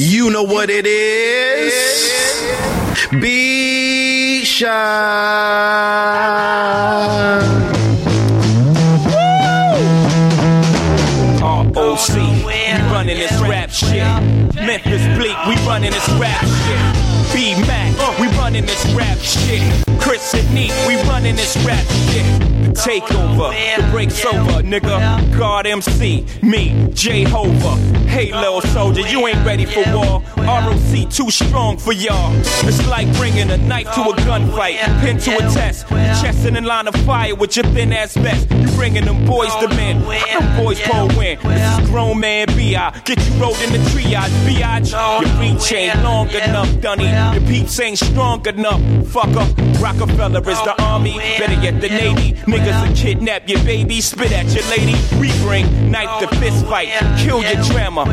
You know what it is. Be shy. ROC, we running this rap shit. Memphis Bleek, we running this rap shit. B Mac, we running this rap shit. Chris and Neef, we running this rap shit. The takeover, the break's over, nigga. God MC, me, Jehovah. Hey, little soldier, you ain't ready for war. ROC too strong for y'all. It's like bringing a knife to a gunfight, pin to a test, chest in a line of fire with your thin ass vest. You bringing them boys to men, them boys pull win. This is grown man B.I. Get you rolled in the triage, biatch. Your reach ain't long enough, Dunny. Your peeps ain't strong enough, fucker. Rockefeller is the army, better yet the navy. Niggas will kidnap your baby, spit at your lady. We bring knife to fist fight, kill your drama.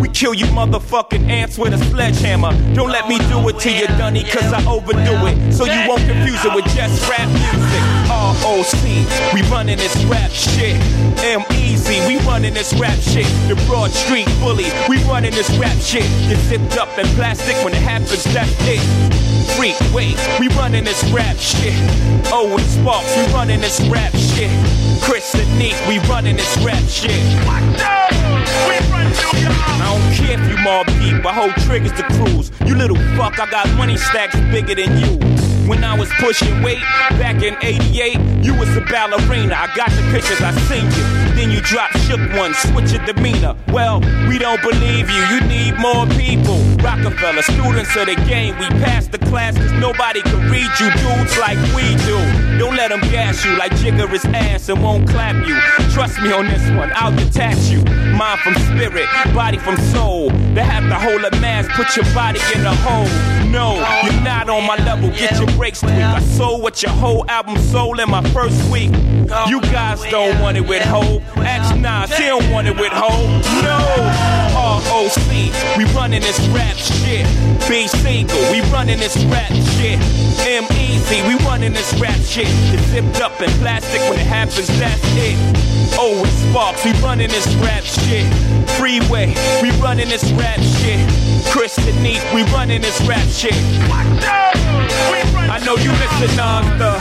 We kill you motherfucking ants with a sledgehammer. Don't let me do it to you, Dunny, cause I overdo it. So you won't confuse it with just rap music. ROC, we running this rap shit. M Easy, we running this rap shit. The Broad Street Bully, we running this rap shit. Get zipped up in plastic when it happens, that's it. Freak, wait, we running this rap shit. Oh, and Sparks, we running this rap shit. Chris and Neef, we running this rap shit. I don't care if you Mobb Deep, I hold triggers to cruise. You little fuck, I got money stacks bigger than you. When I was pushing weight back in 88, you was a ballerina. I got the pictures, I seen you. Then you dropped shook one, switch your demeanor. Well, we don't believe you, you need more people. Rockefeller, students of the game, we passed the class cause nobody can read you dudes like we do. Don't let them gas you like Jigga is ass and won't clap you. Trust me on this one, I'll detach you. Mind from spirit, body from soul. They have to hold a mask, put your body in a hole. No, you're not on my level, get your breaks tweaked. I sold what your whole album sold in my first week. You guys don't want it with Hov. Ask Nas, he don't want it with Hov. No, ROC, we running this rap shit. B single, we running this rap shit. M Easy, we running this rap shit. It's zipped up in plastic when it happens, that's it. Oh, it's Sparks, we running this rap shit. Freeway, we running this rap shit. Chris Neef, we running this rap shit. I know you listen non-stop.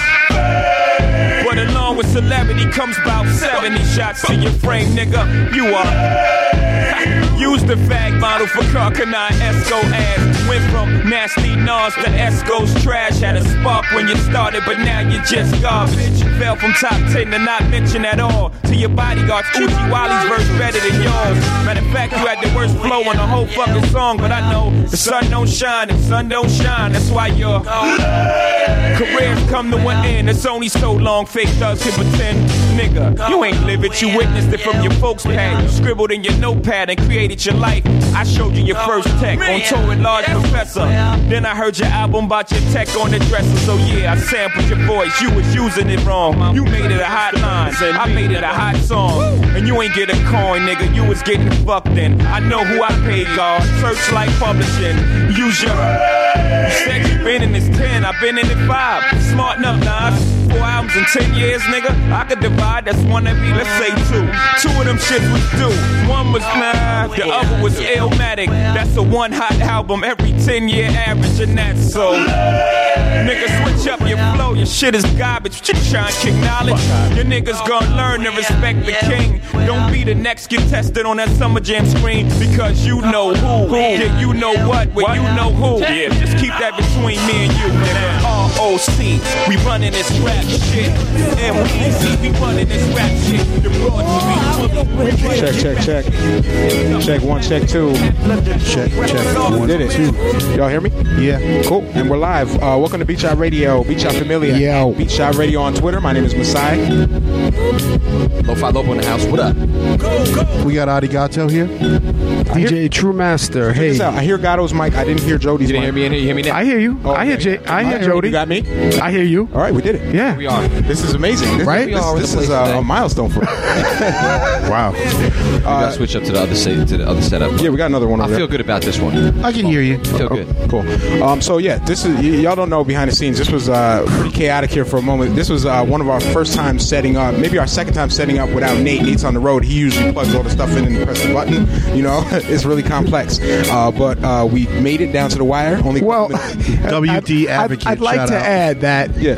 But along with celebrity comes about 70 shots to your frame, nigga. You are. Use the fag model for Karl Kani Esco ass. Went from nasty Nas to Esco's trash. Had a spark when you started, but now you're just garbage. Fell from top 10 to not mention at all. To your bodyguards, Oochie Wally's verse better than yours. Matter of fact, you had the worst flow on the whole fucking song, but I know the sun don't shine, the sun don't shine. That's why your careers come to an end. It's only so long fake thugs pretend. Nigga, you ain't live it, you witnessed it from your folks' pad. You scribbled in your notepad and created your life. I showed you your first tech on tour with Large Professor. Then I heard your album about your tech on the dresser. So yeah, I sampled your voice. You was using it wrong. You made it a hot line. I made it a hot song. And you ain't get a coin, nigga. You was getting fucked in. I know who I paid, God. Serchlite Publishing. Use your. You said you been in this 10, I've been in it 5. Smart enough, Nas. Four albums in 10 years, nigga. I could divide, that's one of me, let's say two. Two of them shits was due. One was nah, the other was Illmatic. That's a one hot album every 10 year average, and that's so. Nigga, switch up your flow, your shit is garbage. You trying to kick knowledge. Your niggas gonna learn to respect the king. Don't be the next get tested on that Summer Jam screen because you know who. Yeah, you know what, you know who. Yeah, just keep that between me and you, nigga. ROC, we running this rap shit. And we see we running this rap shit. The broad street. Check, check, check. Check one, check two. Check, check. One, Did it. two. Y'all hear me? Yeah. Cool. And we're live. Uh, welcome to Beach Out Radio. Beach Out Familia. Yo. Beach Out Radio on Twitter. My name is Masai. Lo-Fi Lobo in the house. What up? We got Arigato here. DJ True Master. Check Hey, this out. I hear Gatto's mic. I didn't hear Jody's You didn't hear me? in here? You hear me now? I hear you. Oh, I hear okay. J- I You hear Jody. You got me? I hear you. All right, we did it. Yeah. We are. This is amazing. This, Right? This, We are over this is uh, a milestone for us. Wow. We gotta switch up to the other set, to the other setup. yeah, we got another one I feel there. good about this one. I can hear you. Feel good. Cool. Um, so yeah, this is y- y'all don't know behind the scenes. This was uh, pretty chaotic here for a moment. This was uh, one of our first times setting up, maybe our second time setting up without Nate. Nate's on the road. He usually plugs all the stuff in and press the button. You know, it's really complex. Uh, but uh, we made it down to the wire. Only Well, WD I'd, advocate, I'd, I'd like shout to out. add that Yeah.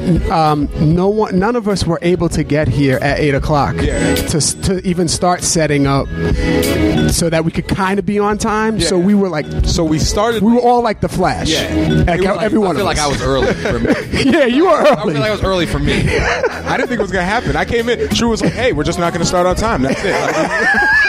um, no one, none of us were able to get here at eight o'clock Yeah. to to even start setting up, so that we could kind of be on time. So we were like, so we started. we were all like the Flash. Yeah. Like, It was like- every I feel of like us. I was early for me. yeah, you were I feel like I was early for me. I didn't think it was gonna happen. I came in. True was like, "Hey, we're just not gonna start on time." That's it.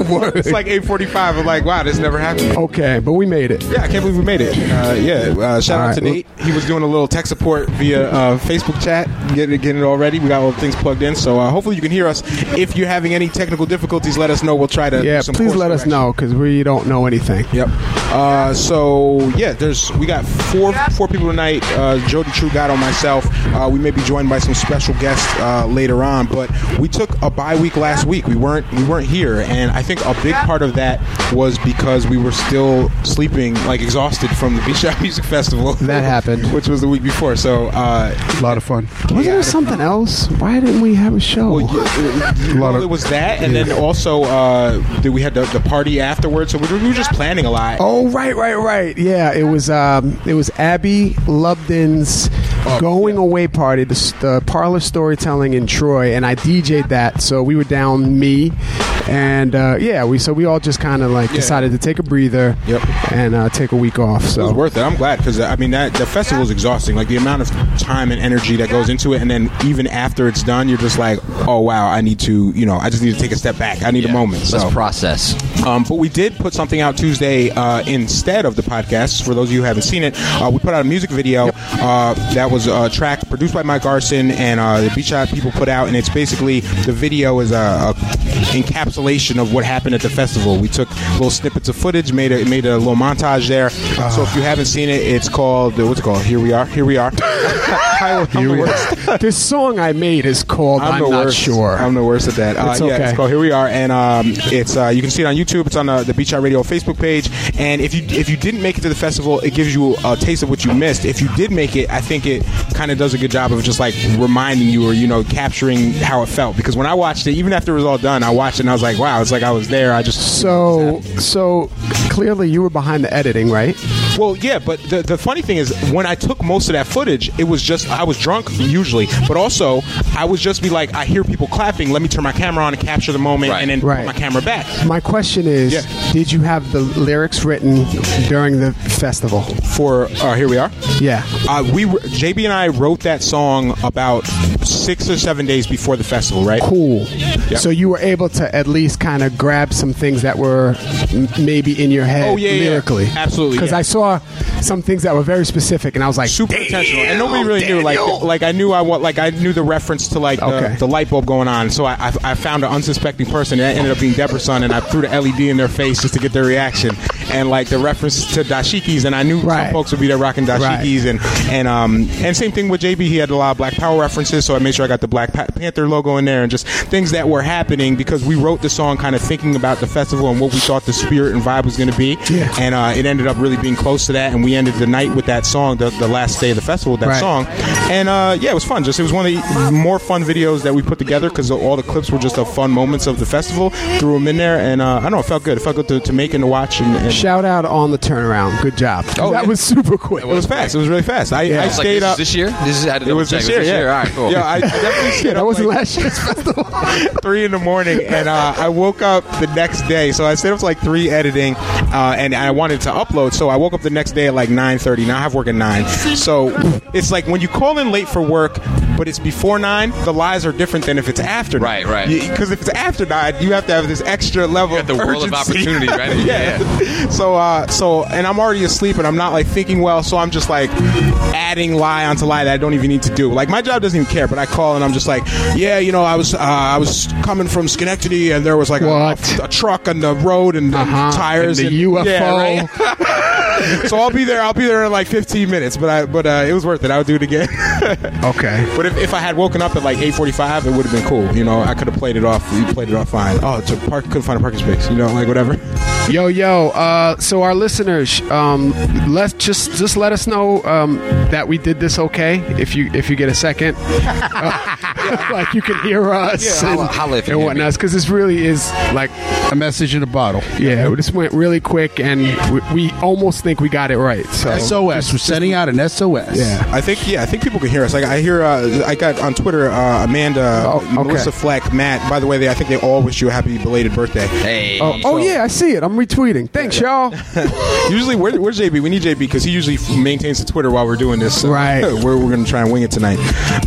it's like eight forty-five. I'm like, "Wow, this never happened." okay, but we made it. Yeah, I can't believe we made it. Uh, yeah, uh, shout All out right, to Nate. He was doing a little tech support via uh, Facebook chat, getting it, getting it all ready. We got all the things plugged in, so uh, hopefully you can hear us. If you're having any technical difficulties, let us know. We'll try to. Yeah, please let us know because we don't know anything. Yep. Uh, so yeah, there's we got four four people tonight. Uh, Jody True got on myself. Uh, we may be joined by some special guests uh, later on, but we took a bye week last week. We weren't we weren't here, and I think a big part of that was because we were still sleeping like exhausted from the Beach Shop Music Festival. That happened. which was the week before. So uh, A lot of fun. Wasn't there something else? Why didn't we have a show? well, yeah, lot well, of- it was that, and then also uh, we had the, the party afterwards. So we were, we were just planning a lot. Oh right, right, right. Yeah, it was um, it was Abby Lubden's going away party, the, the parlor storytelling in Troy, and I DJ'd that. So we were down me, and uh, yeah, we so we all just kind of like Yeah. decided to take a breather, Yep. and uh, take a week off. It was So worth it. I'm glad because I mean that the festival is exhausting. Like the amount of time and energy that goes into it, and then even after it's done, you're just like, oh wow, I need to, you know, I just need to take a step back. I need a moment. Let's So, process. um, but we did put something out Tuesday uh, instead of the podcast. For those of you who haven't seen it, uh, we put out a music video uh, that was a track produced by Mike Arson and uh, the Beach Shot people put out, and it's basically the video is a, a encapsulation of what happened at the festival. We took little snippets of footage, made a made a little montage there. Uh, so if you haven't seen it, it's called uh, what's it called? Here we are. Here we are. I'm the worst. this song I made is called I'm, the Not worst. Sure. I'm the worst at that. Uh, It's Yeah, it's called Here We Are, and um, it's uh, you can see it on YouTube. It's on uh, the Beach Out Radio Facebook page. And if you if you didn't make it to the festival, it gives you a taste of what you missed. If you did make it, I think it kind of does a good job of just like reminding you or you know capturing how it felt. Because when I watched it, even after it was all done, I watched it and I was like, wow, it's like I was there. I just so so clearly you were behind the editing, right? Well, yeah, but the, the funny thing is, when I took most of that footage, it was just I was drunk usually, but also I was just be like, I hear people clapping. Let me turn my camera on and capture the moment, Right. and then Right. put my camera back. My question is, Yeah. did you have the lyrics written during the festival? For uh, here we are. Yeah. Uh, we were, JB and I wrote that song about six or seven days before the festival, right? Cool. So you were able to at least kind of grab some things that were m- maybe in your head Oh, yeah, yeah. lyrically. Absolutely, Because yeah. I saw some things that were very specific, and I was like, super "Damn, intentional, and nobody really knew. Like, like I knew I want, like I knew the reference to like the, Okay. the light bulb going on. So I, I, I found an unsuspecting person, and that ended up being Deborah's son, and I threw the LED in their face just to get their reaction, and like the reference to dashikis, and I knew Right. some folks would be there rocking dashikis, and and um and same thing with JB. He had a lot of Black Power references, so I made sure I got the Black Pa- Panther logo in there, and just things that were happening because we wrote the song kind of thinking about the festival and what we thought the spirit and vibe was going to be, Yeah. and uh, it ended up really being close to that, and we ended the night with that song, the, the last day of the festival with that Right. song, and uh, yeah, it was fun. Just it was one of the more fun videos that we put together because all the clips were just of fun moments of the festival. Threw them in there, and uh, I don't know, it felt good. It felt good to, to make and to watch, and, and Shout out on the turnaround. Good job. Oh, that yeah. was super quick. it was fast. It was really fast. I, Yeah. I Like, stayed this, up. this year? This is to It was this check. year, yeah. All right, cool. Yeah, I definitely stayed Yeah, that wasn't like last year's festival. three in the morning, and uh, I woke up the next day. So I stayed up to like three editing, uh, and I wanted to upload. So I woke up the next day at like nine thirty. Now I have work at nine. So it's like when you call in late for work, but it's before nine. The lies are different than if it's after. Right, right. Because if it's after nine, you have to have this extra level You got the of world of opportunity, right? yeah. So, uh, so, and I'm already asleep, and I'm not like thinking well. So I'm just like adding lie onto lie that I don't even need to do. Like my job doesn't even care, but I call and I'm just like, yeah, you know, I was uh, I was coming from Schenectady, and there was like a, What? a, truck on the road and Uh-huh. tires And the and, UFO. Yeah, right? so I'll be there. I'll be there in like 15 minutes. But I, but uh, it was worth it. I would do it again. Okay. but if, if I had woken up at like 8:45, it would have been cool. You know, I could have played it off. You played it off fine. Oh, it's a park. Couldn't find a parking space. You know, like whatever. Yo, yo. Uh, so our listeners, um, let's just just let us know um, that we did this okay. If you if you get a second, Uh, like you can hear us Yeah, and, holla- holla if you and whatnot, because this really is like A message in a bottle. yeah, this went really quick, and we, we almost think we got it right. So SOS. We're sending out an SOS. yeah. I think yeah, I think people can hear us. Like I hear, uh, I got on Twitter, uh, Amanda, Oh, okay. Melissa Fleck, Matt. By the way, they, I think they all wish you a happy belated birthday. Hey. Oh, oh yeah, I see it. I'm retweeting. Thanks, y'all. Usually, where, where's JB? We need JB because he usually maintains the Twitter while we're doing this. So Right. we're we're gonna try and wing it tonight.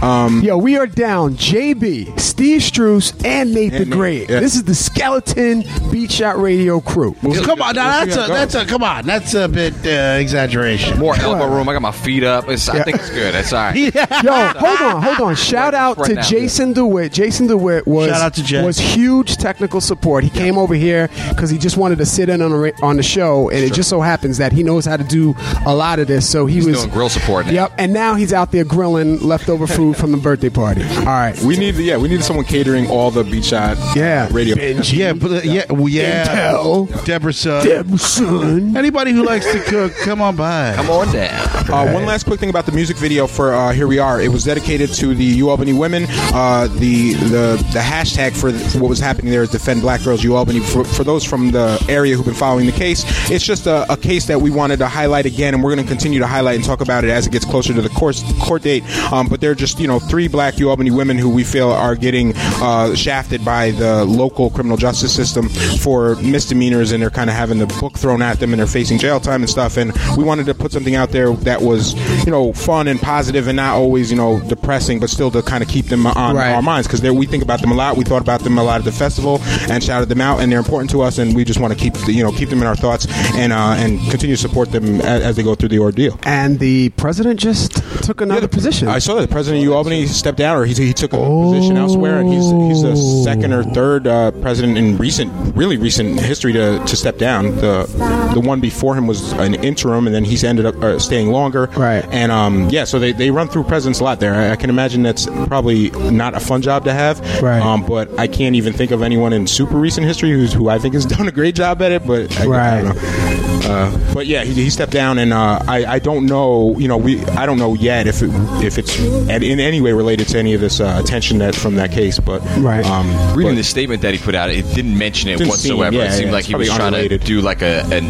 Um, Yo, we are down JB, Steve Struce, and Nate the And Nate, Great. yeah. This is the Skeleton Beat Shot Radio crew. Come on, now We'll that's a that's a come on, that's a bit uh, exaggeration. More elbow room. I got my feet up. It's, I think it's good. It's all right. Yo, hold on, hold on. Shout out right to now. Jason DeWitt. Jason DeWitt was Shout out to Jay. was huge technical support. He came over here because he just wanted to sit in on the, ra- on the show, and it just so happens that he knows how to do a lot of this. So he He's was doing grill support now. Yep, and now he's out there grilling leftover food from the birthday party. All right. we need yeah, we need someone catering all the beat shot Yeah. radio. Benji. Yeah, but, uh, yeah, well, yeah. Intel. Deborah son. Deb, son. Anybody who likes to cook, come on by. Come on down. Uh, one last quick thing about the music video for uh, "Here We Are." It was dedicated to the U Albany women. Uh, the the the hashtag for th- what was happening there is "Defend Black Girls U Albany." For, for those from the area who've been following the case, it's just a, a case that we wanted to highlight again, and we're going to continue to highlight and talk about it as it gets closer to the court court date. Um, but they're just you know three Black U Albany women who we feel are getting uh, shafted by the local criminal justice system for misdemeanors, and they're kind of having the book thrown at them, and they're facing jail time and stuff. And we wanted to put something out there that was you know fun and positive, and not always you know depressing, but still to kind of keep them on Right. our minds because we think about them a lot. We thought about them a lot at the festival and shouted them out, and they're important to us, and we just want to keep the, you know keep them in our thoughts and uh, and continue to support them as, as they go through the ordeal. And the president just took another position. I saw that the president of U Albany stepped down, or he, he took a position elsewhere, and he's he's the second or third uh, president in recent, really recent history to, to step down. The the one before him was an interim, and then he's ended up uh, staying longer. Right. And um, yeah, so they, they run through presidents a lot there. I, I can imagine that's probably not a fun job to have. Right. Um, but I can't even think of anyone in super recent history who's who I think has done a great job at it. But I, I Right. don't know. Uh, but yeah, he, he stepped down, and uh, I, I don't know. You know, we I don't know yet if it, if it's in any way related to any of this uh, attention that from that case. But Right. um, Reading but- the statement that he put out, it didn't mention it Didn't seem- whatsoever. yeah, it seemed yeah, like he was probably trying unrelated. to do like a, an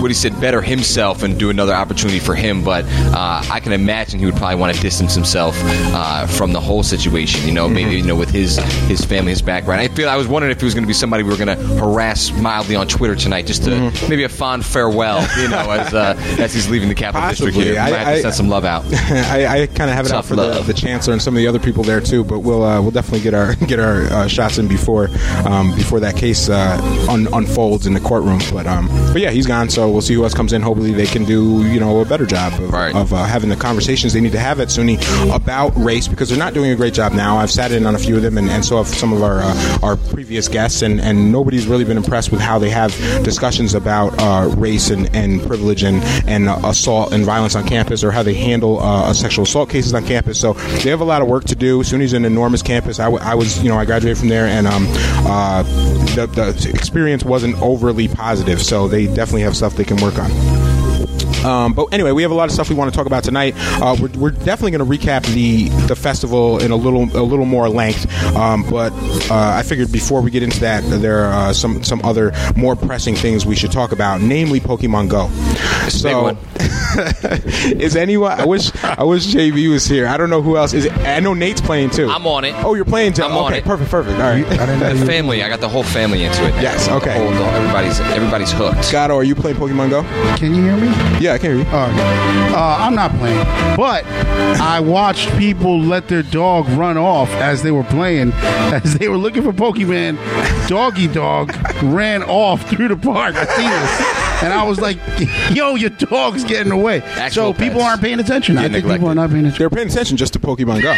what he said, better himself and do another opportunity for him. But uh, I can imagine he would probably want to distance himself uh, from the whole situation. You know, Mm-hmm. maybe you know with his his family, his background. I feel I was wondering if he was going to be somebody we were going to harass mildly on Twitter tonight, just to Mm-hmm. maybe a fond farewell. Well, you know, as uh, as he's leaving the capital district here, I- have to send some love out. I, I kind of have it out Tough for the, the chancellor and some of the other people there too, but we'll uh, we'll definitely get our get our uh, shots in before um, before that case uh, un- unfolds in the courtroom. But um, but yeah, he's gone, so we'll see who else comes in. Hopefully, they can do you know a better job of, Right. of uh, having the conversations they need to have at SUNY about race because they're not doing a great job now. I've sat in on a few of them, and, and so have some of our uh, our previous guests, and, and nobody's really been impressed with how they have discussions about uh, and, and privilege and and uh, assault and violence on campus, or how they handle uh, sexual assault cases on campus. So they have a lot of work to do. SUNY's an enormous campus. I, w- I was, you know, I graduated from there, and um, uh, the, the experience wasn't overly positive. So they definitely have stuff they can work on. Um, but anyway, we have a lot of stuff we want to talk about tonight. Uh, we're, we're definitely going to recap the the festival in a little a little more length. Um, but uh, I figured before we get into that, there are uh, some some other more pressing things we should talk about, namely Pokemon Go. It's a big So, is anyone? I wish I wish JB was here. I don't know who else is. It, I know Nate's playing too. I'm on it. Oh, you're playing too. I'm on it. perfect, perfect. All right. The family, I got the whole family into it. now. Yes, The okay. whole- the- everybody's everybody's hooked. Gato, are you playing Pokemon Go? Can you hear me? Yeah, I can hear you. Oh, okay. Uh, I'm not playing, but I watched people let their dog run off as they were playing, as they were looking for Pokemon. Doggy dog ran off through the park. I seen this, and I was like, "Yo, your dog's getting away. Actual so people aren't paying attention. I Get think people are not paying attention. They're paying attention just to Pokemon Go.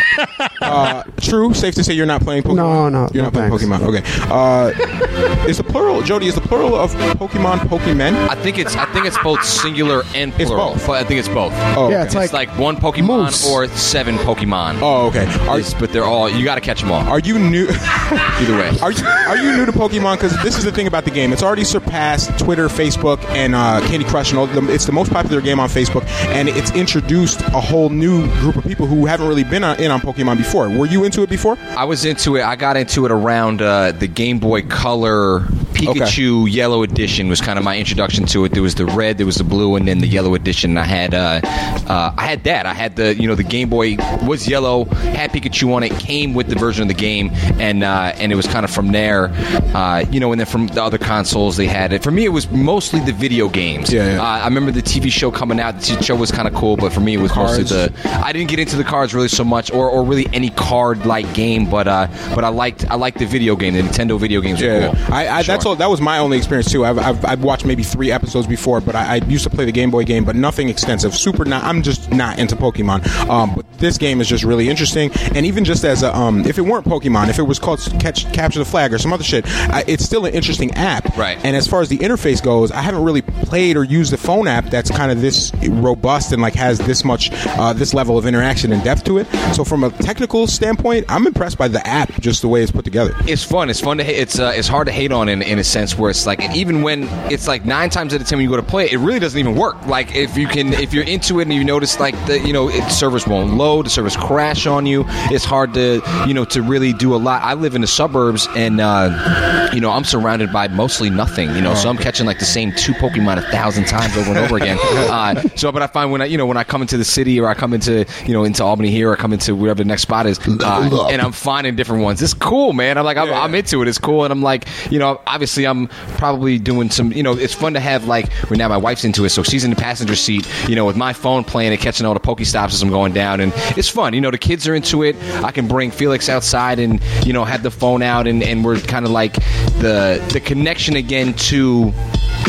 uh, true. Safe to say you're not playing Pokemon. No, no, you're no not playing thanks. Pokemon. Okay. Uh, is the plural, Jody? Is the plural of Pokemon Pokemon? I think it's I think it's both singular and It's plural. both. I think it's both. Oh, Yeah, okay. it's It's like, like one Pokemon Moose. or seven Pokemon. Oh, okay. Are, Yes, but they're all you got to catch them all. are you new? Either way. Are you, are you new to Pokemon? Because this is the thing about the game. It's already surpassed Twitter, Facebook, and uh, Candy Crush. And all the, it's the most popular game on Facebook, and it's introduced a whole new group of people who haven't really been on, in on Pokemon before. Were you into it before? I was into it. I got into it around uh, the Game Boy Color Pikachu Yellow Edition was kind of my introduction to it. There was the red, there was the blue, and then the yellow edition. I had uh, uh, I had that. I had the you know the Game Boy was yellow, had Pikachu on it, came with the version of the game, and uh, and it was kind of from there, uh, you know. And then from the other consoles, they had it. For me, it was mostly the video games. Yeah, yeah. Uh, I remember the TV show coming out. The TV show was kind of cool, but for me, it was mostly the I didn't get into the cards really so much, or, or really any card like game. But uh, but I liked I liked the video game. The Nintendo video games were Yeah, cool. I, I, that's all. That was my only experience too. I've, I've, I've watched maybe three episodes before, but I, I used to play the Game Boy game, but nothing extensive. Super. Not. I'm just not into Pokemon. Um, but this game is just really interesting, and even just as a um, if it weren't Pokemon, if it was called Catch Capture the Flag or some other shit, I, it's still an interesting app. Right. And as far as the interface goes, I haven't really played or used a phone app that's kind of this robust and like has this much uh, this level of interaction and depth to it. So from a technical standpoint, I'm impressed by the app, just the way it's put together. It's fun. It's fun to. ha- It's uh, it's hard to hate on in, in a sense where it's like even when it's like nine times out of ten when you go to play it, it really doesn't even work. Like if you can if you're into it and you notice like the you know it, servers won't load, the servers crash on you. It's hard to you know to really do a lot. I live in the suburbs and uh, you know I'm surrounded by mostly nothing. You know, so I'm catching like the same two Pokemon a thousand times over and over again. Uh, so, but I find when I you know when I come into the city or I come into you know into Albany here or I come into wherever the next spot is, uh, and I'm finding different ones. It's cool, man. I'm like I'm, I'm into it. It's cool, and I'm like you know obviously I'm probably doing some you know it's fun to have like right now my wife's into it, so she's in the passenger seat, you know, with my phone playing and catching all the Pokestops as I'm going down, and it's fun. You know, the kids are into it. I can bring Felix outside and you know have the phone out, and and we're kind of like the the connection again to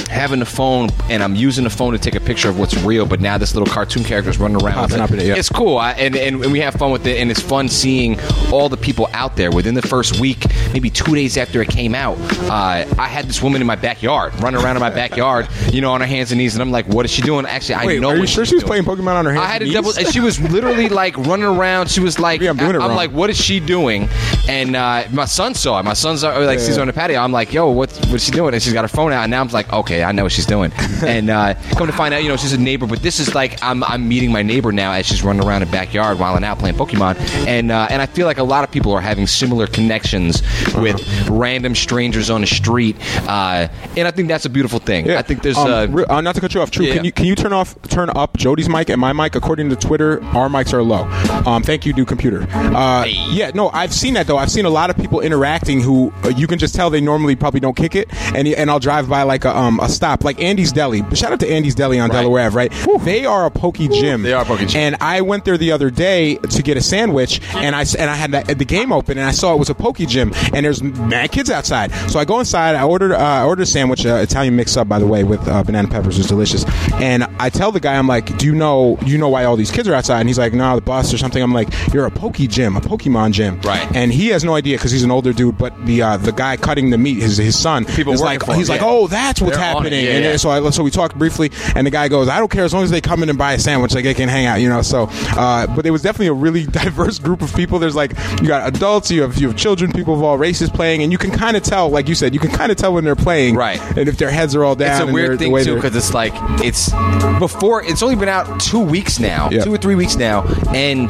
having the phone and I'm using the phone to take a picture of what's real, but now this little cartoon character is running around. Popping up in it, yeah. It's cool, I, and, and we have fun with it, and it's fun seeing all the people out there. Within the first week, maybe two days after it came out, uh, I had this woman in my backyard, running around in my backyard, you know, on her hands and knees, and I'm like, "What is she doing?" Actually, I Wait, know. are you sure she's she was doing. playing Pokemon on her hands I had and a double, she was literally like running around. She was like, Maybe I'm doing it I'm wrong. like, what is she doing? And uh, my son saw it. My son's uh, like, Yeah. she's on the patio. I'm like, yo, what's what's she doing? And she's got her phone out. And now I'm like, okay, I know what she's doing. and uh, come to find out, you know, she's a neighbor. But this is like, I'm, I'm meeting my neighbor now as she's running around the backyard, wilding out, playing Pokemon. And uh, and I feel like a lot of people are having similar connections with Uh-huh. random strangers on the street. Uh, and I think that's a beautiful thing. I think there's Um, uh, re- uh, not to cut you off. True. Yeah. Can you can you turn off turn up Jody's mic and my mic? According to Twitter, our mics are low. Um, thank you, new computer. Uh, yeah, no, I've seen that though. I've seen a lot of people interacting who uh, you can just tell they normally probably don't kick it, and and I'll drive by like a um a stop like Andy's Deli. Shout out to Andy's Deli on Right. Delaware Ave, right? They are a pokey gym. They are a pokey gym. And I went there the other day to get a sandwich, and I and I had the, the game open, and I saw it was a pokey gym, and there's mad kids outside. So I go inside. I ordered uh, I ordered a sandwich, uh, Italian mix up by the way, with uh, banana peppers. Was delicious. And I tell the guy, I'm like, do you know you know why all these kids are outside? And he's like, no, the bus or something. I'm like, you're a pokey gym, a Pokemon gym, Right. And he has no idea because he's an older dude. But the uh, the guy cutting the meat, his his son, People is like, him, he's like, oh, that's what's They're on it, happening. yeah, and yeah. so I, so we talked briefly, and the guy goes, "I don't care as long as they come in and buy a sandwich, like they can hang out, you know." So, uh, but it was definitely a really diverse group of people. There's like you got adults, you have you have children, people of all races playing, and you can kind of tell, like you said, you can kind of tell when they're playing, Right. And if their heads are all down, It's a weird thing too because it's like it's before. It's only been out two weeks now, Yeah. two or three weeks now, and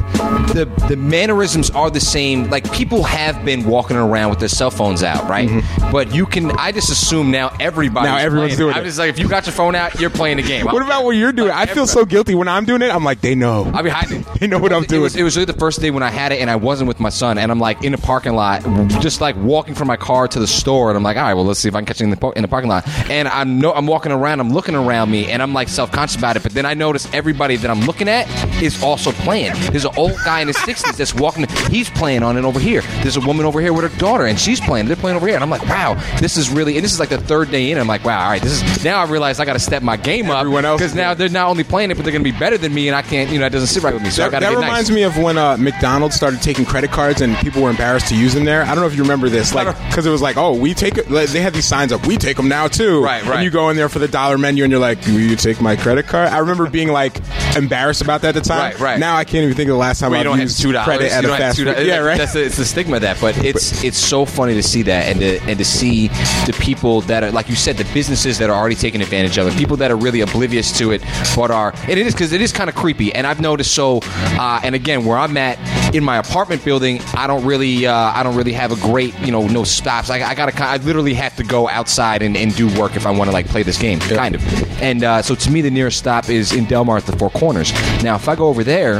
the the mannerisms are the same. Like people have been walking around with their cell phones out, right? But you can. I just assume now everybody. Mm-hmm. Now everyone's doing I'm just like if you got your phone out, you're playing the game. What about what you're doing? I feel so guilty when I'm doing it. I'm like, they know. I'll be hiding. They know what I'm It doing. was, it was really the first day when I had it and I wasn't with my son and I'm like in the parking lot, just like walking from my car to the store and I'm like, all right, well let's see if I can catch it in the, in the parking lot. And I'm no, I'm walking around, I'm looking around me and I'm like self conscious about it. But then I notice everybody that I'm looking at is also playing. There's an old guy in his 60s that's walking. He's playing on it over here. There's a woman over here with her daughter and she's playing. They're playing over here and I'm like, wow, this is really. And this is like the third day in. I'm like, wow, all right, this is now I realize I got to step my game up because now they're not only playing it, but they're going to be better than me, and I can't. You know, it doesn't sit right with me. So I That, got to that reminds nice. me of when uh, McDonald's started taking credit cards and people were embarrassed to use them there. I don't know if you remember this, like because it was like, oh, we take like, They had these signs up, we take them now too. Right, right. And you go in there for the dollar menu and you're like, will you take my credit card? I remember being like embarrassed about that at the time. Right, right. Now I can't even think of the last time Well, don't used two credit at a fast food. Yeah, right. That's the, it's the stigma of that, but it's it's so funny to see that and to and to see the people that are like you said, the businesses that are already taking advantage of it, people that are really oblivious to it, but are and it is because it is kind of creepy. And I've noticed so. Uh, and again, where I'm at in my apartment building, I don't really uh, I don't really have a great you know no stops. I, I gotta I literally have to go outside and, and do work if I want to like play this game, kind of. And uh, so to me, the nearest stop is in Delmar at the Four Corners. Now, if I go over there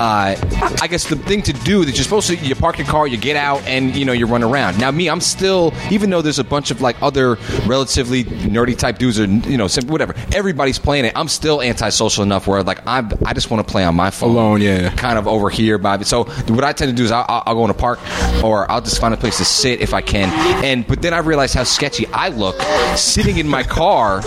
uh, I guess the thing to do that you're supposed to you park your car, you get out, and you know you run around. Now, me, I'm still even though there's a bunch of like other relatively nerdy type dudes or you know whatever, everybody's playing it. I'm still antisocial enough where like I I just want to play on my phone Alone, yeah. kind of over here by. So what I tend to do is I'll, I'll I'll go in a park or I'll just find a place to sit if I can. And but then I realize how sketchy I look sitting in my car,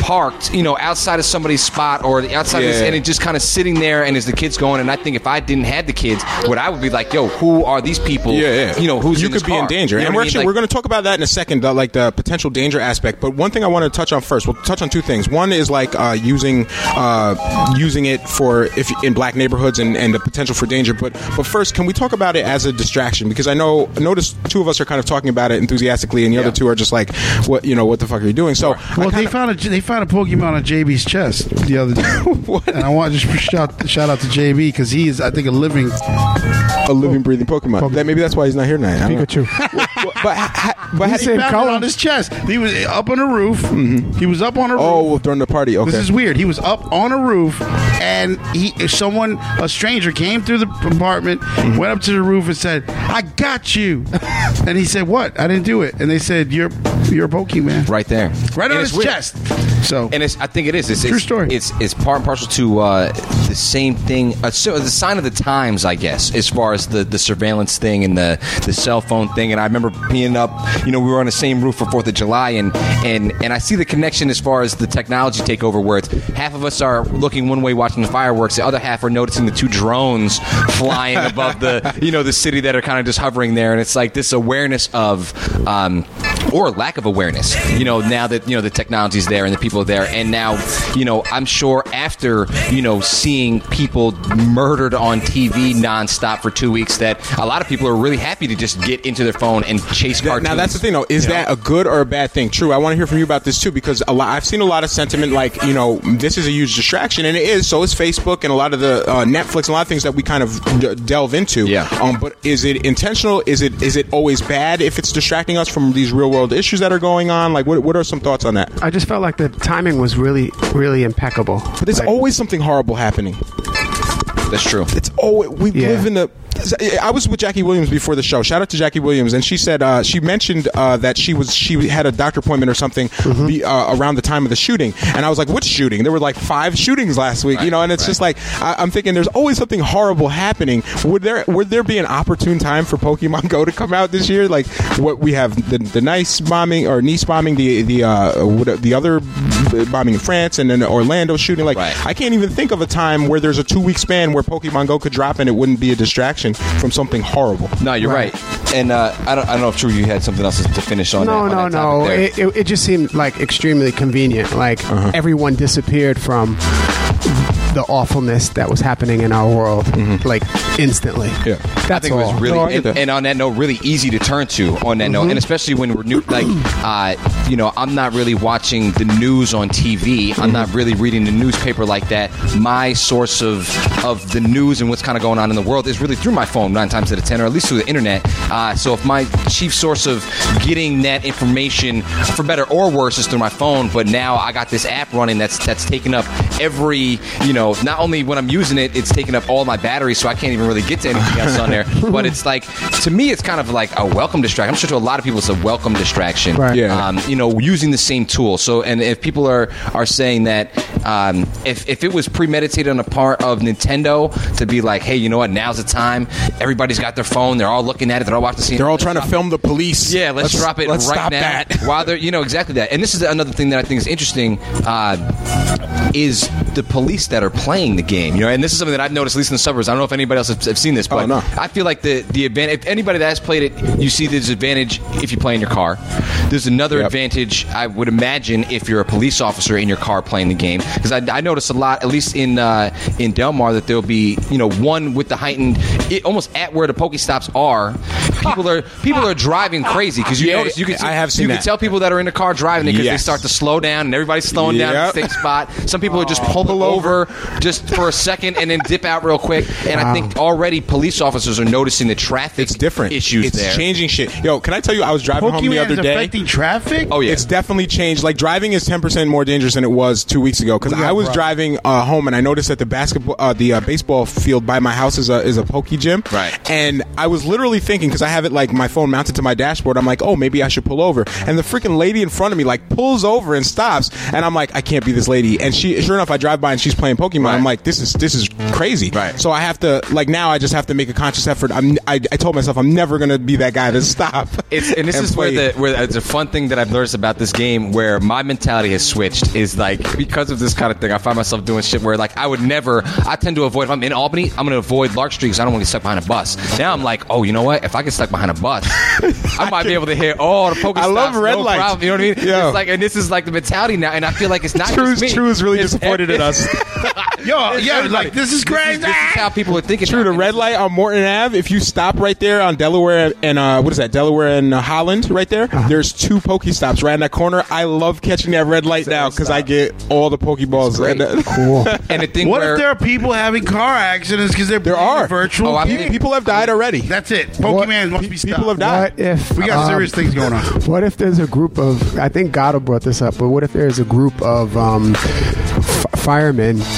parked, you know, outside of somebody's spot or the outside, of this, and it just kind of sitting there. And as the kids going, and I think if I didn't have the kids, what I would be like, yo, who are these people? Yeah, yeah. You know, who's you in could this be car? in danger, You know and we're I mean? actually Like- we're going to talk about that in a second, the, like the potential danger aspect. But one thing I want to touch on first, we'll touch on two things. One is like uh, using uh, using it for if in black neighborhoods and, and the potential for danger. But but first, can we talk about it as a distraction? Because I know notice two of us are kind of talking about it enthusiastically, and the other two are just like, what you know, what the fuck are you doing? So Well, they kinda- found a they found a Pokemon on JB's chest the other day, What? and I want to just shout shout out to JB because he is I think a living. a living, breathing Pokemon. That maybe that's why he's not here tonight. I don't know. Pikachu. but ha, ha, but He ha- same found color. it on his chest. He was up on a roof. He was up on a roof. oh during the party. Okay. This is weird. He was up on a roof, and he someone, a stranger, came through the apartment, Mm-hmm. went up to the roof, and said, "I got you." and he said, "What? I didn't do it." And they said, "You're you're a Pokemon." right there, Right And on his weird. chest. So And it's, I think it is. It's, True it's, story. It's it's part and parcel to uh, the same thing. Uh, so the sign of the times, I guess, as far as the, the surveillance thing and the, the cell phone thing. And I remember being up. You know, we were on the same roof for Fourth of July, and and and I see the connection as far as the technology takeover, where it's half of us are looking one way watching the fireworks, the other half are noticing the two drones flying above the you know the city that are kind of just hovering there, and it's like this awareness of. Um, or lack of awareness. You know, now that you know the technology's there and the people are there, and now you know, I'm sure after you know seeing people murdered on TV nonstop for two weeks, that a lot of people are really happy to just get into their phone and chase That- cartoons. now that's the thing, though. Is you know? that a good or a bad thing? True. I want to hear from you about this too, because a lot, I've seen a lot of sentiment like you know this is a huge distraction, and it is. So is Facebook and a lot of the uh, Netflix and a lot of things that we kind of d- delve into. Yeah. Um, but is it intentional? Is it is it always bad if it's distracting us from these real world issues that are going on? Like, what what are some thoughts on that? I just felt like the timing was really, really impeccable. But there's Like, always something horrible happening. that's true. It's always we Yeah. live in the. I was with Jackie Williams before the show. Shout out to Jackie Williams, and she said uh, she mentioned uh, that she was she had a doctor appointment or something Mm-hmm. the, uh, around the time of the shooting, and I was like, "Which shooting?" There were like five shootings last week, you know, and it's just like I, I'm thinking there's always something horrible happening. Would there would there be an opportune time for Pokemon Go to come out this year? Like what we have the the Nice bombing or Nice bombing, the the uh, what- the other bombing in France, and then the Orlando shooting. Like Right. I can't even think of a time where there's a two week span where Pokemon Go could drop and it wouldn't be a distraction from something horrible. No, you're right. And uh, I don't I don't know if True you had something else to finish on. No, that, no, on that no. It, it, it just seemed like extremely convenient. Like Uh-huh. everyone disappeared from the awfulness that was happening in our world, like instantly. Mm-hmm. Yeah. that's I think all. it was really, No, I get and, and on that note, really easy to turn to on that note, and especially when we're new, like, uh, you know, I'm not really watching the news on TV. I'm not really reading the newspaper like that. My source of of the news and what's kind of going on in the world is really through my phone, nine times out of ten, or at least through the internet. Uh, so if my chief source of getting that information, for better or worse, is through my phone, but now I got this app running that's that's taking up every you know not only when I'm using it, it's taking up all my battery, so I can't even really get to anything else on there. But it's like to me, it's kind of like a welcome distraction. I'm sure to a lot of people, it's a welcome distraction. Right. Yeah. Um, you know, using the same tool. So, and if people are are saying that um, if if it was premeditated on the part of Nintendo to be like, hey, you know what? Now's the time. Everybody's got their phone. They're all looking at it. They're all watching the scene. They're all trying to film the police. Yeah, let's, drop it let's right stop now. That. While they're, you know, exactly that. And this is another thing that I think is interesting. Uh, is the police that are playing the game, you know, and this is something that I've noticed, at least in the suburbs. I don't know if anybody else has, have seen this, but Oh, no. I feel like the the advantage. If anybody that has played it, you see there's advantage if you play in your car. There's another Yep. advantage I would imagine if you're a police officer in your car playing the game, because I, I notice a lot, at least in uh, in Delmar, that there'll be you know one with the heightened, it, almost at where the Pokestops are. People are people are driving crazy because you Yeah, notice you can I have seen you that. can tell people that are in the car driving it because they start to slow down and everybody's slowing down at the same spot. Some people are just pull, Pull over just for a second and then dip out real quick. And I think already police officers are noticing the traffic It's different. issues It's there. changing shit. Yo, can I tell you? I was driving home the Pokemon other is day. affecting traffic. Oh yeah, It's definitely changed. Like driving is ten percent more dangerous than it was two weeks ago. Because I was robbed. driving uh, home and I noticed that the basketball, uh, the uh, baseball field by my house is a is a pokey gym. Right. And I was literally thinking because I have it like my phone mounted to my dashboard. I'm like, oh, maybe I should pull over. And the freaking lady in front of me like pulls over and stops. And I'm like, I can't be this lady. And she, sure enough, I drive by and she's playing Pokemon. Right. I'm like, this is this is crazy. Right. So I have to like now I just have to make a conscious effort. I'm I, I told myself I'm never gonna be that guy to stop. It's, and this is play. where the where it's a fun thing that I've noticed about this game where my mentality has switched is like because of this kind of thing I find myself doing shit where like I would never I tend to avoid if I'm in Albany I'm going to avoid Lark Street because I don't want to get stuck behind a bus. Now I'm like oh you know what if I get stuck behind a bus I might be able to hit all the Pokestops I love red no lights. problem. You know what I mean? Yo. It's like and this is like the mentality now and I feel like it's not True's, just me. True's really It's- disappointed in us. Yo, yeah, like this is This crazy. is, this is how people are thinking. True, now. the red light on Morton Ave. If you stop right there on Delaware and uh, what is that? Delaware and uh, Holland, right there. Uh-huh. There's two Pokestops right in that corner. I love catching that red light now because I get all the Pokeballs. great. And, uh, Cool. And the thing What where if there are people having car accidents because they're There are. virtual? Oh, I game? people have died already. That's it. Pokemon must be stopped. People have died. What if We got um, serious things going on. What if there's a group of? I think Gato brought this up, but what if there's a group of um, f- firemen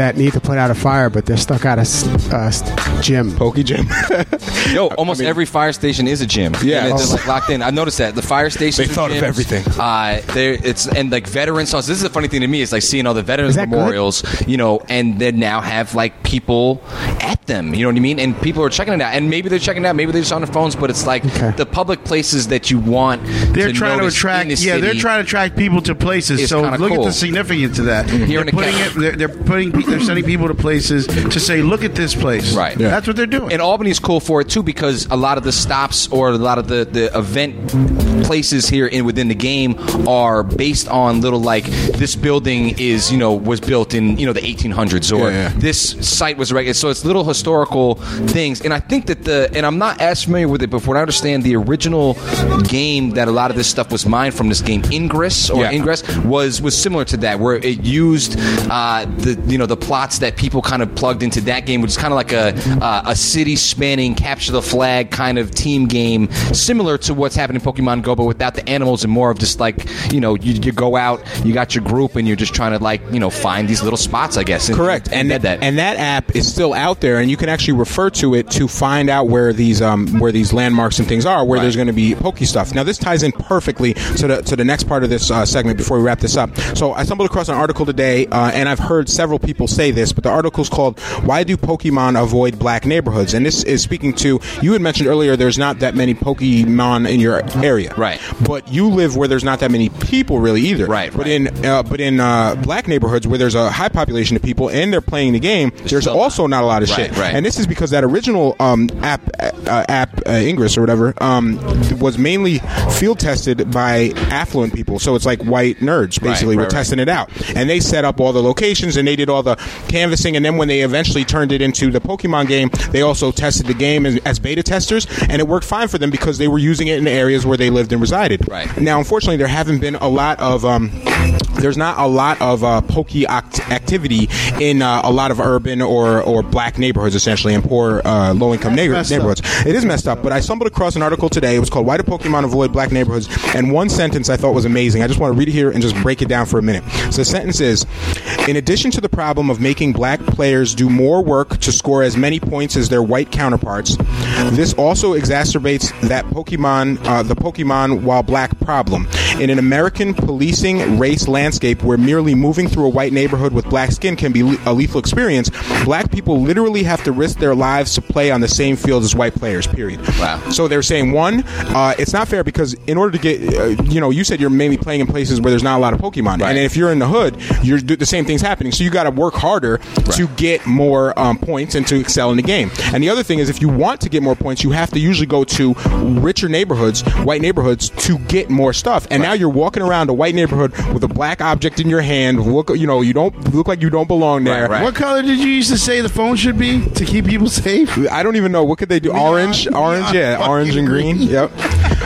that need to put out a fire, but they're stuck at a s- uh, gym? Pokey Gym. Yo, almost every fire station is a gym. Yeah. and they're like locked in. I've noticed that the fire stations. They are thought of everything. Uh, there, it's and like veteran songs. This is a funny thing to me. It's like seeing all the veterans Is that good? memorials, you know, and they now have like people at them. You know what I mean? And people are checking it out. And maybe they're checking it out. Maybe they're just on their phones. But it's like Okay. the public places that you want. They're to trying to attract. the Yeah, they're trying to attract people to places. So kinda look at the significance of that. Here They're in putting Cap- it. They're, they're putting. They're sending people to places to say, "Look at this place." Right. Yeah. That's what they're doing. And Albany's cool for it too because a lot of the stops or a lot of the, the event places here in within the game are based on little like this building is you know was built in you know the 1800s or Yeah, yeah. this site was regular so it's little historical things and I think that the and I'm not as familiar with it but from what I understand the original game that a lot of this stuff was mined from this game Ingress or Yeah. Ingress was was similar to that where it used uh, the you know the plots that people kind of plugged into that game which is kind of like a uh, a city spanning capture the flag kind of team game similar to what's happening in Pokemon Go but without the animals and more of just like you know you, you go out you got your group and you're just trying to like you know find these little spots I guess and, Correct, and embed that and that app is still out there, and you can actually refer to it to find out where these um, where these landmarks and things are, where Right. there's going to be pokey stuff. Now, this ties in perfectly to the to the next part of this uh, segment before we wrap this up. So, I stumbled across an article today, uh, and I've heard several people say this, but the article's called "Why Do Pokemon Avoid Black Neighborhoods?" and this is speaking to you had mentioned earlier. There's not that many Pokemon in your area, Right. But you live where there's not that many people really either, Right, But right. in uh, but in uh, black neighborhoods where there's a high population of people and they're playing the game, there's still also not a lot of Right, shit. right. And this is because that original um, app, uh, app uh, Ingress or whatever, um, was mainly field tested by affluent people. So it's like white nerds basically right, were testing it out, and they set up all the locations and they did all the canvassing. And then when they eventually turned it into the Pokemon game, they also tested the game as, as beta testers, and it worked fine for them because they were using it in areas where they lived and resided. Right. Now, unfortunately, there haven't been a lot of. Um, there's not a lot of uh, pokey act- activity in uh, a lot of urban or, or black neighborhoods neighborhoods essentially and poor uh, low income neighbor- messed up. neighborhoods. It is messed up, but I stumbled across an article today. It was called "Why Do Pokemon Avoid Black Neighborhoods?" and one sentence I thought was amazing. I just want to read it here and just break it down for a minute. So the sentence is: In addition to the problem of making black players do more work to score as many points as their white counterparts, this also exacerbates that Pokemon, uh, the Pokemon while black problem. In an American policing race landscape where merely moving through a white neighborhood with black skin can be le- a lethal experience, black people literally have to risk their lives to play on the same field as white players. Period. Wow. So they're saying one, uh, it's not fair because in order to get, uh, you know, you said you're mainly playing in places where there's not a lot of Pokemon, Right. and if you're in the hood, you're the same thing's happening. So you got to work harder to get more um, points and to excel in the game. And the other thing is, if you want to get more points, you have to usually go to richer neighborhoods, white neighborhoods, to get more stuff. And now you're walking around a white neighborhood with a black object in your hand. Look, you know, you don't look like you don't belong there. Right, right. What color did you used to say the phone should be to keep people safe? I don't even know what could they do. Orange, orange, yeah, orange and green. green. Yep.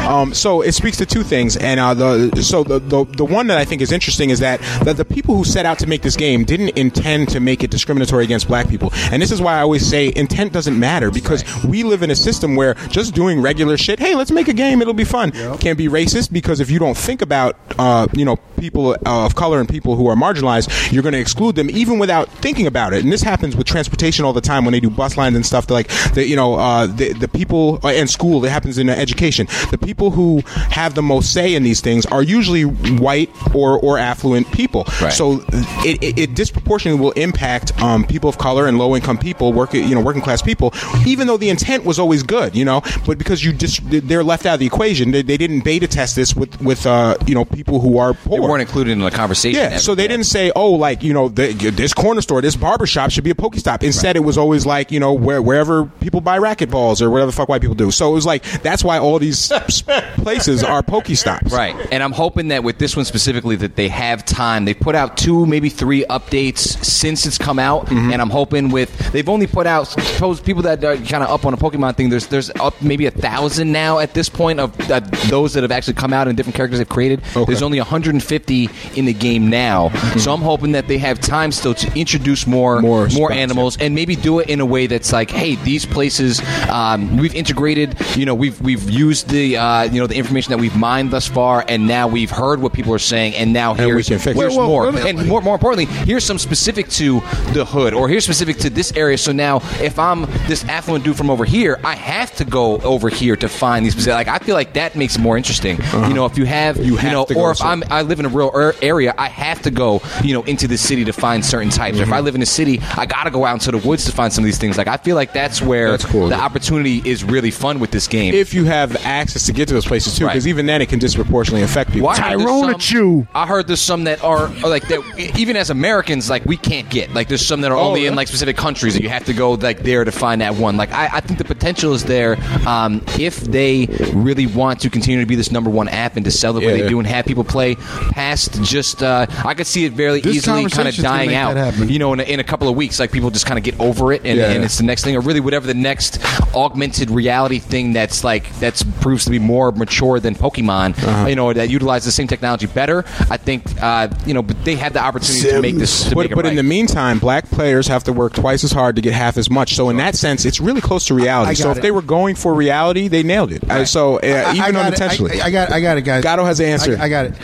Um, so it speaks to two things, and uh, the so the, the the one that I think is interesting is that that the people who set out to make this game didn't intend to make it discriminatory against black people, and this is why I always say intent doesn't matter because we live in a system where just doing regular shit, hey, let's make a game, it'll be fun, can't be racist because if you don't think about uh, you know people of color and people who are marginalized, you're going to exclude them even without thinking about it, and this happens with transportation all the time when they do bus lines and stuff. They're Like the you know uh, the the people uh, and school, it happens in uh, education. The people who have the most say in these things are usually white or or affluent people. Right. So it, it, it disproportionately will impact um, people of color and low income people, work you know working class people, even though the intent was always good, you know. But because you dis- they're left out of the equation, they, they didn't beta test this with with uh, you know people who are poor. They weren't included in the conversation. Yeah, so they didn't say, oh, like you know, the, this corner store, this barber shop should be a Pokestop. Instead, it was always like you know, where, wherever people buy racquetballs or whatever the fuck white people do. So it was like that's why all these places are Pokestops. Right, and I'm hoping that with this one specifically, that they have time. They put out two, maybe three updates since it's come out, Mm-hmm. and I'm hoping with they've only put out suppose people that are kind of up on a Pokemon thing. There's there's up maybe a thousand now at this point of uh, those that have actually come out and different characters they've created. Okay. There's only 150 in the game now, so I'm hoping that they have time still to introduce more More more, animals and maybe do it in a way that's like, hey, these places um, we've integrated. You know, we've we've used the uh, you know the information that we've mined thus far, and now we've heard what people are saying, and now we here's, can fix here's Well, well, more. me- and more, more importantly, here's some specific to the hood, or here's specific to this area. So now, if I'm this affluent dude from over here, I have to go over here to find these specific. Like, I feel like that makes it more interesting. You know, if you have, you, have know, or if I'm I live in a rural er- area, I have to go, you know, into the city to find certain types. Or if I Mm-hmm. live in a city, I got to go out into the woods to find some of these things. Like I feel like that's where That's cool. the opportunity is really fun with this game. If you have access to get to those places too, Right. because even then it can disproportionately affect people. Well, I heard there's Tyrone some- at you. I heard there's some that are are like that. Even as Americans, like we can't get. Like there's some that are Oh, only in like specific countries that you have to go like there to find that one. Like I, I think the potential is there um, if they really want to continue to be this number one app and to sell it where Yeah. they do and have people play past just. Uh, I could see it very This easily kind of dying out. You know, in a, in a couple of weeks, like people just kind of get over it and, Yeah, and it's the next thing, or really whatever the next augmented reality thing that's like that's proves to be more mature than Pokemon. Uh-huh. You know, that utilize the same technology better. I think uh, you know, but they had the opportunity to make this. To but make it but in the meantime, black players have to work twice as hard to get half as much. So in that sense, it's really close to reality. I so got if it. they were going for reality, they nailed it. Uh, so uh, I- I even got it. unintentionally, I, I got. I got it, guys. Gatto has the answer. I, I got it.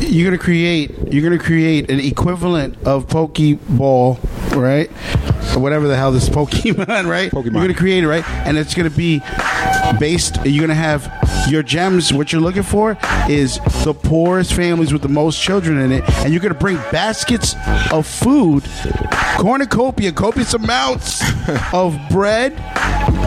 You're gonna create. You're gonna create an equivalent of Pokeball, right? Or whatever the hell this Pokemon, right? Pokemon. You're gonna create it, right? And it's gonna be based. You're gonna have your gems. What you're looking for is the poorest families with the most children in it, and you're gonna bring baskets of food, cornucopia, copious amounts of bread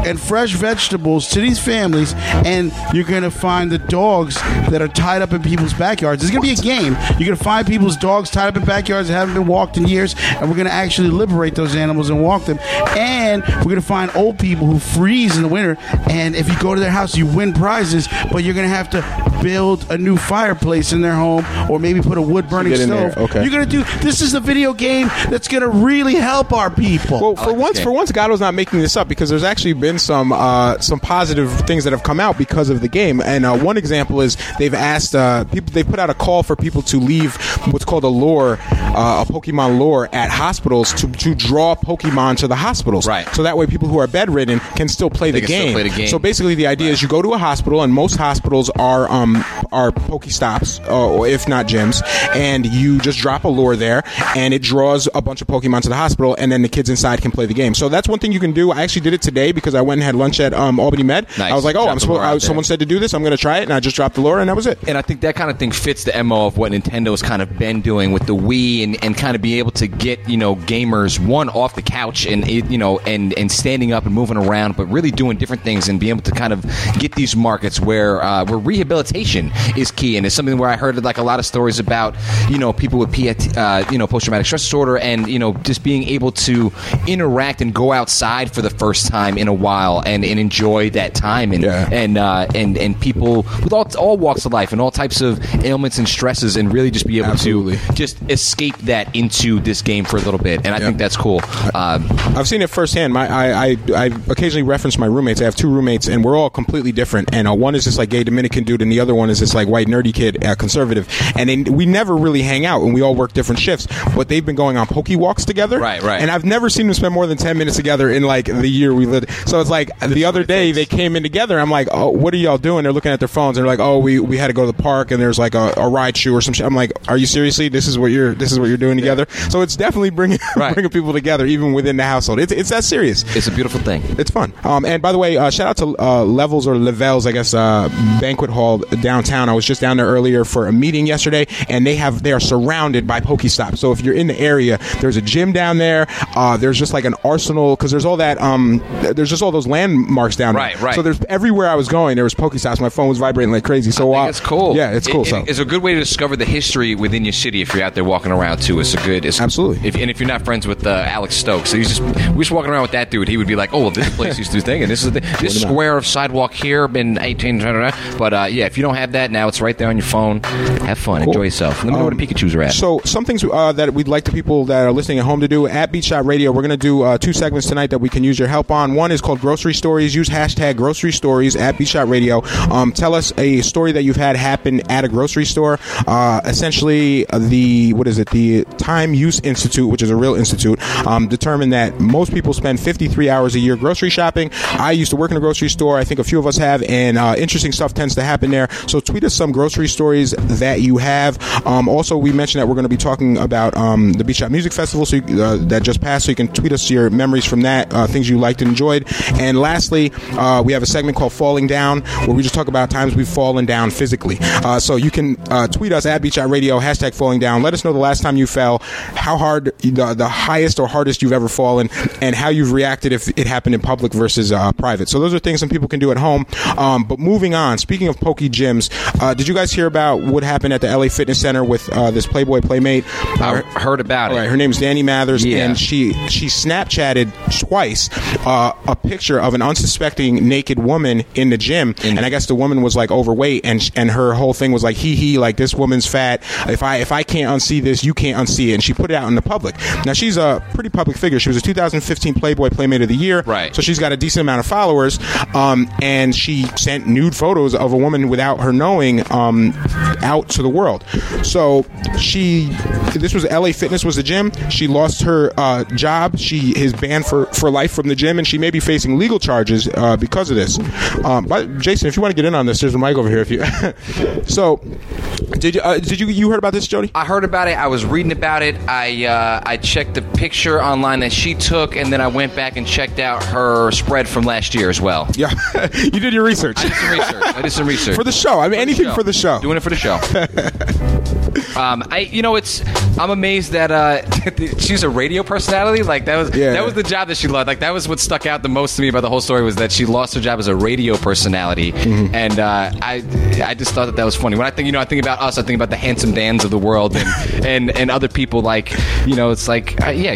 and fresh vegetables to these families, and you're going to find the dogs that are tied up in people's backyards. It's going to be a game. You're going to find people's dogs tied up in backyards that haven't been walked in years, and we're going to actually liberate those animals and walk them. And we're going to find old people who freeze in the winter, and if you go to their house, you win prizes, but you're going to have to build a new fireplace in their home, or maybe put a wood burning stove. there, okay. You're going to do this is a video game that's going to really help our people. Well, for like once, game. for once, Gatto's not making this up because there's actually been been some uh, some positive things that have come out because of the game. And uh, one example is they've asked uh, people. They put out a call for people to leave what's called a lure, uh, a Pokemon lure at hospitals to, to draw Pokemon to the hospitals. Right. So that way, people who are bedridden can still play the can still game. play the game. So basically, the idea is you go to a hospital, and most hospitals are um are Pokestops, uh, or if not gyms, and you just drop a lure there, and it draws a bunch of Pokemon to the hospital, and then the kids inside can play the game. So that's one thing you can do. I actually did it today because I went and had lunch at um, Albany Med. Nice. I was like, oh, Drop I'm the supposed. lure there. someone said to do this. I'm going to try it, and I just dropped the lure, and that was it. And I think that kind of thing fits the MO of what Nintendo's kind of been doing with the Wii and, and kind of be able to get, you know, gamers one off the couch and you know and, and standing up and moving around, but really doing different things and be able to kind of get these markets where uh, where rehabilitation is key and it's something where I heard like a lot of stories about, you know, people with PAT, uh, you know, post traumatic stress disorder and you know just being able to interact and go outside for the first time in a while and, and enjoy that time and Yeah. and uh, and and people with all all walks of life and all types of ailments and stresses, and really just be able Absolutely. to just escape that into this game for a little bit. And I think that's cool. Um, I've seen it firsthand. My, I, I, I occasionally reference my roommates. I have two roommates, and we're all completely different. And uh, one is just like gay Dominican dude, and the other one is this like white nerdy kid, uh, conservative. And they, we never really hang out, and we all work different shifts. But they've been going on poke walks together, Right, right. And I've never seen them spend more than ten minutes together in like the year we lived. So it's like the other day they came in together. I'm like, oh, what are y'all doing? They're looking at their phones. And They're like, oh, we, we had to go to the park, and there's like a, a ride shoe or some shit. I'm like, are you seriously? This is what you're this is what you're doing together. So it's definitely bringing Right. bringing people together, even within the household. It's, it's that serious. it's a beautiful thing. It's fun. Um, and by the way, uh, shout out to uh, Levels or Levels, I guess, uh, banquet hall downtown. I was just down there earlier for a meeting yesterday, and they have they are surrounded by Pokestops. So if you're in the area, there's a gym down there. Uh, there's just like an arsenal because there's all that. Um, there's just all those landmarks down Right, there. right. So there's everywhere I was going, there was Pokestops. My phone was vibrating like crazy. So I uh, it's cool. Yeah, it's cool. It- so It's a good way to discover the history within your city if you're out there walking around too. It's a good. It's, Absolutely. If, and if you're not friends with uh, Alex Stokes, so he's just we're just walking around with that dude. He would be like, "Oh, well, this place used to do thing, and this is the, this square of sidewalk here been 18." da, da, da." But uh, yeah, if you don't have that now, it's right there on your phone. Have fun, enjoy yourself. Let me know where the Pikachu's are at. So some things uh, that we'd like the people that are listening at home to do at Beat Shot Radio. We're going to do uh, two segments tonight that we can use your help on. One is called Grocery Stories. Use hashtag Grocery Stories at Beat Shot Radio. Um, tell us a story that you've had happen at a grocery store. Uh, essentially, the what is it? The Time Use Institute, which is a real institute, um, determined that most people spend 53 hours a year grocery shopping. I used to work in a grocery store. I think a few of us have, and uh, interesting stuff tends to happen there. So tweet us some grocery stories that you have. Um, also, we mentioned that we're going to be talking about um, the Beach Shop Music Festival so you, uh, that just passed. So you can tweet us your memories from that, uh, things you liked and enjoyed. And lastly, uh, we have a segment called Falling Down where we just talk about times we've fallen down physically. Uh, so you can uh, tweet us at Beach Shop Radio hashtag Falling Down. Let us know the last time you fell, how hard the, the highest or hardest you've ever fallen, and how you've reacted if it happened in public versus uh, private. So those are things some people can do at home. Um, but moving on, speaking of Poke Gyms, uh, did you guys hear about what happened at the LA Fitness Center with uh, this Playboy Playmate? I heard about it. right, her name's Dani Mathers, Yeah. and she she Snapchatted twice uh, a picture of an unsuspecting naked woman in the gym, and I guess the woman was like overweight, and and her whole thing was like, "Hee hee, like this woman's fat. If I if I can't unsee this, you can't unsee it." And she put it out in the public. Now she's a pretty public figure. She was a 2015 Playboy Playmate of the Year, Right. So she's got a decent amount of followers, um, and she sent nude photos of a woman without her knowing um, out to the world. So she, this was LA Fitness was the gym. She lost her uh, job. She is banned for, for life from the gym, and she may be facing legal charges uh, because of this. Um, but Jason, if you want to get in on this, there's a mic over here. If you so, did you uh, did you you heard about this, Jody? I heard about it. I was reading about it. I uh, I checked the picture online that she took, and then I went back and checked out her spread from last year as well. Yeah, you did your research I did some research. I did some research for the show. I mean, anything for the show. Doing it for the show. um, I, you know, it's. I'm amazed that uh, she's a radio personality. Like that was Yeah. that was the job that she loved. Like that was what stuck out the most to me about the whole story was that she lost her job as a radio personality, Mm-hmm. and uh, I I just thought that that was funny. When I think you know I think about us, I think about the handsome Dans of the world and and, and other people like you know it's like uh, yeah.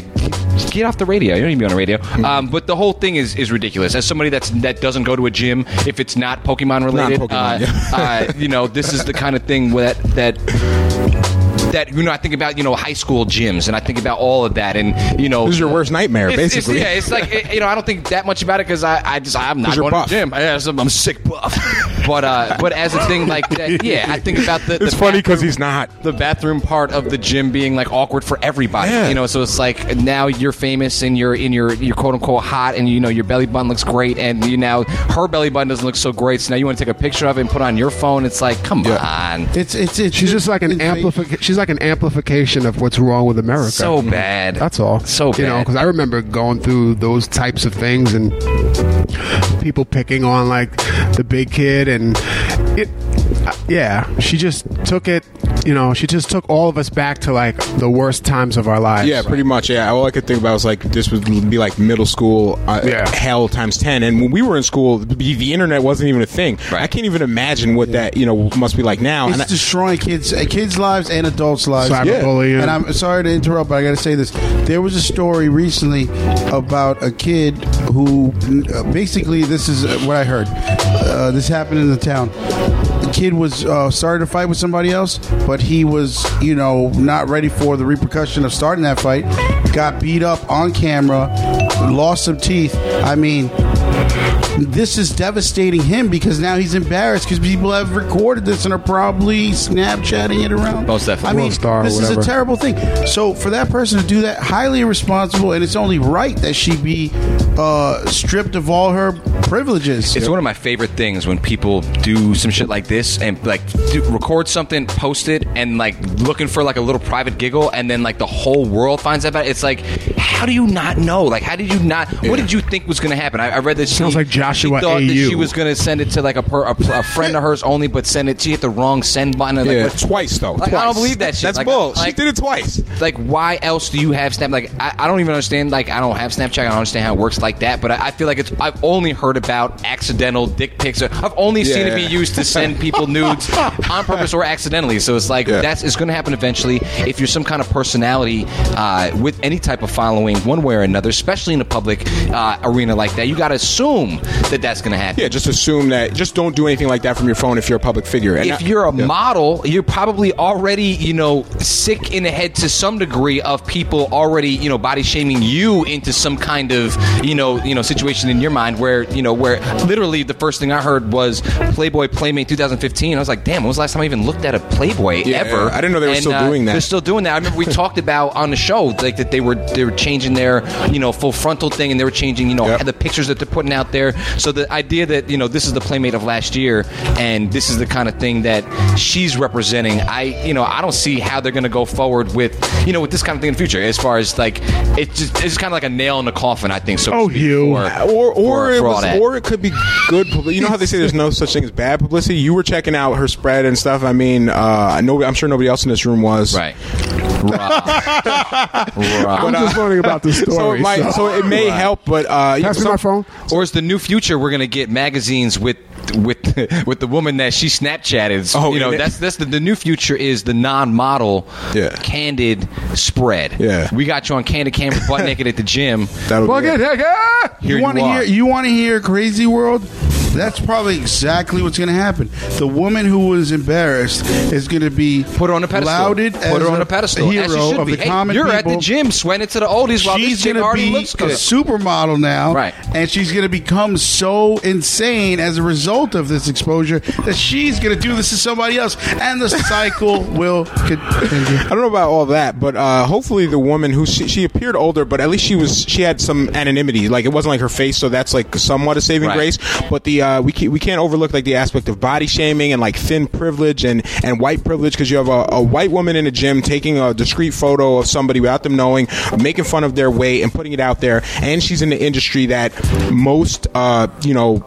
Just get off the radio. You don't even be on the radio. Mm-hmm. Um, but the whole thing is, is ridiculous. As somebody that's that doesn't go to a gym, if it's not Pokemon related, Pokemon, uh, yeah. uh, you know, this is the kind of thing that that that you know I think about you know high school gyms and I think about all of that and you know This is your worst nightmare, it's, it's- basically. yeah, it's like it- you know I don't think that much about it because I, I just I'm not going buff. the gym. I, I'm, I'm sick buff. but uh, but as a thing like that, yeah, I think about the. It's the funny because he's not. the bathroom part of the gym being like awkward for everybody. Yeah. You know, so it's like now you're famous and you're in your you're quote unquote hot and you know your belly button looks great and you now her belly button doesn't look so great. So now you want to take a picture of it and put it on your phone. It's like, come on. It's it's it's. She's just like an amplification. She's like an amplification of what's wrong with America. So bad. That's all. So You know, because I remember going through those types of things and people picking on like the big kid and it. Yeah, she just took it. You know, she just took all of us back to like the worst times of our lives. Yeah, pretty much. Yeah, all I could think about was like this would be like middle school uh, Yeah. hell times ten. And when we were in school, the, the internet wasn't even a thing. Right. I can't even imagine what that you know must be like now. It's And I- destroying kids, uh, kids' lives and adults' lives. Cyberbullying. And I'm sorry to interrupt, but I got to say this. There was a story recently about a kid who, uh, basically, this is uh, what I heard. Uh, this happened in the town. Kid was uh, started to fight with somebody else, but he was, you know, not ready for the repercussion of starting that fight. Got beat up on camera, lost some teeth. I mean, this is devastating him because now he's embarrassed because people have recorded this and are probably Snapchatting it around. Most definitely. I mean, Star this is a terrible thing. So for that person to do that, highly irresponsible, and it's only right that she be uh, stripped of all her privileges. It's one of my favorite things when people do some shit like this and like do, record something, post it, and like looking for like a little private giggle, and then like the whole world finds out about it. It's like, how do you not know? Like, how did you not? What did you think was going to happen? I, I read that she, Sounds like Joshua she thought that she was going to send it to like a, per, a, a friend of hers only, but send it. She hit the wrong send button. and, Like, yeah, what- twice though. Like, twice. I don't believe that shit. That's Like, bull. like- she did it twice. like why else do you have snap like I, I don't even understand like i don't have snapchat i don't understand how it works like that but i, I feel like it's i've only heard about accidental dick pics i've only seen it be Yeah. used to send people nudes on purpose or accidentally so it's like Yeah. that's it's going to happen eventually if you're some kind of personality uh, with any type of following one way or another especially in a public uh, arena like that you got to assume that that's going to happen Yeah, just assume that. Just don't do anything like that from your phone if you're a public figure. And if you're a yeah. model, you're probably already, you know, sick in the head to some degree of people already, you know, body shaming you into some kind of, you know, you know, situation in your mind where, you know, where literally the first thing I heard was Playboy Playmate 2015. I was like, damn, when was the last time I even looked at a Playboy Yeah, ever? I didn't know they were And, still uh, doing that. They're still doing that. I remember we talked about on the show like that they were they were changing their, you know, full frontal thing and they were changing, you know, Yep. the pictures that they're putting out there. So the idea that you know this is the playmate of last year, and this is the kind of thing that she's representing. I you know I don't see how they're going to go forward with you know with this kind of thing in the future. As far as like it's just it's just kind of like a nail in the coffin. I think so. Oh, speak, Hugh. for- or or for- it was, or it could be good publicity. You know how they say there's no such thing as bad publicity. You were checking out her spread and stuff. I mean, uh, no, I'm sure nobody else in this room was. right. Right. I'm Right. just learning about the So story. it might, so- so it may help, but uh, Pass me some- my phone. Or is the new future we're gonna get magazines with with with the woman that she Snapchatted? Oh, you know yeah. that's that's the, the new future is the non-model, Yeah. candid spread. Yeah. we got you on candid camera, butt naked at the gym. That'll it. it. yeah. Here you want to hear? You want to hear Crazy World? That's probably exactly what's going to happen. The woman who was embarrassed is going to be Put on a pedestal. lauded Put as her on a pedestal. hero As of be. the Hey, common you're at the gym sweating to the oldies while this she's going to already be a supermodel now, Right. And she's going to become so insane as a result of this exposure that she's going to do this to somebody else, and the cycle will continue. I don't know about all that, but uh, hopefully the woman who she, she appeared older, but at least she was she had some anonymity. Like it wasn't like her face, so that's like somewhat a saving Right. grace. But the uh, we can't, we can't overlook like the aspect of body shaming and like thin privilege and and white privilege because you have a, a white woman in a gym taking a discreet photo of somebody without them knowing, making fun of their weight and putting it out there, and she's in the industry that most uh, you know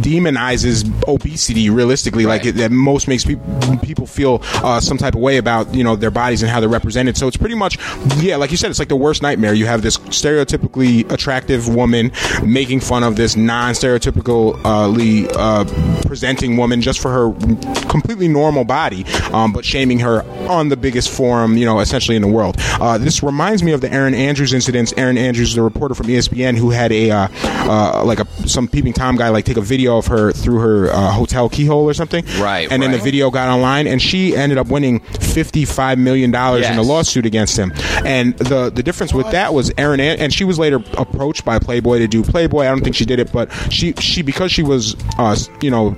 demonizes obesity. Realistically, like it, that most makes people people feel uh, some type of way about you know their bodies and how they're represented. So it's pretty much yeah, like you said, it's like the worst nightmare. You have this stereotypically attractive woman making fun of this non-stereotypically uh, presenting woman just for her completely normal body, um, but shaming her on the biggest forum, you know, essentially in the world. Uh, this reminds me of the Erin Andrews incidents. Erin Andrews, the reporter from ESPN, who had a uh, uh, like a some peeping tom guy like take a video of her through her uh, hotel keyhole or something, Right, And then the video got online, and she ended up winning fifty five million dollars in a lawsuit against him. And the the difference with that was Erin, An- and she was later approached by Playboy to do Playboy. I don't think she did it, but she she because she was uh, you know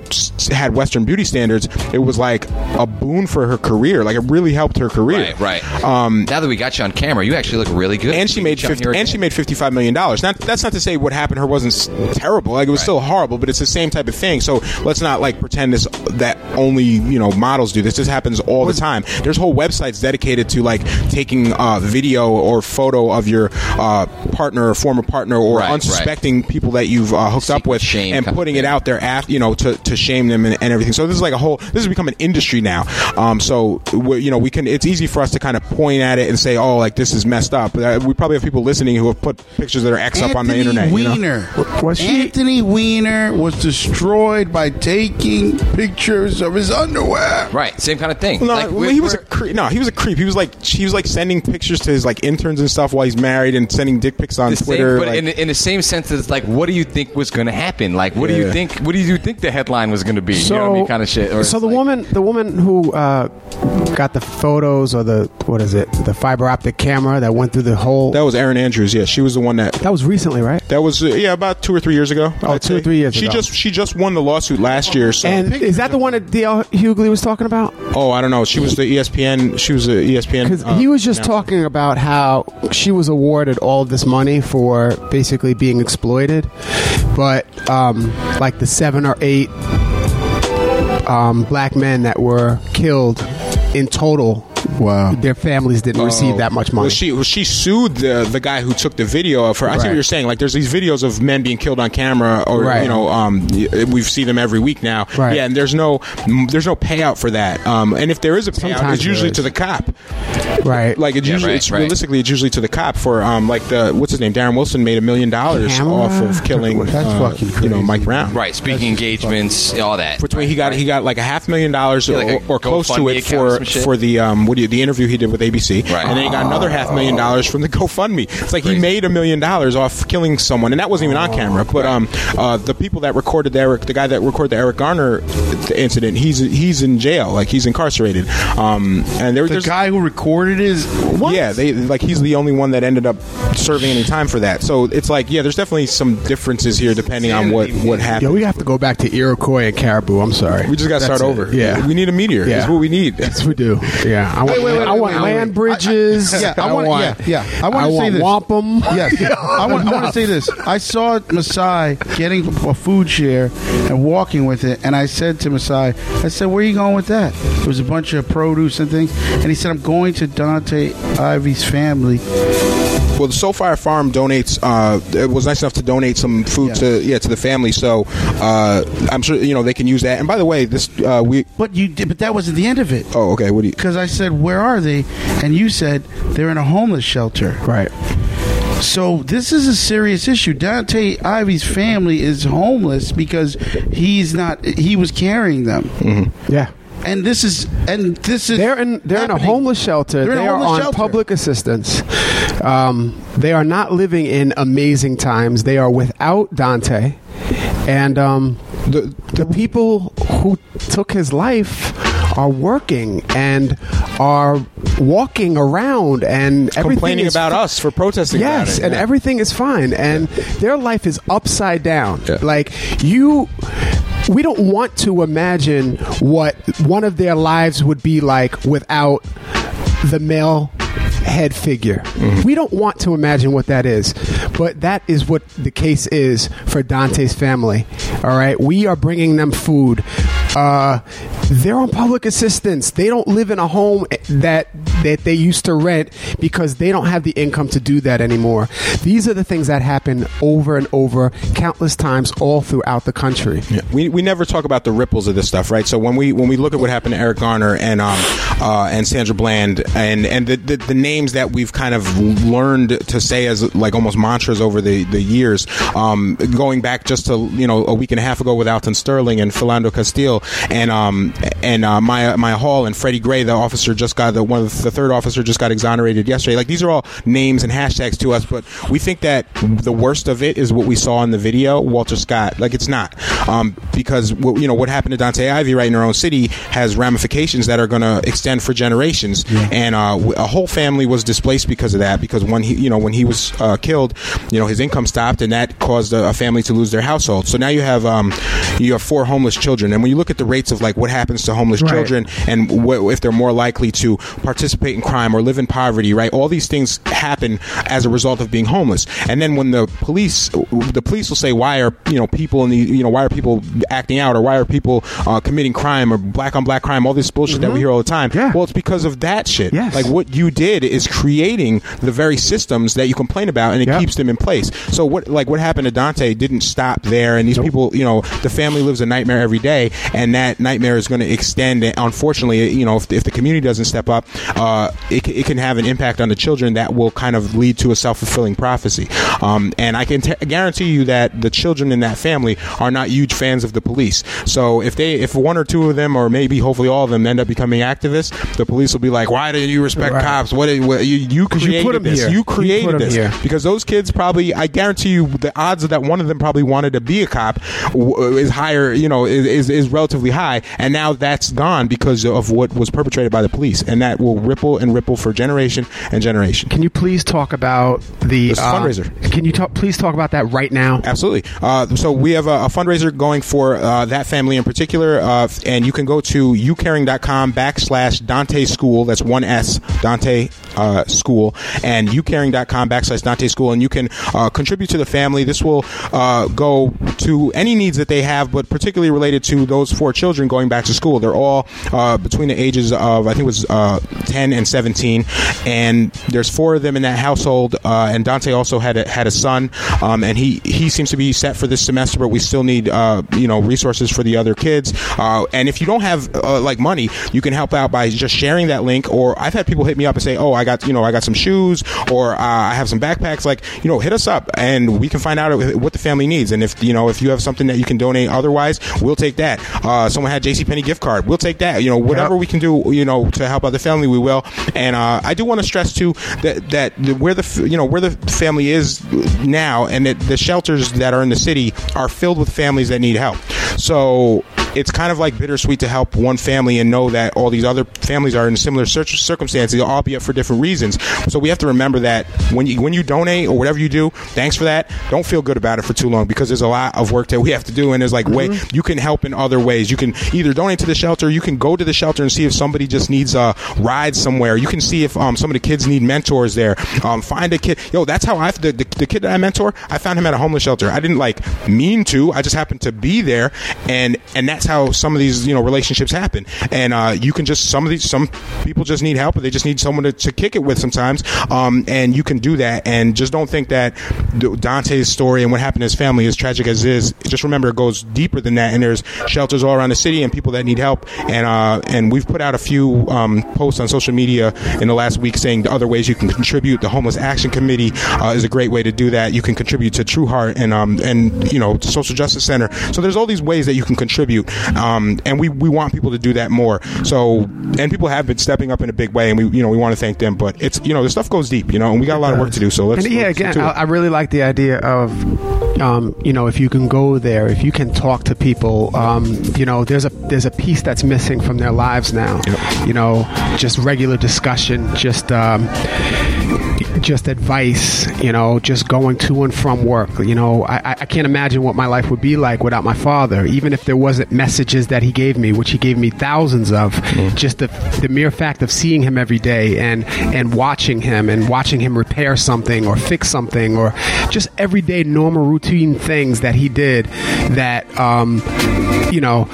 had Western beauty standards, it was like a boon for her career. Like it really helped her career. Right, right. Um, now that we got you on camera, you actually look really good. And she made get 50, and she made fifty five million dollars. Now that's not to say what happened to her wasn't terrible. Like it was Right. still horrible, but it's the same type of thing. So let's not like pretend this that only you know models do this. This happens all the time. There's whole websites dedicated to like taking uh, video or photo of your uh, partner or former partner or Right, right. unsuspecting people that you've uh, hooked up with shame and putting it out there after you know to, to shame them and, and everything. So this is like a whole. This has become an industry now. Um, so we you know we can. It's easy for us to kind of point at it and say, oh, like this is messed up. But uh, we probably have people listening who have put pictures that are X up on the Anthony internet. you know? Weiner. Was she- Anthony Weiner was destroyed by taking pictures of his underwear. right, same kind of thing. No, Like, well, we're- he was a we're- creep. No, he was a creep. He was like he was like sending pictures to his like interns and stuff while he's married and sending dick pics on the same, Twitter. but like- in, in the same sense, it's like, what do you think was going to happen? Like, what do you think? What do you think the headline was going to be? So, you know what I mean? Kind of shit. Or so the like- woman, the woman who uh, got the photos or the what is it, the fiber optic camera that went through the whole. that was Erin Andrews. Yeah, she was the one that that was recently, right? That was uh, yeah, about two or three years ago. Oh, I'd two or three years She ago. just she just won the lawsuit last year. So And is that the one that D.L. Hughley was talking about? oh, I don't know. She was the ESPN. She was the ESPN. Because uh, he was just announcer. talking about how she was awarded all this money for basically being exploited, but um, like the seven or eight um, black men that were killed in total, Wow. their families didn't receive that much money. Well, she well, she sued the the guy who took the video of her. I see what you're saying. Like, there's these videos of men being killed on camera, or Right. you know, um, y- we see them every week now. Right. Yeah, and there's no there's no payout for that. Um, and if there is a payout, Sometimes it's usually there to the cop. right? Like it's Yeah, usually right, it's right. realistically it's usually to the cop for um like the what's his name Darren Wilson made a million dollars off of killing That's uh, fucking you know. Mike Brown. right, speaking engagements, all that. Between he got he got like a half million dollars Yeah, like or, or close to it for for the um what do you, the interview he did with ABC, Right. and then he got another half million dollars from the GoFundMe. It's like he made a million dollars off killing someone, and that wasn't even on camera. But um uh the people that recorded the Eric, the guy that recorded the Eric Garner incident, he's he's in jail, like he's incarcerated. Um and there The there's guy who recorded his what? yeah, they like he's the only one that ended up serving any time for that. So it's like yeah, there's definitely some differences here depending on what what happened. Yo, we have to go back to Iroquois and Caribou. I'm sorry. we just got to start it. over. Yeah, we need a meteor. Yeah. That's what we need. Yes, we do. Yeah, I want, Wait, wait, wait, I wait, want wait, land bridges. I- yeah, I wanna- want, yeah, yeah. I wanna say this. wampum. Yes, I want, I want to say this. I saw Masai getting a food share and walking with it, and I said to Masai, I said, "Where are you going with that?" It was a bunch of produce and things, and he said, "I'm going to Dontay Ivy's family." Well, the Soulfire Farm donates. Uh, it was nice enough to donate some food Yeah. to yeah to the family. So uh, I'm sure you know they can use that. And by the way, this uh, we. But you did, but that wasn't the end of it. Oh, okay. What do you? Because I said, "Where are they?" And you said they're in a homeless shelter. Right. So this is a serious issue. Dontay Ivy's family is homeless because he's not. He was carrying them, Yeah. and this is and this is. They're in they're in a homeless shelter. They're in they are on shelter. public assistance. Um, they are not living in amazing times. They are without Dontay, and um, The, the people who took his life are working and are walking around and everything complaining about fi- us for protesting. Yes, it. and Yeah. everything is fine, and their life is upside down. Yeah. Like you, we don't want to imagine what one of their lives would be like without the male head figure. We don't want to imagine what that is, but that is what the case is for Dontay's family. All right, we are bringing them food. Uh, they're on public assistance. They don't live in a home that that they used to rent because they don't have the income to do that anymore. These are the things that happen over and over countless times all throughout the country. Yeah. We, we never talk about the ripples of this stuff, right? So when we when we look at what happened to Eric Garner and um uh, and Sandra Bland and and the, the the names that we've kind of learned to say as like almost mantras over the the years, um, going back just to you know a week and a half ago with Alton Sterling and Philando Castile and um and uh, Mya Mya Hall and Freddie Gray, the officer just got the one of the third officer just got exonerated yesterday. Like these are all names and hashtags to us, but we think that the worst of it is what we saw in the video, Walter Scott. Like it's not, um, because what, you know what happened to Dontay Ivy right in our own city has ramifications that are going to extend for generations, and uh, a whole family was displaced because of that. Because when he, you know, when he was uh, killed, you know, his income stopped, and that caused a, a family to lose their household. So now you have um, you have four homeless children, and when you look at the rates of like what happens to homeless Right. children and wh- if they're more likely to participate in crime or live in poverty, right? All these things happen as a result of being homeless. And then when the police, the police will say, why are you know people in the you know why are people acting out or why are people uh, committing crime or black on black crime? All this bullshit that we hear all the time. Mm-hmm. Yeah. Well, it's because of that shit. Yes. Like what you did is creating the very systems that you complain about, and it keeps them in place. So what like what happened to Dontay didn't stop there, and these people, you know, the family lives a nightmare every day, and that nightmare is going to extend. And unfortunately, you know, if, if the community doesn't step up, uh, it, it can have an impact on the children that will kind of lead to a self fulfilling prophecy. Um, and I can t- guarantee you that the children in that family are not huge fans of the police. So if they, if one or two of them, or maybe hopefully all of them, end up becoming activists, the police will be like, "Why didn't you respect Right. cops? What, you, you created put 'em this? here. You You created 'em this." here. because those kids probably i guarantee you the odds that one of them probably wanted to be a cop is higher you know is, is, is relatively high and now that's gone because of what was perpetrated by the police and that will ripple and ripple for generation and generation Can you please talk about the uh, fundraiser. Can you talk, please talk about that right now? Absolutely. Uh, so we have a, a fundraiser going for uh, that family in particular, uh, and you can go to youcaring.com backslash Dontay School. That's one S, Dontay uh, School, and youcaring.com backslash Dontay School, and you can uh, contribute to the family. This will uh, go to any needs that they have, but particularly related to those four children going back to school. They're all uh, between the ages of I think it was uh, 10 and 17, and there's four of them in that household. And Dante also had a, had a son, um, and he he seems to be set for this semester, but we still need you know resources for the other kids. And if you don't have like money, you can help out by just sharing that link. Or I've had people hit me up and say, "Oh, I got you know I got some shoes, or uh, I have some backpacks." Like you know, hit us up, and we can find out what the family needs. And if you know if you have something that you can donate, otherwise, we'll take that. Uh, someone had J.C. Penney gift card, we'll take that. You know, whatever we can do, you know, to help out the family, we will. And uh, I do want to stress too that that the, where the you know where the family is now, and that the shelters that are in the city are filled with families that need help. So it's kind of like bittersweet to help one family and know that all these other families are in similar cir- circumstances, albeit for different reasons. So we have to remember that when you when you donate or whatever you do, thanks for that. Don't feel good about it for too long because there's a lot of work that we have to do, and there's like way you can help in other ways. You can either donate to the shelter, you can go to the shelter and see if somebody just needs a ride somewhere. You can see if um, some of the kids need mentors there. Um, find a kid. Yo, that's how I the, the the kid that I mentor. I found him at a homeless shelter. I didn't like mean to. I just happened to be there, and and that's how some of these you know relationships happen. And uh, you can just some of these some people just need help, or they just need someone to, to kick it with sometimes. Um, and you can do that. And just don't think that Dontay's story and what happened to his family, as tragic as it is, just remember it goes deeper than that. And there's shelters all around the city and people that need help. And uh, and we've put out a few um, posts on social media in the last week saying the other ways you can contribute. The Homeless Action Committee uh, is a great way to do that. You can contribute to True Heart and um, and you know Social Justice Center. So there's all these ways that you can contribute, um, and we, we want people to do that more. So and people have been stepping up in a big way, and we you know we want to thank them. But it's you know the stuff goes deep, you know, and we got a lot of work to do. So let's And yeah, let's again, I. I really like the idea of, um, you know, if you can go there, if you can talk to people, um, you know, there's a there's a piece that's missing from their lives now. You know, just regular discussion, just. Just advice, you know, just going to and from work. You know, I, I can't imagine what my life would be like without my father, even if there wasn't messages that he gave me, which he gave me thousands of. Just the, the mere fact of seeing him every day and, and watching him and watching him repair something or fix something or just everyday normal routine things that he did that, um, you know,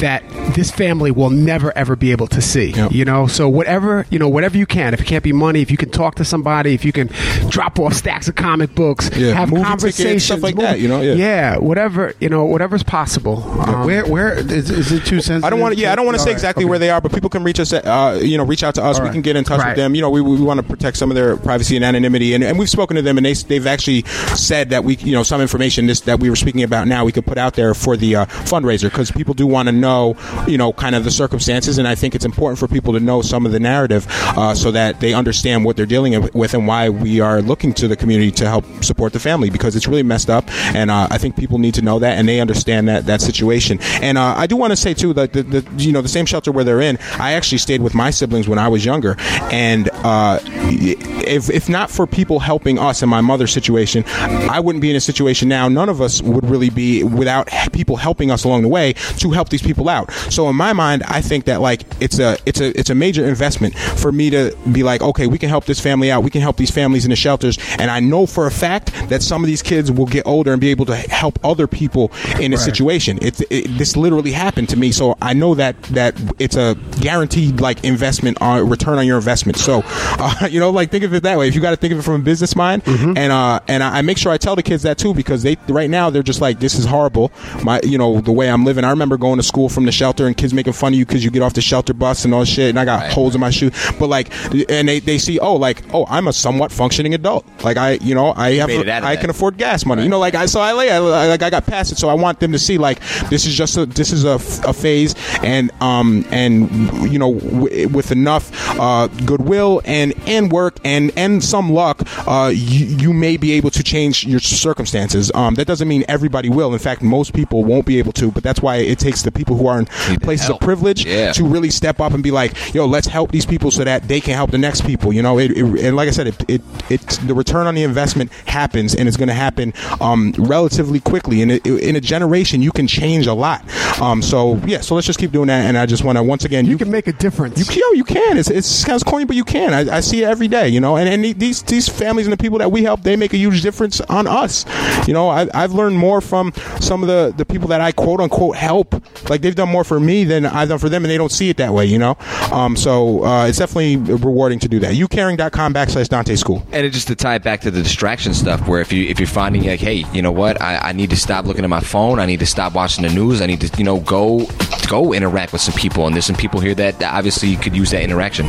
that this family will never ever be able to see. Yep. You know, so whatever you know, whatever you can. If it can't be money, if you can talk to somebody, if you can drop off stacks of comic books, Yeah, have movie tickets, conversations, stuff like movie- that, you know, yeah. whatever you know, whatever's possible. Um, where where is, is it too sensitive? I don't want to. Yeah, I don't want to say right, exactly okay. where they are, but people can reach us. At, uh, you know, reach out to us. All We right. can get in touch Right. with them. You know, we, we want to protect some of their privacy and anonymity, and, and we've spoken to them, and they they've actually said that we, you know, some information this that we were speaking about now we could put out there for the uh, fundraiser because people do want to know, you know, kind of the circumstances, and I think it's important for people to know some of the narrative uh, so that they understand what they're dealing with and why we are looking to the community to help support the family because it's really messed up, and uh, I think people need to know that and they understand that that situation. And uh, I do want to say too that the, the you know the same shelter where they're in, I actually stayed with my siblings when I was younger, and uh, if if not for people helping us in my mother's situation, I wouldn't be in a situation now. None of us would really be without people helping us along the way to help these people out. So in my mind, I think that like it's a it's a it's a major investment for me to be like, okay, we can help this family out. We can help these families in the shelters, and I know for a fact that some of these kids will get older and be able to help other people in a situation. It's it, this literally happened to me, so I know that that it's a guaranteed like investment on return on your investment. So, uh, you know, like think of it that way. If you got to think of it from a business mind, and uh, and I, I make sure I tell the kids that too because they right now they're just like, this is horrible. My, you know, the way I'm living. I remember going to school from the shelter and kids making fun of you because you get off the shelter bus and all shit, and I got holes in my shoe. But like, and they, they see, oh, like, oh, I'm a somewhat functioning adult. Like I, you know, I have, made it out of I can afford gas money. You know, like I, so I lay, I, like I got past it. So I want them to see like this is just a, this is a, a phase, and um and you know w- with enough uh, goodwill and and work and and some luck, uh, you, you may be able to change your circumstances. Um, that doesn't mean everybody will. In fact, most people won't be able to. But that's why it takes the people who are in places help. of privilege Yeah. to really step up and be like, yo, let's help these people so that they can help the next people. You know, it, it, and like I said, it, it it's the return on the investment happens, and it's going to happen um, relatively quickly. In a, in a generation, you can change a lot. Um, so yeah, so let's just keep doing that. And I just want to once again, you can make a difference. you can, yo, you can. It's it's kind of corny, but you can. I, I see it every day, you know. And and these these families and the people that we help, they make a huge difference on us. You know, I, I've learned more from some of the the people that I quote unquote help. Like they've done more for me than I've done for them, and they don't see it that way, you know. Um, so uh, it's definitely rewarding to do that. Youcaring.com backslash Dontay School. And it just to tie it back to the distraction stuff, where if you if you're finding like, hey, you know what, I, I need to stop looking at my phone, I need to stop watching the news, I need to you know go go interact with some people, and there's some people here that obviously could use that interaction.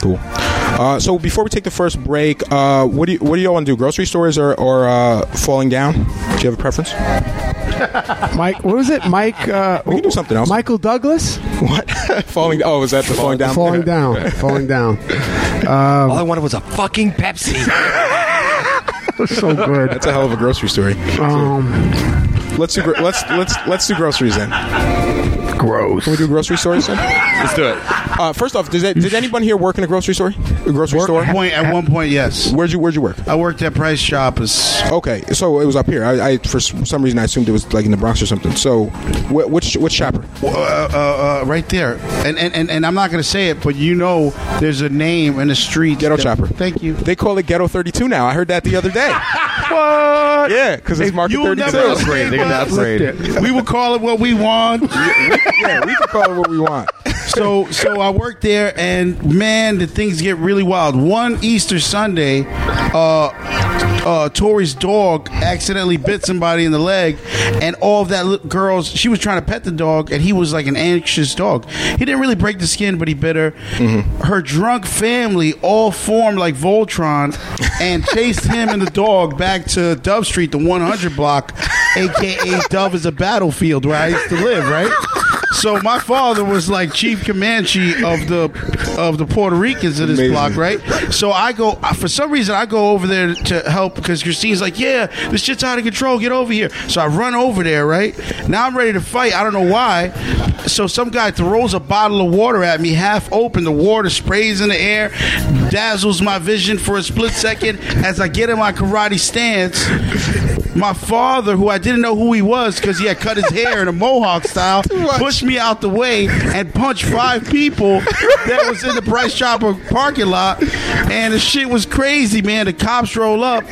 Cool. Uh, so before we take the first break, uh, what do you what do you all want to do? Grocery stores or, or uh, falling down? Do you have a preference? Mike, what was it? Mike. Uh, We can do something else. Michael Douglas. What? falling? Oh, was that the falling down? Falling down. falling down. All I wanted was a fucking Pepsi. So good. That's a hell of a grocery story. Um, Let's do gro- let's let's let's do groceries then. Gross. Can we do grocery stores then? Let's do it. Uh, first off, does that, did anyone here work in a grocery store? A grocery Work store? point at one point, yes. Where'd you Where'd you work? I worked at Price Choppers. Okay, so it was up here. I, I for s- some reason I assumed it was like in the Bronx or something. So, wh- which which shopper? Uh, uh, uh, right there, and, and and and I'm not going to say it, but you know, there's a name in the street. Ghetto that- Chopper. Thank you. They call it Ghetto 32 now. I heard that the other day. What? yeah, because it's Market You 32. never upgrade. They're gonna upgrade. We will call it what we want. yeah, we can call it what we want. so so I worked there, and man, the things get really wild. One Easter Sunday, uh, uh, Tori's dog accidentally bit somebody in the leg, and all of that girls. She was trying to pet the dog, and he was like an anxious dog. He didn't really break the skin, but he bit her. Her drunk family all formed like Voltron, and chased him and the dog back to Dove Street, the 100 block, aka Dove is a battlefield where I used to live. Right. So my father was like chief Comanche of the of the Puerto Ricans in this Amazing. block, right? So I go for some reason I go over there to help because Christine's like, yeah, this shit's out of control. Get over here. So I run over there, right? Now I'm ready to fight. I don't know why. So some guy throws a bottle of water at me, half open. The water sprays in the air, dazzles my vision for a split second as I get in my karate stance. My father, who I didn't know who he was because he had cut his hair in a mohawk style, pushed me out the way and punch five people that was in the Price Chopper parking lot. And the shit was crazy, man. The cops roll up,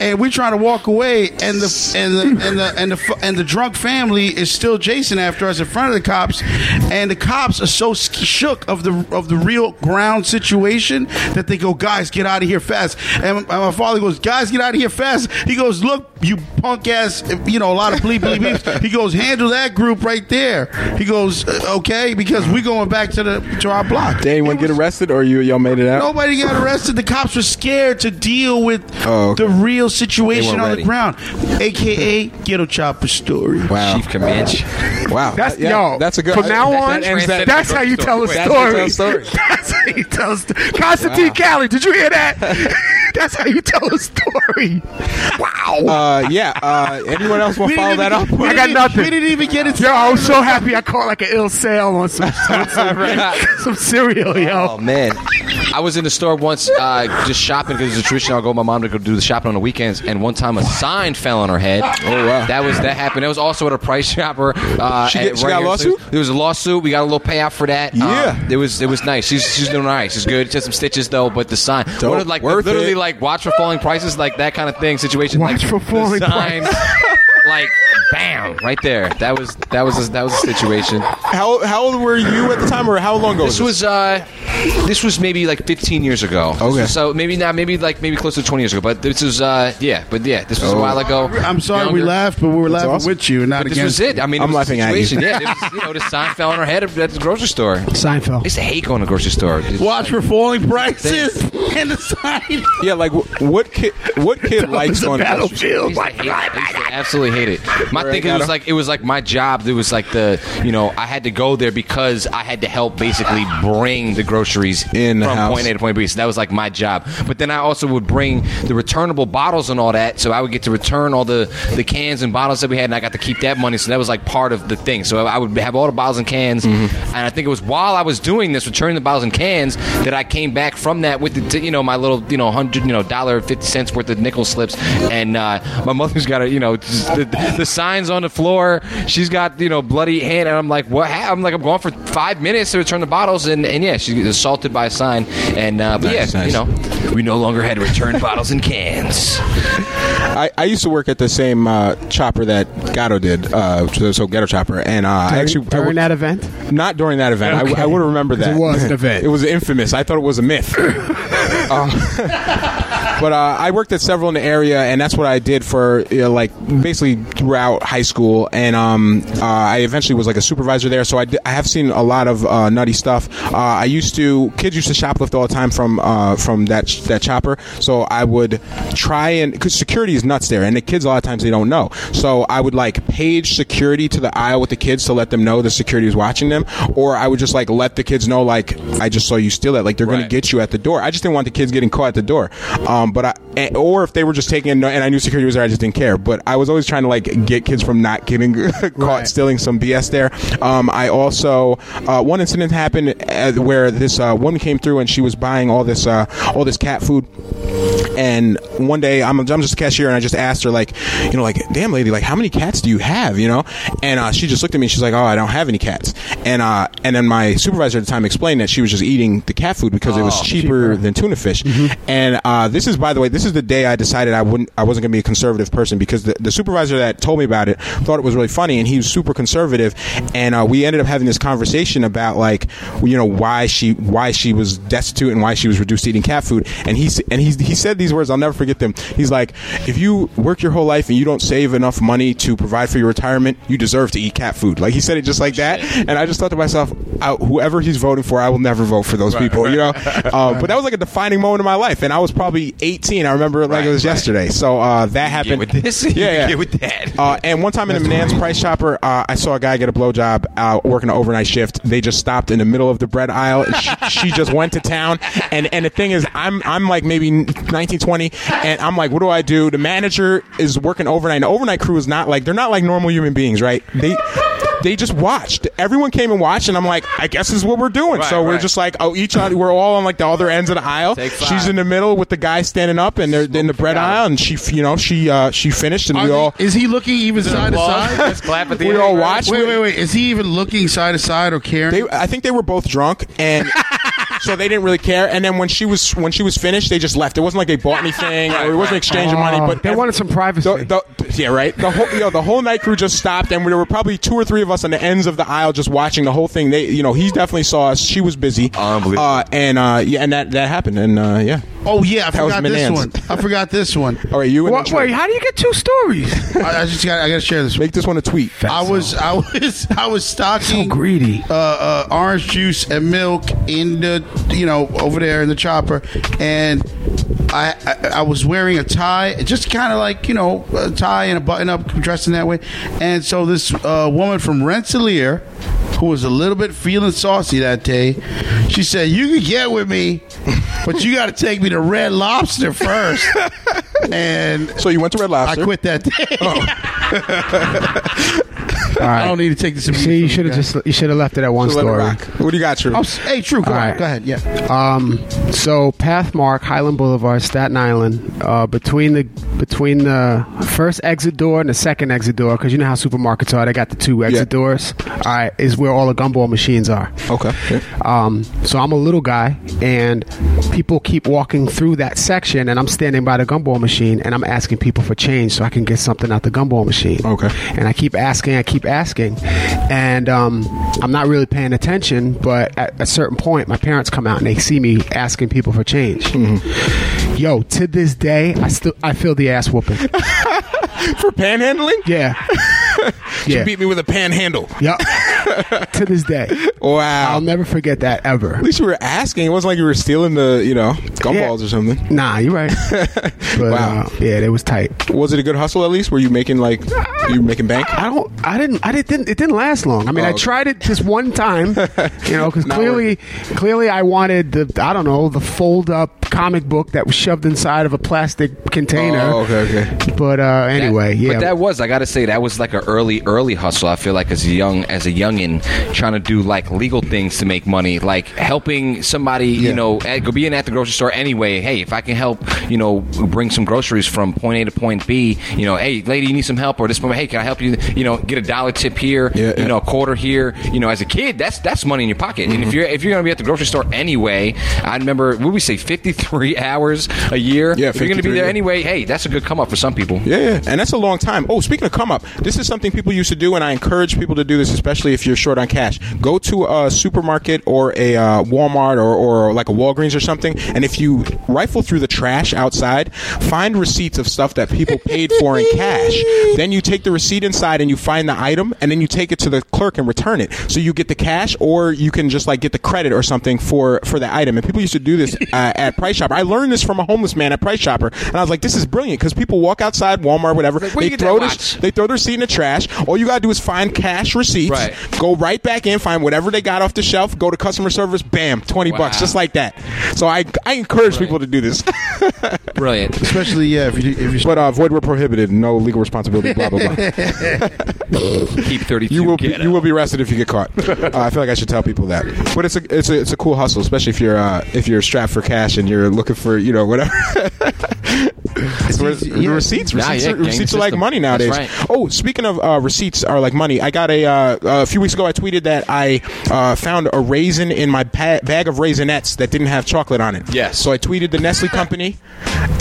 and we trying to walk away, and the and the and the and the, and the drunk family is still chasing after us in front of the cops, and the cops are so shook of the of the real ground situation that they go, guys, get out of here fast. And my, father goes, guys, get out of here fast. He goes, look, you punk ass, you know, a lot of bleep bleep. He goes, handle that group right there. He goes, "Uh, okay, because we going back to the to our block. Did anyone It get arrested, or you y'all made it out? Nobody got arrested. The cops were scared to deal with Oh, okay. the real situation on weren't the ground, aka Ghetto Chopper story. Wow, Chief Comanche. wow, That's That- yeah, yo. That's a good. From now that- on, that ends that- that's how you tell a That's how you story. tell a story. That's how you tell a story. Constantine Cali, did you hear that? that's how you tell a story. Wow. Uh, yeah. Uh, anyone else want to follow didn't that even- up? I got nothing. We didn't even get it. Yo, I was so happy I caught like an ill sale on some some, some, some cereal, yo. Oh man, I was in the store once, uh, just shopping because it's a tradition. I'll go with my mom to go do the shopping on the weekends, and one time a sign fell on her head. Oh wow. that was that happened. That was also at a Price Chopper. Uh, She at- get- she got a here in lawsuit? There was a lawsuit. We got a little payout for that. Yeah. Um, it was it was nice. She's she's doing all right. She's good. She had some stitches though, but the sign, Dope. one of, like Worth literally it. like watch for falling prices, like that kind of thing situation. Watch like, for falling the sign, like bam, right there. That was that was a, that was a situation. How how old were you at the time, or how long ago? This was uh, this was maybe like 15 years ago. Okay. So maybe not, maybe like maybe close to 20 years ago. But this was uh, yeah, but yeah, this was a while ago. I'm sorry we Younger. laughed, but we were laughing awesome. with you, and not But this against. was it. I mean, it I'm was a laughing at you. situation. Yeah, it was, you know, the sign fell on her head at the grocery store. I Seinfeld. used to hate going to the grocery store. Watch for falling prices and the sign. yeah. Like wh- what kid? What kid likes It's a going? to grocery- I battlefield. used to hate. I used to absolutely hate it. My thing it was like it was like my job. It was like the you know I had to go there because I had to help basically bring the groceries In from house. point A to point B. So that was like my job. But then I also would bring the returnable bottles and all that. So I would get to return all the the cans and bottles that we had, and I got to keep that money. So that was like part of the thing. So I would have all the bottles and cans, Mm-hmm. and I think it was while I was doing this, returning the bottles and cans, that I came back from that with the you know my little you know hundred you know dollar fifty cents worth of nickel slips, and uh, my mother's got a you know the, the signs on the floor. She's got you know bloody hand, and I'm like what? ha- I'm like I'm going for five minutes to return the bottles, and, and yeah, she's assaulted by a sign, and uh, but Nice, yeah, nice. you know we no longer had to return bottles and cans. I, I used to work at the same uh, chopper that Gatto did, uh, so, so Ghetto Chopper, and uh, I actually I during worked- that event. Not during that event. Okay. I, I would remember that. it was an event. it was infamous. I thought it was a myth. Um, but uh, I worked at several in the area, and that's what I did for you know, like basically throughout high school. And um, uh, I eventually was like a supervisor there, so I, have seen a lot of uh, nutty stuff. Uh, I used to kids used to shoplift all the time from uh, from that that chopper, so I would try and because security is nuts there, and the kids a lot of times they don't know. So I would like page security to the aisle with the kids to let them know the security was watching them, or I would just like let the kids know like I just saw you steal that, like they're going to get you at the door. I just didn't want the kids getting caught at the door. Um, but I, or if they were just taking, and I knew security was there, I just didn't care. But I was always trying to like get kids from not getting caught stealing some BS there. Um, I also uh, one incident happened uh, where this uh, woman came through and she was buying all this uh, all this cat food. And one day, I'm, I'm just a cashier, and I just asked her, like, you know, like, damn lady, like, how many cats do you have, you know? And uh, she just looked at me, and she's like, oh, I don't have any cats. And uh, and then my supervisor at the time explained that she was just eating the cat food because it was cheaper, than tuna fish. And uh, this is, by the way, this is the day I decided I wouldn't, I wasn't going to be a conservative person because the, the supervisor that told me about it thought it was really funny, and he was super conservative. And uh, we ended up having this conversation about like, you know, why she why she was destitute and why she was reduced to eating cat food. And he and he he said these these words. I'll never forget them. He's like, if you work your whole life and you don't save enough money to provide for your retirement, you deserve to eat cat food. Like he said it just like that, and I just thought to myself, I, whoever he's voting for, I will never vote for those people. You know, uh, but that was like a defining moment in my life, and I was probably 18. I remember it like it was Right, right. yesterday. So uh, that happened. with this? Yeah, yeah. with that. Uh, and one time in the Menands Price Chopper, uh, I saw a guy get a blowjob uh, working an overnight shift. They just stopped in the middle of the bread aisle. And she, she just went to town. And and the thing is, I'm I'm like maybe 19, 20, and I'm like, what do I do? The manager is working overnight. And the overnight crew is not like they're not like normal human beings, right? They. They just watched. Everyone came and watched, and I'm like, I guess this is what we're doing. Right, so we're right. just like, oh, each on, we're all on like the other ends of the aisle. She's in the middle with the guy standing up, and they're in the bread aisle, and she, you know, she uh, she finished, and Are we they- all is he looking even side to side? Let's clap at the we end. all watched. Wait, wait, wait. Is he even looking side to side or caring? They, I think they were both drunk, and so they didn't really care. And then when she was when she was finished, they just left. It wasn't like they bought anything, or it wasn't exchanging money. Oh, But they wanted some privacy. The, the, yeah, right. The whole you know, the whole night crew just stopped, and there were probably two or three of us on the ends of the aisle just watching the whole thing. They, you know, he definitely saw us. She was busy, Unbelievable. Uh, and uh, yeah, and that that happened, and uh, yeah. oh yeah, I That was forgot this Menands. one. I forgot this one. All right, you and What- then Troy. wait, how do you get two stories? I, I just got. I got to share this. make this one a tweet. I was, I was, I was stocking So greedy. uh, uh, orange juice and milk in the, you know, over there in the chopper, and I, I, I was wearing a tie, just kind of like you know, a tie and a button up, dressing that way, and so this uh, woman from Rensselaer, who was a little bit feeling saucy that day, she said, "You can get with me, but you got to take me to Red Lobster first. and So you went to Red Lobster. I quit that day. All right. I don't need to take this. See, you should have just you should have left it at one So let story. What do you got, True? Oh, hey, true. Go, right. go ahead. Yeah. Um, so Pathmark, Hylan Boulevard, Staten Island, uh, between the between the first exit door and the second exit door, because you know how supermarkets are, they got the two exit Yeah. doors. All right, is where all the gumball machines are. Okay. Um, so I'm a little guy, and people keep walking through that section, and I'm standing by the gumball machine, and I'm asking people for change so I can get something out the gumball machine. Okay. And I keep asking, I keep asking, and um, I'm not really paying attention. But at a certain point, my parents come out and they see me asking people for change. Mm-hmm. Yo, to this day, I still I feel the ass whooping. For panhandling? Yeah. Yeah. beat me with a panhandle. Yep. to this day. Wow. I'll never forget that ever. At least you were asking. It wasn't like you were stealing the, you know, gumballs Yeah. or something. Nah, you're right. But, Wow. uh, yeah, it was tight. Was it a good hustle at least? Were you making like you were making bank? I don't. I didn't. I didn't. It didn't last long. I mean, Oh, I okay. tried it just one time. You know, because Not clearly, clearly, I wanted the. I don't know the fold up comic book that was shoved inside of a plastic container. Oh, okay, okay. But uh, anyway, That- yeah. But that was, I got to say, that was like an early, early hustle. I feel like as a young, as a youngin, trying to do like legal things to make money, like helping somebody, you know, at, go being at the grocery store anyway. Hey, if I can help, you know, bring some groceries from point A to point B, you know, hey, lady, you need some help, or this moment, hey, can I help you? You know, get a dollar tip here, Yeah, you yeah. know, a quarter here. You know, as a kid, that's that's money in your pocket. And if mm-hmm. you're if you're gonna be at the grocery store anyway, I remember, what would we say, 53 hours a year? Yeah, if you're gonna be there yeah. anyway, hey, that's a good come up for some people. Yeah, yeah, and that's a long time. Oh, speaking of come up, this is something people used to do, and I encourage people to do this, especially if you're short on cash. Go to a supermarket or a uh, Walmart or, or like a Walgreens or something, and if you rifle through the trash outside, find receipts of stuff that people paid for in cash. Then you take the receipt inside and you find the item, and then you take it to the clerk and return it. So you get the cash, or you can just like get the credit or something for for the item. And people used to do this uh, at Price Chopper. I learned this from a homeless man at Price Chopper, and I was like, this is brilliant because people walk outside Walmart, whatever. where they throw watch? they throw their receipt in the trash. All you gotta do is find cash receipts, Right. Go right back in, find whatever they got off the shelf, go to customer service, bam, twenty bucks, just like that. So I I encourage people to do this, Brilliant. Especially yeah, if you if you but uh, void where prohibited, no legal responsibility, blah blah blah. Keep 32. You will be, you will be arrested if you get caught. Uh, I feel like I should tell people that. But it's a it's a it's a cool hustle, especially if you're uh, if you're strapped for cash and you're looking for you know whatever. It's where- yeah. receipts, Nah, receipts, yeah, are, receipts are like system. money That's nowadays. right. Oh, speaking of uh, receipts are like money, I got a uh, a few weeks ago. I tweeted that I uh, found a raisin in my pa- bag of raisinets that didn't have chocolate on it. Yes. So I tweeted the Nestle company,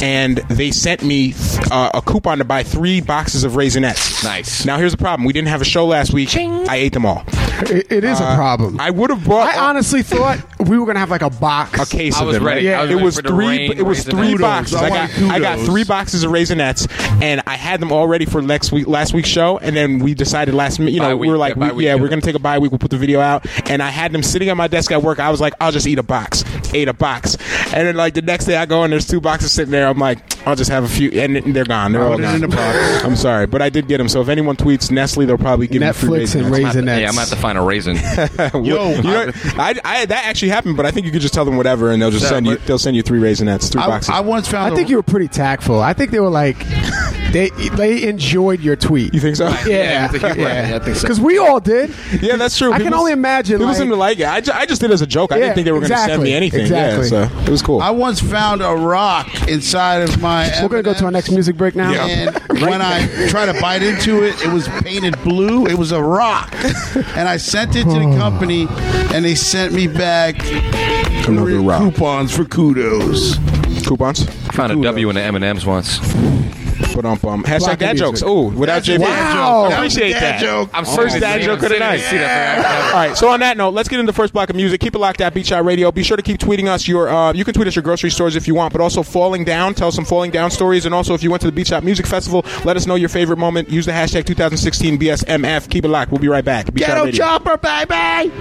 and they sent me uh, a coupon to buy three boxes of Raisinets. Nice. Now here's the problem: we didn't have a show last week. I ate them all. It, it is a problem. Uh, I would have bought I honestly thought we were gonna have like a box. a case I of was them. ready. right? I was it ready was for the three. rain It was Raisinets. three Kudos. boxes. I I want got I got kudos. three boxes of Raisinets, and I had them all ready for next week, last week's show. And then we decided last minute, you know, Bye we were like, yeah, we, week, yeah, yeah. we're gonna take a bye week. We'll put the video out, and I had them sitting on my desk at work. I was like, I'll just eat a box. Ate a box, and then like the next day I go and there's two boxes sitting there. I'm like, I'll just have a few, and they're gone. They're oh, all gone. in a box. I'm sorry, but I did get them. So if anyone tweets Nestle, they'll probably give me free Netflix and Raisinets. Raisinets. Yeah, I'm gonna have to find a raisin. Yo, you know, I, I, that actually happened, but I think you could just tell them whatever, and they'll just Yeah, send you. They'll send you three raisinets, three I, boxes. I once found. I think a- you were pretty tactful. I think they were like they they enjoyed your tweet. you think so? Yeah, I think. Yeah, I think so. Because we all did. Yeah, that's true. I can only imagine. People like, seem to like it. I, ju- I just did it as a joke. I didn't think they were going to send me anything. exactly. Yeah, so it was cool. I once found a rock inside of my. We're gonna go to our next music break now. And when I tried to bite into it, it was painted blue. It was a rock, and I sent it to the oh. company, and they sent me back Another rock. coupons for kudos. Coupons. Found a W in the M and M's once. But um, um hashtag dad jokes. Oh, without JB. Wow. appreciate That was a dad that. joke. I'm First dad joke of the night. All right. So on that note, let's get into the first block of music. Keep it locked at Beat Shot Radio. Be sure to keep tweeting us your. Uh, you can tweet us your grocery stores if you want, but also falling down. Tell us some falling down stories, and also if you went to the Beat Shot Music Festival, let us know your favorite moment. Use the hashtag 2016 BSMF. Keep it locked. We'll be right back. Beat Shot Ghetto Radio. chopper, baby.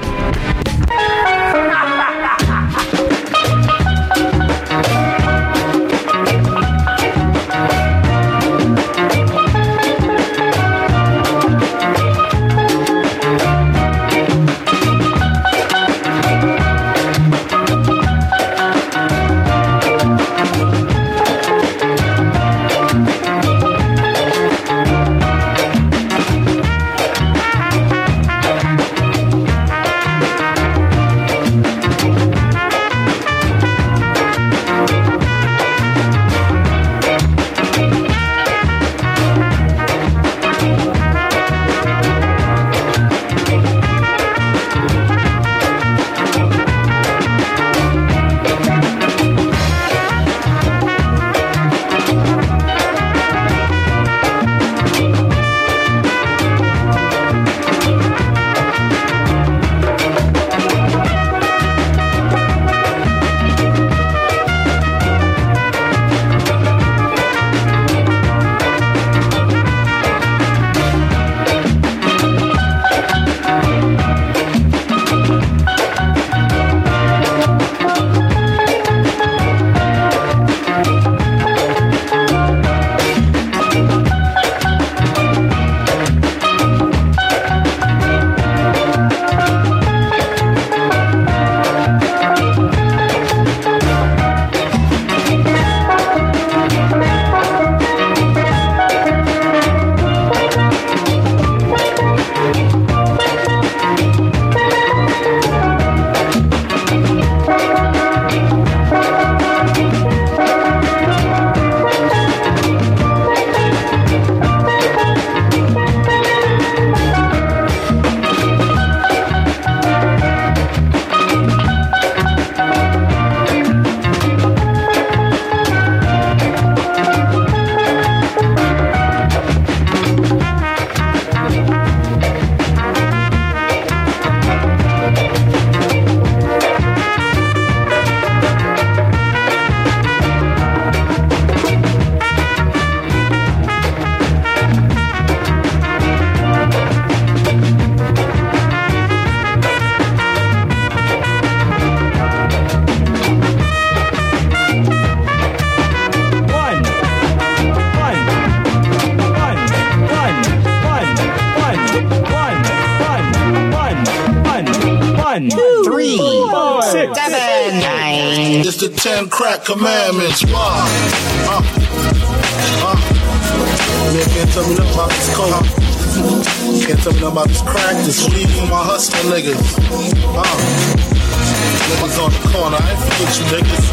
Ten crack commandments. Why? Uh, uh. Man can't tell me nothing about this coke. Can't tell me nothing about this crack, this weed, my hustling niggas. Uh. Niggas on the corner, I ain't forget you niggas.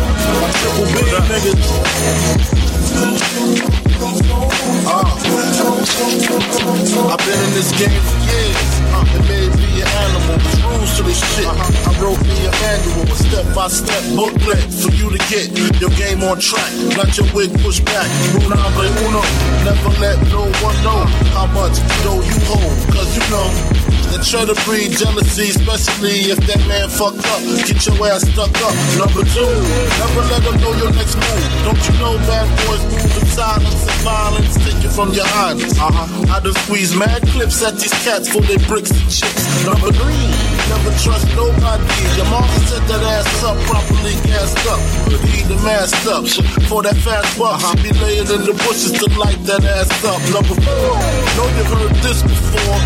Triple B niggas. Uh. I've been in this game for years. It may be an animal, there's rules to this shit. I wrote me a manual, a step-by-step booklet for you to get your game on track. Not your wig pushed back. Rule number uno, never let no one know how much dough you hold. Cause you know and try to breed jealousy, especially if that man fucked up. Get your ass stuck up. Number two, never let them know your next move. Don't you know bad boys move silence and violence, take you from your highness. Uh-huh. I done squeeze mad clips at these cats for their bricks and chicks. Number three, never trust nobody. Your mama set that ass up properly gassed up. Hoodie the masked up. For that fast buck, uh-huh. be laying in the bushes to light that ass up. Number four, know you heard this before.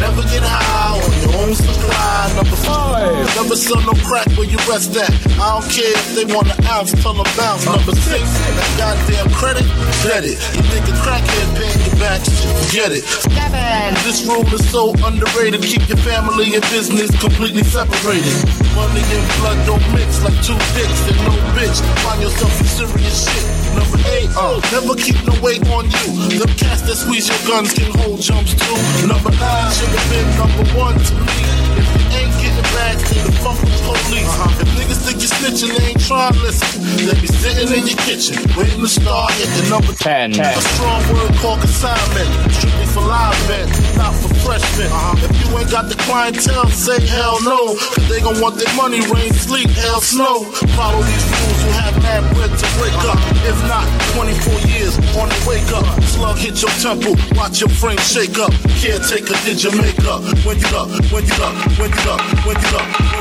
Never get high on your own supply. Number five, never sell no crack where you rest at. I don't care if they want an ounce, tell them bounce. Number six, that goddamn credit, get it. You think a crackhead paying you back, forget it. This rule is so underrated. Keep your family and business completely separated. Money and blood don't mix like two dicks and no bitch. Find yourself in serious shit. Number eight, uh, never keep no weight on you. The cats that squeeze your guns can hold jumps too. Number nine should have been number one to me. If you ain't back, then the fuck with police. Uh-huh. If niggas think you're snitching, they ain't trying to listen. They be sitting in your kitchen, waiting to start hitting number Ten. A strong word called consignment, strictly for live men, not for freshmen. Uh-huh. If you ain't got the clientele, say hell no. Cause they gon' want their money, rain, sleep, hell, snow. Follow these rules, you have mad bread to wake up. Uh-huh. If not, 24 years on the wake up. Slug hit your temple, watch your frame shake up. Caretaker did your makeup. When you up, when you up, when you up, when you up, when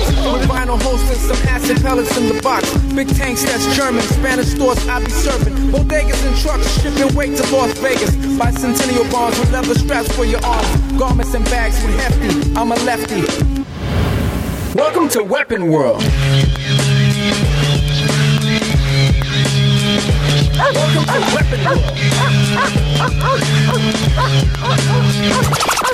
load with. Vinyl hosts and some acid pellets in the box. Big tanks, that's German. Spanish stores, I be serving. Bodegas and trucks, shipping weight to Las Vegas. Bicentennial bonds with leather straps for your arms. Garments and bags with hefty. I'm a lefty. Welcome to Weapon World. Welcome to Weapon World.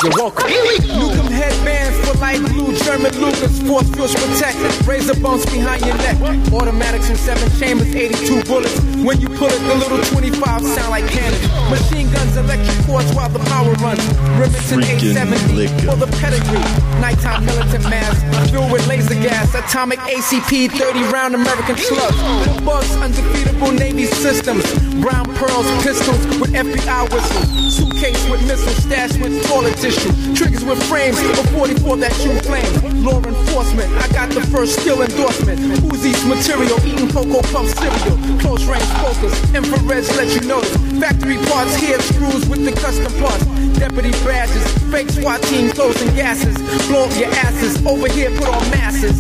You're welcome. Newcomb headbands for light blue German Lucas, force fields protect. Razor bumps behind your neck. Automatics and seven chambers, 82 bullets. When you pull it, the little 25 sound like cannon. Machine guns, electric cords while the power runs. Remington 870 for the pedigree. Nighttime militant mask filled with laser gas. Atomic ACP 30 round American slugs. Bugs, undefeatable Navy systems. Brown pearls, pistols with FBI whistles. Suitcase with missiles stashed with toilet tissue. Triggers with frames for 44 that true flame. Law enforcement, I got the first skill endorsement. Uzi's material, eating Cocoa Puff cereal. Close range focus, infrareds let you notice. Factory parts here, screws with the custom parts. Deputy badges, fake SWAT team closing gases. Blow up your asses, over here put on masses.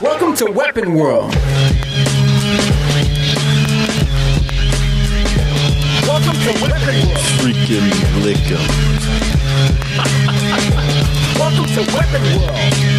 Welcome to Weapon World. Welcome to Weapon World. Freaking lick 'em. Welcome to Weapon World.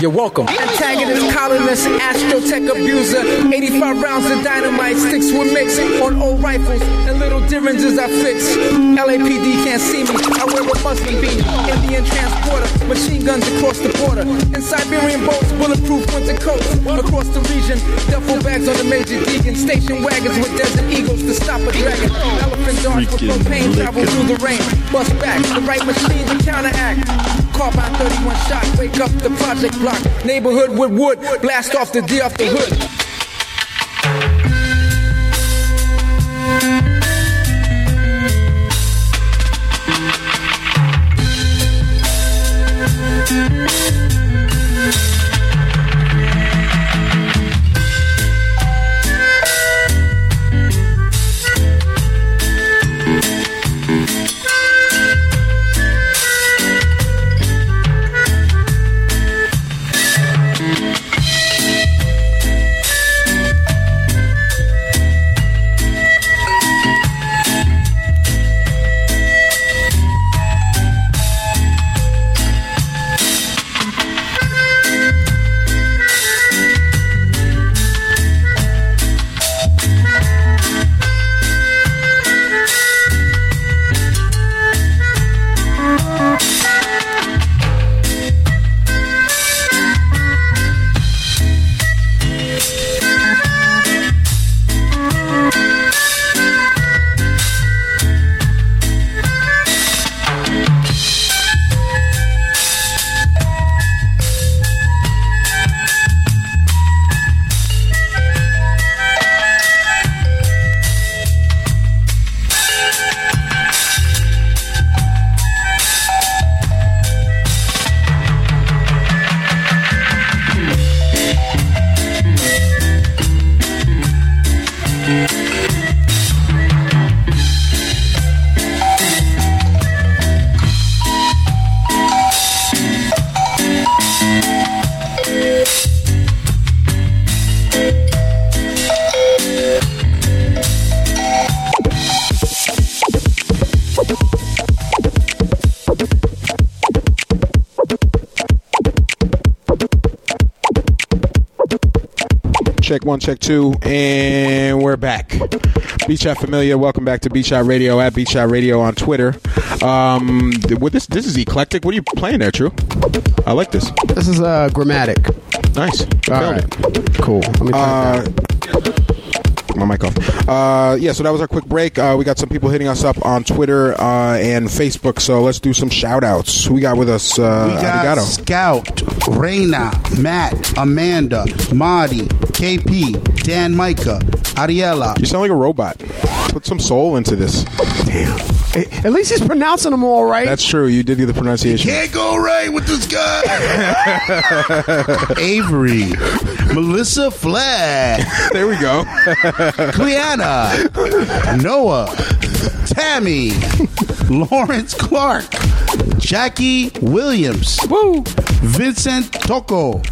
You're welcome. Antagonist, colonist, astrotech abuser. 85 rounds of dynamite sticks with mix on old rifles and little differences I fix. LAPD can't see me. I wear a Muslim beanie. Indian transporter, machine guns across the border. In Siberian boats, bulletproof winter coats. Across the region, duffel bags on the major deacon. Station wagons with desert eagles to stop a dragon. Elephant darts with Freaking propane travel through the rain. Bust back, the right machine to counteract. Carbine 31 shot, wake up the project block. Neighborhood with wood, blast off the D off the hood. Check two, and we're back. Beach Shot Familiar, welcome back to Beach Shot Radio at Beach Shot Radio on Twitter. Um, this this is eclectic. What are you playing there, True? I like this. This is uh, grammatic. Nice. All right. it. Cool. Let me turn Uh, my mic off. Uh, yeah, so that was our quick break. Uh, we got some people hitting us up on Twitter uh, and Facebook, so let's do some shout outs. Who we got with us? Uh, We got Arigato. Scout, Reina, Matt, Amanda, Marty, KP, Dan Micah, Ariella. You sound like a robot. Put some soul into this. Damn. At least he's pronouncing them all right. That's true. You did get the pronunciation. Can't go right with this guy. Avery, Melissa Flagg, There we go. Cleanna, Noah, Tammy, Lawrence Clark, Jackie Williams, Woo. Vincent Tocco,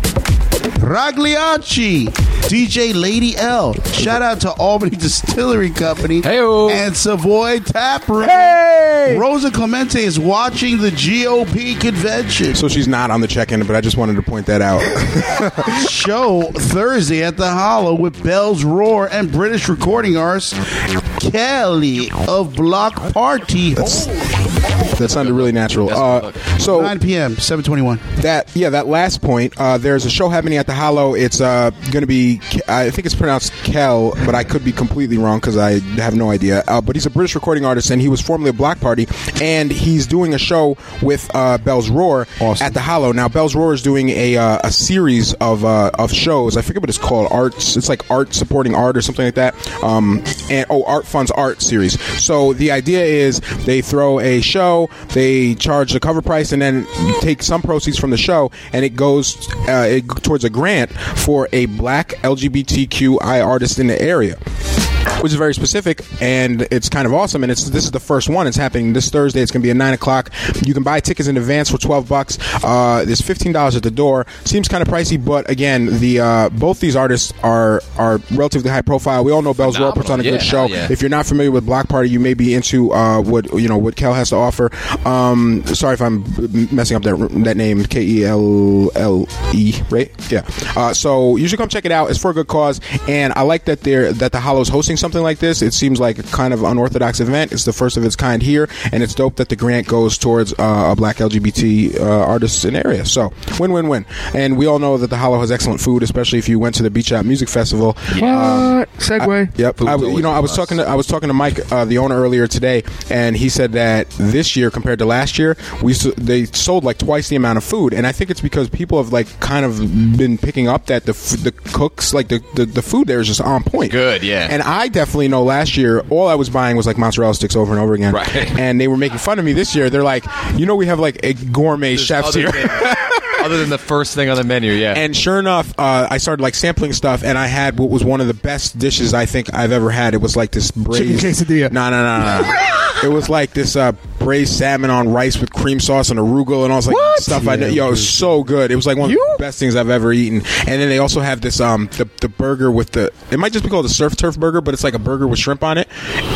Ragliacci, DJ Lady L. Shout out to Albany Distillery Company Heyo. and Savoy Tap Room. Hey! Rosa Clemente is watching the GOP convention. So she's not on the check-in, but I just wanted to point that out. show Thursday at the Hollow with Bell's Roar and British recording artist Kele of Bloc Party. That sounded really natural. Uh, so 9 p.m. 721. that yeah, that last point. Uh, there's a show happening at the Hollow. It's uh, going to be. I think it's pronounced Kel, but I could be completely wrong because I have no idea. Uh, but he's a British recording artist, and he was formerly a Bloc Party, and he's doing a show with uh, Bell's Roar Awesome. at the Hollow. Now, Bell's Roar is doing a uh, a series of uh, of shows. I forget what it's called. Arts. It's like art supporting art or something like that. Um, and oh, Art Funds Art series. So the idea is they throw a show. They charge the cover price and then take some proceeds from the show, and it goes uh, it, towards a grant for a black LGBTQI artist in the area which is very specific and it's kind of awesome. And it's this is the first one. It's happening this Thursday. It's going to be at nine o'clock. You can buy tickets in advance for twelve bucks. Uh, there's fifteen dollars at the door. Seems kind of pricey, but again, the uh, both these artists are are relatively high profile. We all know Bell's Roar puts on a Phenomenal. good show. yeah. If you're not familiar with Bloc Party, you may be into uh, what you know what Kel has to offer. Um, sorry if I'm messing up that that name. K E L L E, right? Yeah. Uh, so you should come check it out. It's for a good cause, and I like that they're that the Hollow's hosting something like this. It seems like a kind of unorthodox event. It's the first of its kind here, and it's dope that the grant goes towards uh, a black LGBT uh, artists in the area. So win win win. And we all know that the Hollow has excellent food, especially if you went to the Beach Out Music Festival. What? Segway. Yep. I, you know, I a was must. talking to I was talking to Mike, uh, the owner, earlier today, and he said that this year compared to last year, we they sold like twice the amount of food, and I think it's because people have like kind of been picking up that the the cooks like the, the the food there is just on point. Good, yeah. And I definitely know last year all I was buying was like mozzarella sticks over and over again, Right. And they were making fun of me this year. They're like, you know, we have like a gourmet chefs here. other than the first thing on the menu, yeah. And sure enough, uh, I started like sampling stuff, and I had what was one of the best dishes I think I've ever had. It was like this braised quesadilla. No, no, no, no. it was like this uh, braised salmon on rice with cream sauce and arugula and all this like What? stuff. I know, yo, it was so good. It was like one You? of the best things I've ever eaten. And then they also have this um the, the burger with the it might just be called the surf turf burger, but it's like a burger with shrimp on it.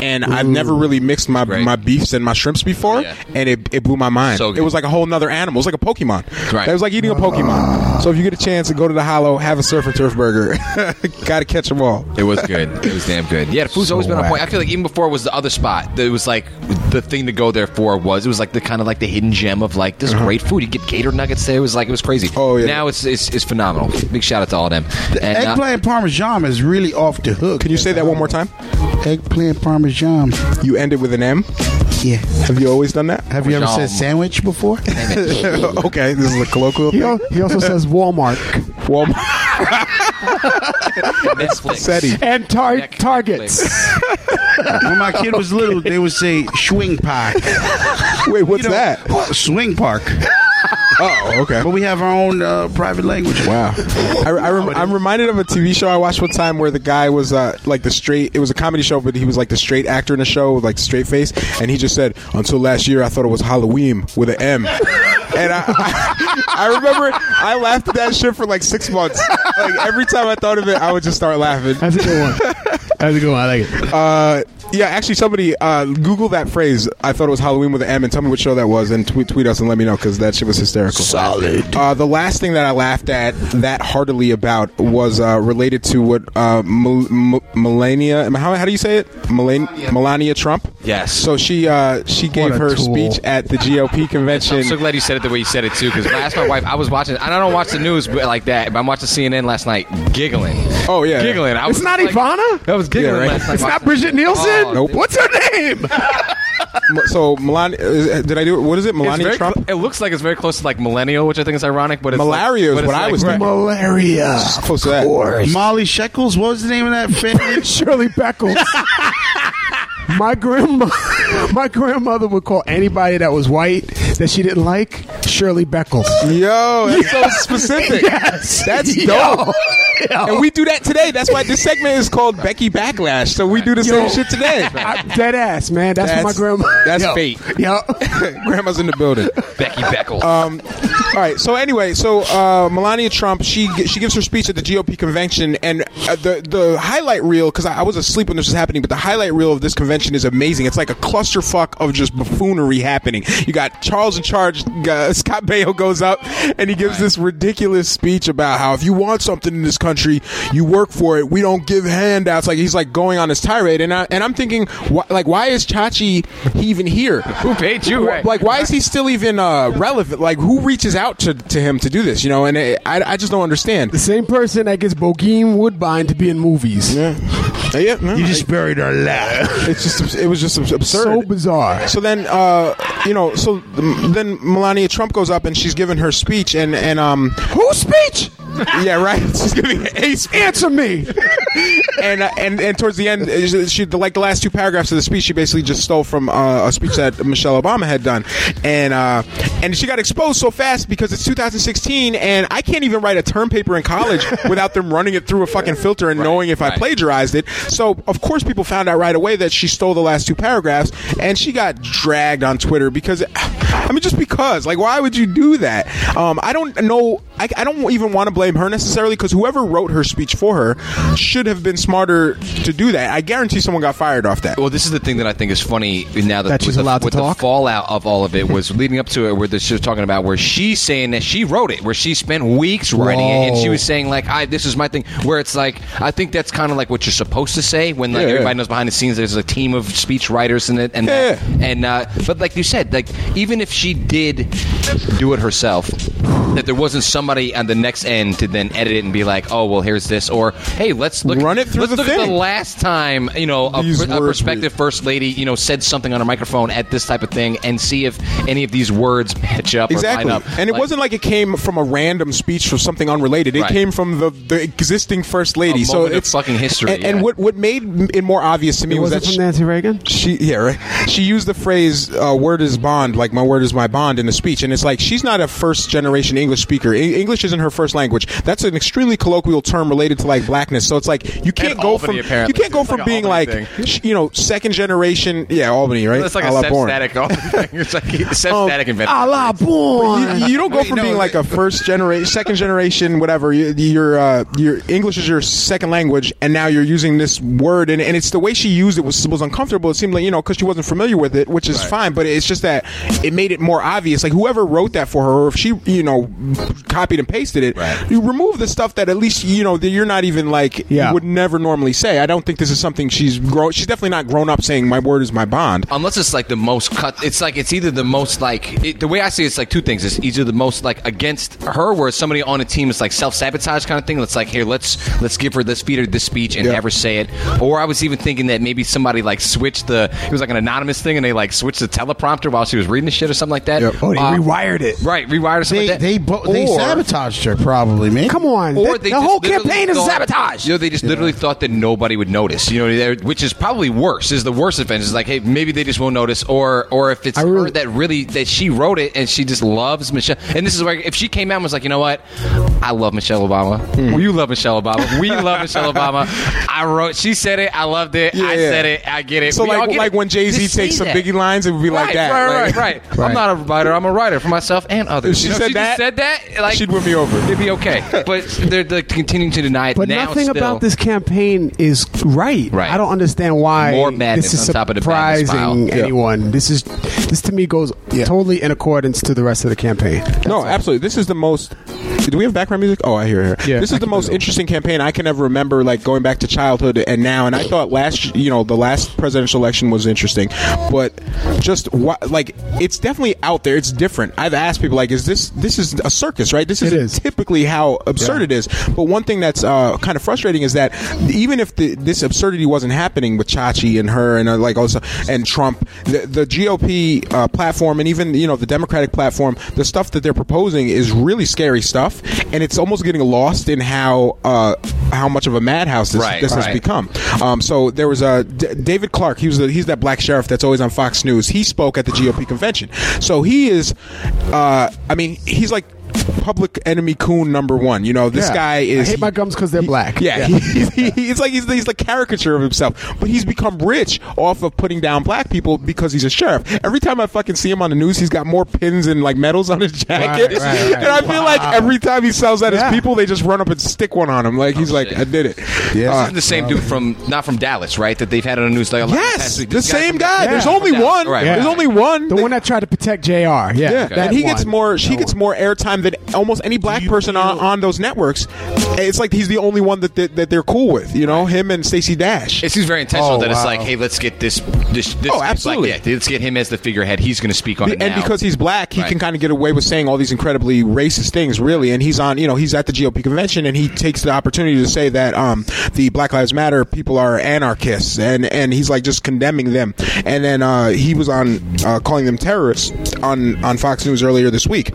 And I've never really mixed my Great. my beefs and my shrimps before, Yeah. and it, it blew my mind. So it was like a whole nother animal. It was like a Pokemon. Right. It was like eating a Pokemon. So if you get a chance to go to the Hollow, have a surf and turf burger. Got to catch them all. It was good. It was damn good. Yeah, the food's always been on point. I feel like even before it was the other spot, it was like the thing to go there for was it was like the kind of like the hidden gem of like this great food. You get gator nuggets there. It was like it was crazy. Uh-huh. Oh, yeah. Now it's it's, it's phenomenal. Big shout out to all of them. And, uh, Eggplant parmesan is really off the hook. Can you say that one more time? Eggplant parmesan. You end it with an M. Yeah. Have you always done that? Have you ever said sandwich before? okay, this is a colloquial He, thing. he also says Walmart Walmart. Netflix. And tar- Netflix. Targets. when my kid was little, they would say swing park. Wait, what's You know, that? Swing park. Oh, okay. But we have our own uh, private language. Wow. I, I rem- I'm reminded of a TV show I watched one time where the guy was uh, like the straight. It was a comedy show, but he was like the straight actor in the show with like straight face, and he just said, "Until last year, I thought it was Halloween with an M." And I, I, I remember I laughed at that shit for like six months. Like every time I thought of it, I would just start laughing. That's a good one. That's a good one. I like it. Uh, yeah, actually, somebody uh, Google that phrase. I thought it was Halloween with an M, and tell me what show that was, and tweet, tweet us and let me know because that shit was hysterical. Solid. Uh, the last thing that I laughed at that heartily about was uh, related to what uh, Mel- M- Melania. How, how do you say it? Melan- Melania Trump. Yes. So she uh, she gave her tool. speech at the GOP convention. I'm so glad you said it the way you said it too. Because I asked my wife, I was watching. And I don't watch the news but like that, but I'm watching CNN last night, giggling. Oh, yeah. giggling. I It's not like, Ivana? I was giggling Yeah, right. last night. It's not watching- Brigitte Nielsen? Oh, Nope. What's her name? so Melania, uh, did I do it? What is it? It's Melania very Trump. cl- it looks like it's very close to like millennial, which I think is ironic. But it's Malaria like, is but what it's I like- was thinking. Malaria. Close to that. Molly Shekels, what was the name of that family? Shirley Beckles. my grandma, my grandmother would call anybody that was white that she didn't like Shirley Beckles. Yo, that's so specific. Yes, That's Yo. dope. Yo. And we do that today. That's why this segment is called Becky Backlash. So we do the same shit today. I- dead ass, man. That's, what my grandma. that's Yo. fate. Yo. Grandma's in the building. Becky Beckles. Um, all right. So anyway, so uh, Melania Trump, she she gives her speech at the GOP convention, and uh, the the highlight reel because I, I was asleep when this was happening, but the highlight reel of this convention is amazing. It's like a clusterfuck of just buffoonery happening. You got Charles in charge. Uh, Scott Baio goes up and he gives this ridiculous speech about how if you want something in this country, you work for it. We don't give handouts. Like he's like going on his tirade, and I, and I'm thinking, wh- like, why is Chachi even here? Who paid you? Right. Like, why is he still even uh, relevant? Like, who reaches out to, to him to do this? You know, and it, I, I just don't understand. The same person that gets Bokeem Woodbine to be in movies. Yeah, Uh, yeah. no, You just buried our laugh. it's just it was just absurd. So bizarre. So then, uh, you know, so then Melania Trump goes up and she's giving her speech, and and um, Whose speech? yeah, right. She's giving a speech. Answer me. and uh, and and towards the end, uh, she like the last two paragraphs of the speech, she basically just stole from uh, a speech that Michelle Obama had done, and uh, and she got exposed so fast because it's 2016, and I can't even write a term paper in college without them running it through a fucking filter and knowing if I plagiarized it. So of course people found out right away that she stole the last two paragraphs, and she got dragged on Twitter because, I mean, just because. Like, why would you do that? Um, I don't know. I, I don't even want to blame her necessarily because whoever wrote her speech for her should have been smarter to do that. I guarantee someone got fired off that. Well, this is the thing that I think is funny now that, That she's with the, allowed to with talk? the fallout of all of it was leading up to it, where the, she was talking about where she's saying that she wrote it, where she spent weeks writing it, and she was saying like, "I this is my thing." Where it's like, I think that's kind of like what you're supposed to say when like Yeah, yeah. everybody knows behind the scenes there's a team of speech writers in it, and Yeah. that. and uh, but like you said, like even if she did do it herself, that there wasn't somebody on the next end to then edit it and be like, "Oh, well, here's this," or "Hey, let's look Run it through let's the look at the last time you know a, These pr- a words prospective first lady you know said something on a microphone at this type of thing and see if any of these words match up Exactly, or line up. and it wasn't like it came from a random speech or something unrelated. It Right. came from the, the existing first lady. A so moment of it's fucking history, And, and yeah. what what made it more obvious to me was wasn't that from she, Nancy Reagan. she yeah right. She used the phrase uh, "word is bond," like "my word is my bond" in the speech, and it's like she's not a first generation English speaker. E- English isn't her first language. That's an extremely colloquial term related to like blackness. So it's like you can't And go Albany, from you can't go It's from like being like thing. you know second generation yeah Albany right. It's like A a la Seb Static. It's like Um, Static invented. A la born. you, you don't go Wait, from no, being like a first generation, second generation, whatever. You, your uh, your English is your second language, and now you're using this word, and, and it's the way she used it was was uncomfortable. It seemed like you know because she wasn't familiar with it, which is fine. But it's just that it made it more obvious. Like whoever wrote that for her, or if she you know copied and pasted it, Right. You remove the stuff that at least you know that you're not even like Yeah. you would never normally say. I don't think this is something she's grown. She's definitely not grown up saying my word is my bond. Unless it's like the most cut, it's like it's either the most like it, the way I see it, it's like two things. It's either the most like against her, where somebody on a team is like self sabotage kind of thing. It's like here, let's let's give her this, feed her this speech, and Yeah. have her say it. Or I was even thinking that maybe somebody like switched the it was like an anonymous thing, and they like switched the teleprompter while she was reading the shit or something like that. Yep. Oh, they Uh, rewired it. Right, rewired or something They like that. they bo- they Or- sabotaged her probably, man. Come on, Or the, they the whole literally campaign is thought- sabotage. You know, they just literally thought that nobody would notice. You know, which is probably worse. Is the worst offense. Is like, hey, maybe they just won't notice, or or if it's I her really- that really that she wrote it and she just loves Michelle. And this is where if she came out and was like, you know what, I love Michelle Obama. Well, you love Michelle Obama. We love Michelle Obama. I wrote. She said it. I loved it. I Yeah, yeah. said it. I get it. So We like get like it. when Jay Z takes some that. Biggie lines, it would be like that. Right, like- right, right, I'm not a writer. I'm a writer for myself and others. If she You know, said just that, said that, like she'd win me over. It'd be okay. But they're, they're continuing to deny it. But now nothing still. about this campaign is right. Right. I don't understand why More madness this is on top of the madness surprising pile. Yeah. anyone. This is this to me goes totally in accordance to the rest of the campaign. No, absolutely. This is the most. Do we have background music? Oh, I hear it. Yeah, this I is the can most put it interesting campaign I can ever remember, like going back to childhood and now. And I thought last, you know, the last presidential election was interesting, but just what, like, it's definitely out there. It's different. I've asked people, like, is this this is a circus, right? This It is is. typically how absurd Yeah. it is. But one thing that's uh, kind of frustrating is that even if the, this absurdity wasn't happening with Chachi and her and uh, like also and Trump, the, the GOP uh, platform and even you know the Democratic platform, the stuff that they're proposing is really scary stuff, and it's almost getting lost in how uh, how much of a madhouse this, Right, this has become. Um, so there was a D- David Clarke. He was the, he's that black sheriff that's always on Fox News. He spoke at the GOP convention. So he is, uh, I mean, he's like. Public enemy coon number one. You know, this Yeah. guy is. I hate my gums because they're black. Yeah, He, he, he's like he's, he's the caricature of himself, but he's become rich off of putting down black people because he's a sheriff. Every time I fucking see him on the news, he's got more pins and like medals on his jacket, Right, right, right. and I feel like every time he sells that Yeah. his people, they just run up and stick one on him. Like he's like, shit. I did it. Yeah. Uh, the same dude from not from Dallas, right? That they've had on the news like a yes, past the guy same guy. Yeah. There's only one. Right, There's only one. The one that tried to protect Jr. Yeah, Yeah, that and he gets more. She That gets more airtime than almost any black person on, on those networks. It's like he's the only one that that, that they're cool with. You know, him and Stacey Dash. It seems very intentional Oh, that it's wow. like, hey, let's get this. this, this Oh, like, absolutely. yeah, let's get him as the figurehead. He's going to speak on it and now. because he's black, he Right. can kind of get away with saying all these incredibly racist things, really. And he's on, you know, he's at the GOP convention, and he takes the opportunity to say that um, the Black Lives Matter people are anarchists, and and he's like just condemning them. And then uh, he was on uh, calling them terrorists on on Fox News earlier this week.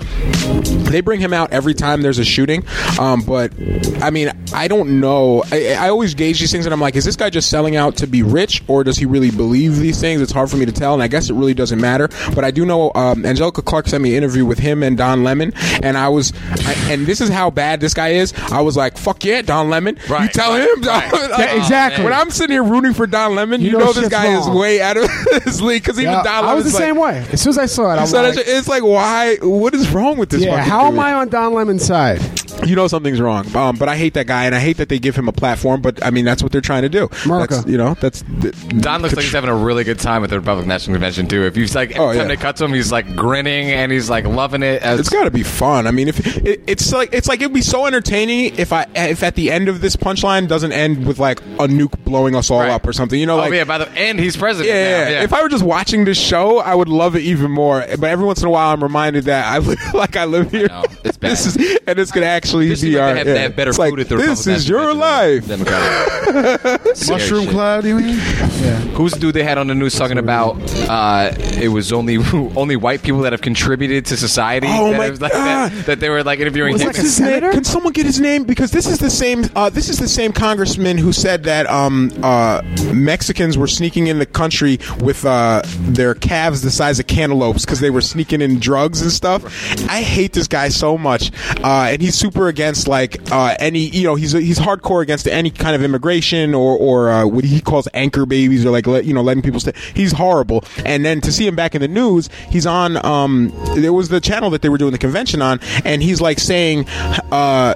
They bring him out every time there's a shooting. Um, but I mean, I don't know. I, I always gauge these things, and I'm like, is this guy just selling out to be rich, or does he really believe these things? It's hard for me to tell, and I guess it really doesn't matter. But I do know um, Angelica Clark sent me an interview with him and Don Lemon, and I was, I, and this is how bad this guy is. I was like, fuck yeah, Don Lemon. You tell right, him, right. Yeah, exactly. When I'm sitting here rooting for Don Lemon, you, You know, know this guy is way out of his league because even Yeah, Don I was the like, same way. As soon as I saw it, I was like, it's like why? What is wrong with this? yeah, how am dude? I on Don Lemon's side? You know something's wrong. Um, but I hate that guy, and I hate that they give him a platform. But I mean, that's what they're trying to do. America. That's, you know, that's Don looks like he's having a really good time at the Republican National Convention too. If you like, every Oh, time yeah. they cut to him, he's like grinning and he's like loving it. As, It's got to be fun. I mean, if it, it's like it's like it'd be so entertaining if I if at the end of this punchline doesn't end with like a nuke blowing us all Right. up or something. You know, oh like yeah, by the end he's president. Yeah, now. yeah, yeah. If I were just watching this show, I would love it even more. But every once in a while, I'm reminded that I live like I live here. know. It's bad. This is, and it's gonna actually This be like our. they have, yeah. they have better It's food like, at the This Republican is your life. Convention than the Democratic. Mushroom cloud, you mean? Yeah. Who's the dude they had on the news talking about? Uh, it was only only white people that have contributed to society. Oh that my was like God. That, that they were like interviewing Was him. like What's his name? Can someone get his name? Because this is the same. Uh, this is the same congressman who said that um, uh, Mexicans were sneaking in the country with uh, their calves the size of cantaloupes because they were sneaking in drugs and stuff. I hate this guy so much, uh, and he's super against like uh, any. You know, he's he's hardcore against any kind of immigration or or uh, what he calls anchor babies or like let, you know letting people stay. He's horrible. And then to see him back in the news, he's on. Um, there was the channel that they were doing the convention on, and he's like saying. Uh,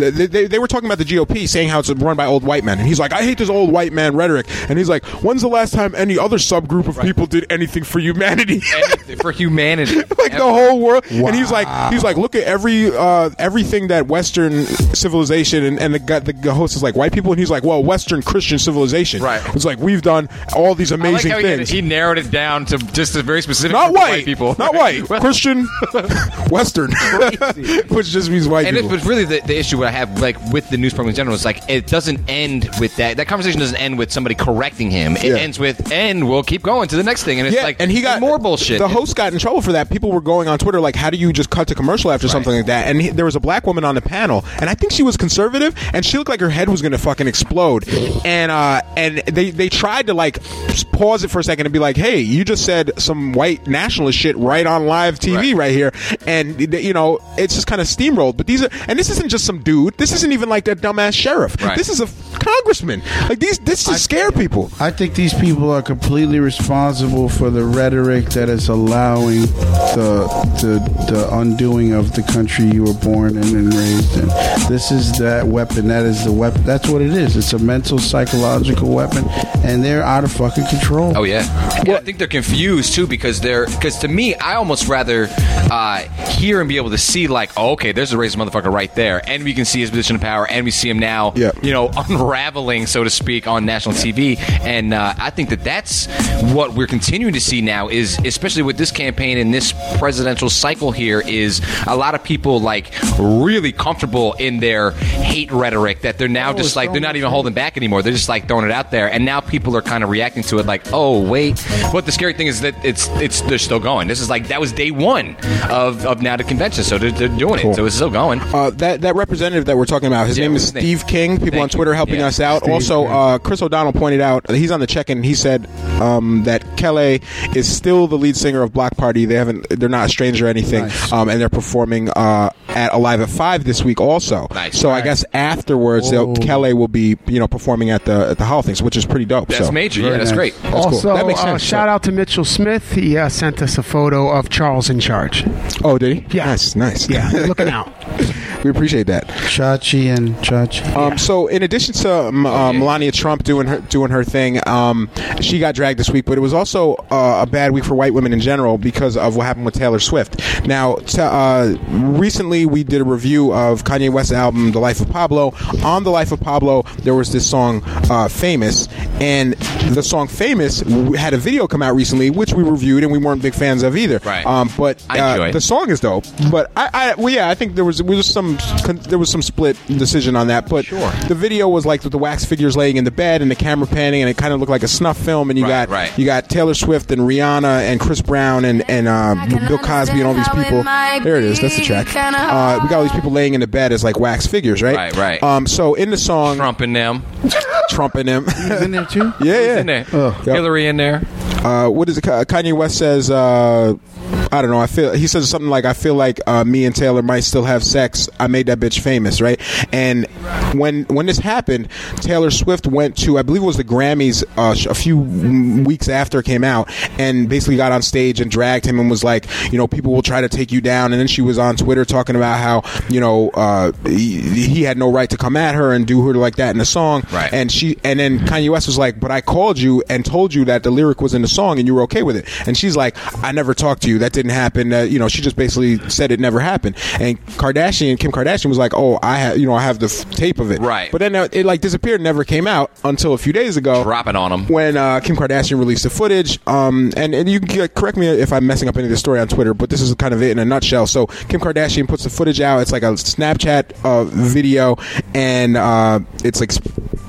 they, they, they were talking about the GOP, saying how it's run by old white men, and he's like, "I hate this old white man rhetoric." And he's like, "When's the last time any other subgroup of people did anything for humanity?" Anything for humanity. like the whole world. And he's like, he's like, look at every uh, everything that Western civilization and, and the, guy- the host is like white people, and he's like, well, Western Christian civilization. Right. It's like we've done all these I like amazing how he, things. he narrowed it down to just a very specific not of white, people. not white, Christian, Western, which just means white And it people. was really the, the issue I have, like with the news program in general, is like it doesn't end with that. That conversation doesn't end with somebody correcting him. It Yeah. ends with, and we'll keep going to the next thing. And it's yeah, like, and he got more bullshit. The host got in trouble for that. People were going on Twitter like, "How do you just cut to commercial after something like that?" And he, there was a black woman on the panel, and I think she was conservative, and she looked like her head was going to fucking explode. And uh, and they they tried to like pause it for a second and be like, "Hey, you just said some white nationalist shit right on live TV right, here," and you know it's just kind of steamrolled. But these are, and this isn't just some dude. This isn't even like that dumbass sheriff. Right. This is a congressman. Like these, this just scare people. I think these people are completely responsible for the rhetoric that is allowing the the, the undoing of the country you were born in and raised in. This is that weapon. That is the weapon. That's what it is. It's a mental, psychological weapon, and they're out of fucking control. Oh yeah, yeah I think they're confused too because they're because to me, I almost rather uh, hear and be able to see like, oh, okay, there's a racist motherfucker right there, and we can see his position of power, and we see him now, Yeah. you know, unraveling, so to speak, on national TV, and uh, I think that that's what we're continuing to see now is especially with this campaign and this presidential cycle here is a lot of people like really comfortable in their hate rhetoric that they're now Oh, just like they're not even holding back anymore. They're just like throwing it out there, and now people are kind of reacting to it like, oh wait. But the scary thing is that it's it's they're still going. This is like that was day one of, of now the convention, so they're, they're doing Cool. it. So it's still going. Uh, that that representative that we're talking about, his Yeah, name is his name? Steve King. People Thank on Twitter you. helping Yeah, us out. Steve, also, yeah. uh, Chris O'Donnell pointed out he's on the check-in. He said um, that Kele is still the lead singer of Bloc Party. They haven't. They're not a stranger or anything. Nice. Um, and they're performing uh, at Alive at Five this week also. Nice. So I Right. guess afterwards. Kele will be you know performing at the at the Hall things, which is pretty dope. That's so. major. Yeah, very that's nice. great. That's cool. also, That makes uh, shout out to Mitchell Smith. He uh, sent us a photo of Charles in charge. Oh, did he? Yeah. Nice, nice. Yeah, looking out. we appreciate that. Chachi and Chachi. Um, So, in addition to um, uh, Melania Trump doing her doing her thing, um, she got dragged this week. But it was also uh, a bad week for white women in general because of what happened with Taylor Swift. Now, t- uh, recently we did a review of Kanye West's album "The Life of Pablo." On "The Life of Pablo," there was this song uh, "Famous," and the song "Famous" had a video come out recently, which we reviewed and we weren't big fans of either. Right. Um, but uh, enjoy the song is dope. But I, I well, yeah, I think there was there was some some con- there was some split decision on that, but Sure. the video was like with the wax figures laying in the bed and the camera panning, and it kind of looked like a snuff film. And you Right, got right. you got Taylor Swift and Rihanna and Chris Brown and and uh, Bill Cosby and all these people. There it is. That's the track. Uh, we got all these people laying in the bed as like wax figures, right? Right, right. Um, so in the song, Trump in them. Trump and him. He's in there too. yeah, yeah. in there. Yep. Hillary in there. uh, what is it? Kanye West says, uh, I don't know. I feel he says something like, "I feel like uh, me and Taylor might still have sex. I made that bitch famous, right?" And when when this happened, Taylor Swift went to, I believe it was the Grammys uh, a few weeks after it came out, and basically got on stage and dragged him and was like, you know, people will try to take you down. And then she was on Twitter talking about how you know uh, he, he had no right to come at her and do her like that in the song, Right. And she and then Kanye West was like, "But I called you and told you that the lyric was in the song and you were okay with it." And she's like, "I never talked to you. That didn't happen." Uh, you know, she just basically said it never happened. And Kardashian, Kim Kardashian, was like, "Oh, I have, you know, I have the f- tape of it." Right. But then uh, it like disappeared, never came out until a few days ago. Dropping on them when uh, Kim Kardashian released the footage. Um, and and you can correct me if I'm messing up any of the story on Twitter, but this is kind of it in a nutshell. So Kim Kardashian puts the footage out. It's like a Snapchat uh, video, and uh, it's like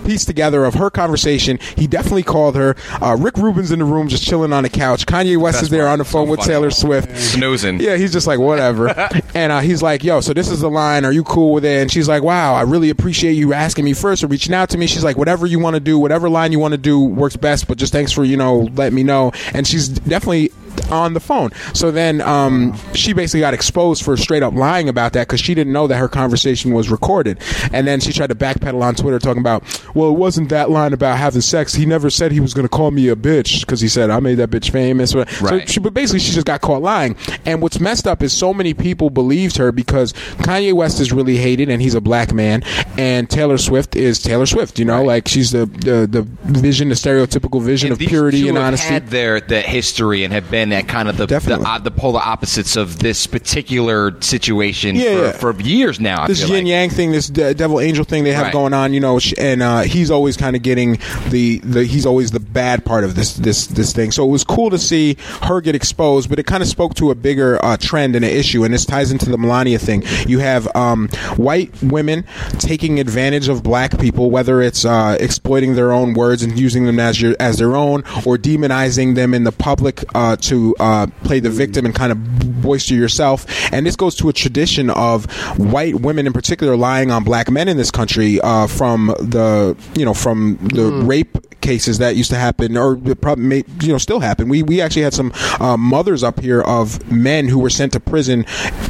pieced together of her conversation. He definitely called her. Uh, Rick Rubin's in the room, just chilling on the couch. Kanye West is there on the phone So with funny. Taylor Swift, Snoozing. Yeah, he's just like whatever, and uh, he's like, "Yo, so this is the line. Are you cool with it?" And she's like, "Wow, I really appreciate you asking me first or reaching out to me." She's like, "Whatever you want to do, whatever line you want to do works best, but just thanks for you know letting me know." And she's definitely on the phone. So then um, she basically got exposed for straight up lying about that because she didn't know that her conversation was recorded. And then she tried to backpedal on Twitter talking about, well, it wasn't that line about having sex. He never said he was going to call me a bitch because he said I made that bitch famous. So Right. she, but basically, she just got caught lying. And what's messed up is so many people believed her because Kanye West is really hated and he's a black man, and Taylor Swift is Taylor Swift. You know, like she's the the, the vision, the stereotypical vision of These purity and honesty. Had their the history and have been at kind of the the, uh, the polar opposites of this particular situation Yeah, for, yeah. for years now. I this yin like. yang thing, this de- devil angel thing they have Right. going on, you know, and uh, he's always kind of getting the, the he's always the bad part of this this this thing. So it was cool to see her get exposed, but it kind of spoke to a bigger uh, trend and an issue, and this ties into the Melania thing. You have um, white women taking advantage of black people, whether it's uh, exploiting their own words and using them as your as their own, or demonizing them in the public uh, to uh, play the victim and kind of boister yourself. And this goes to a tradition of white women, in particular, lying on black men in this country uh, from the you know from the rape cases that used to happen, or probably may, you know still happen. We we actually had some uh, mothers up here of men who were sent to prison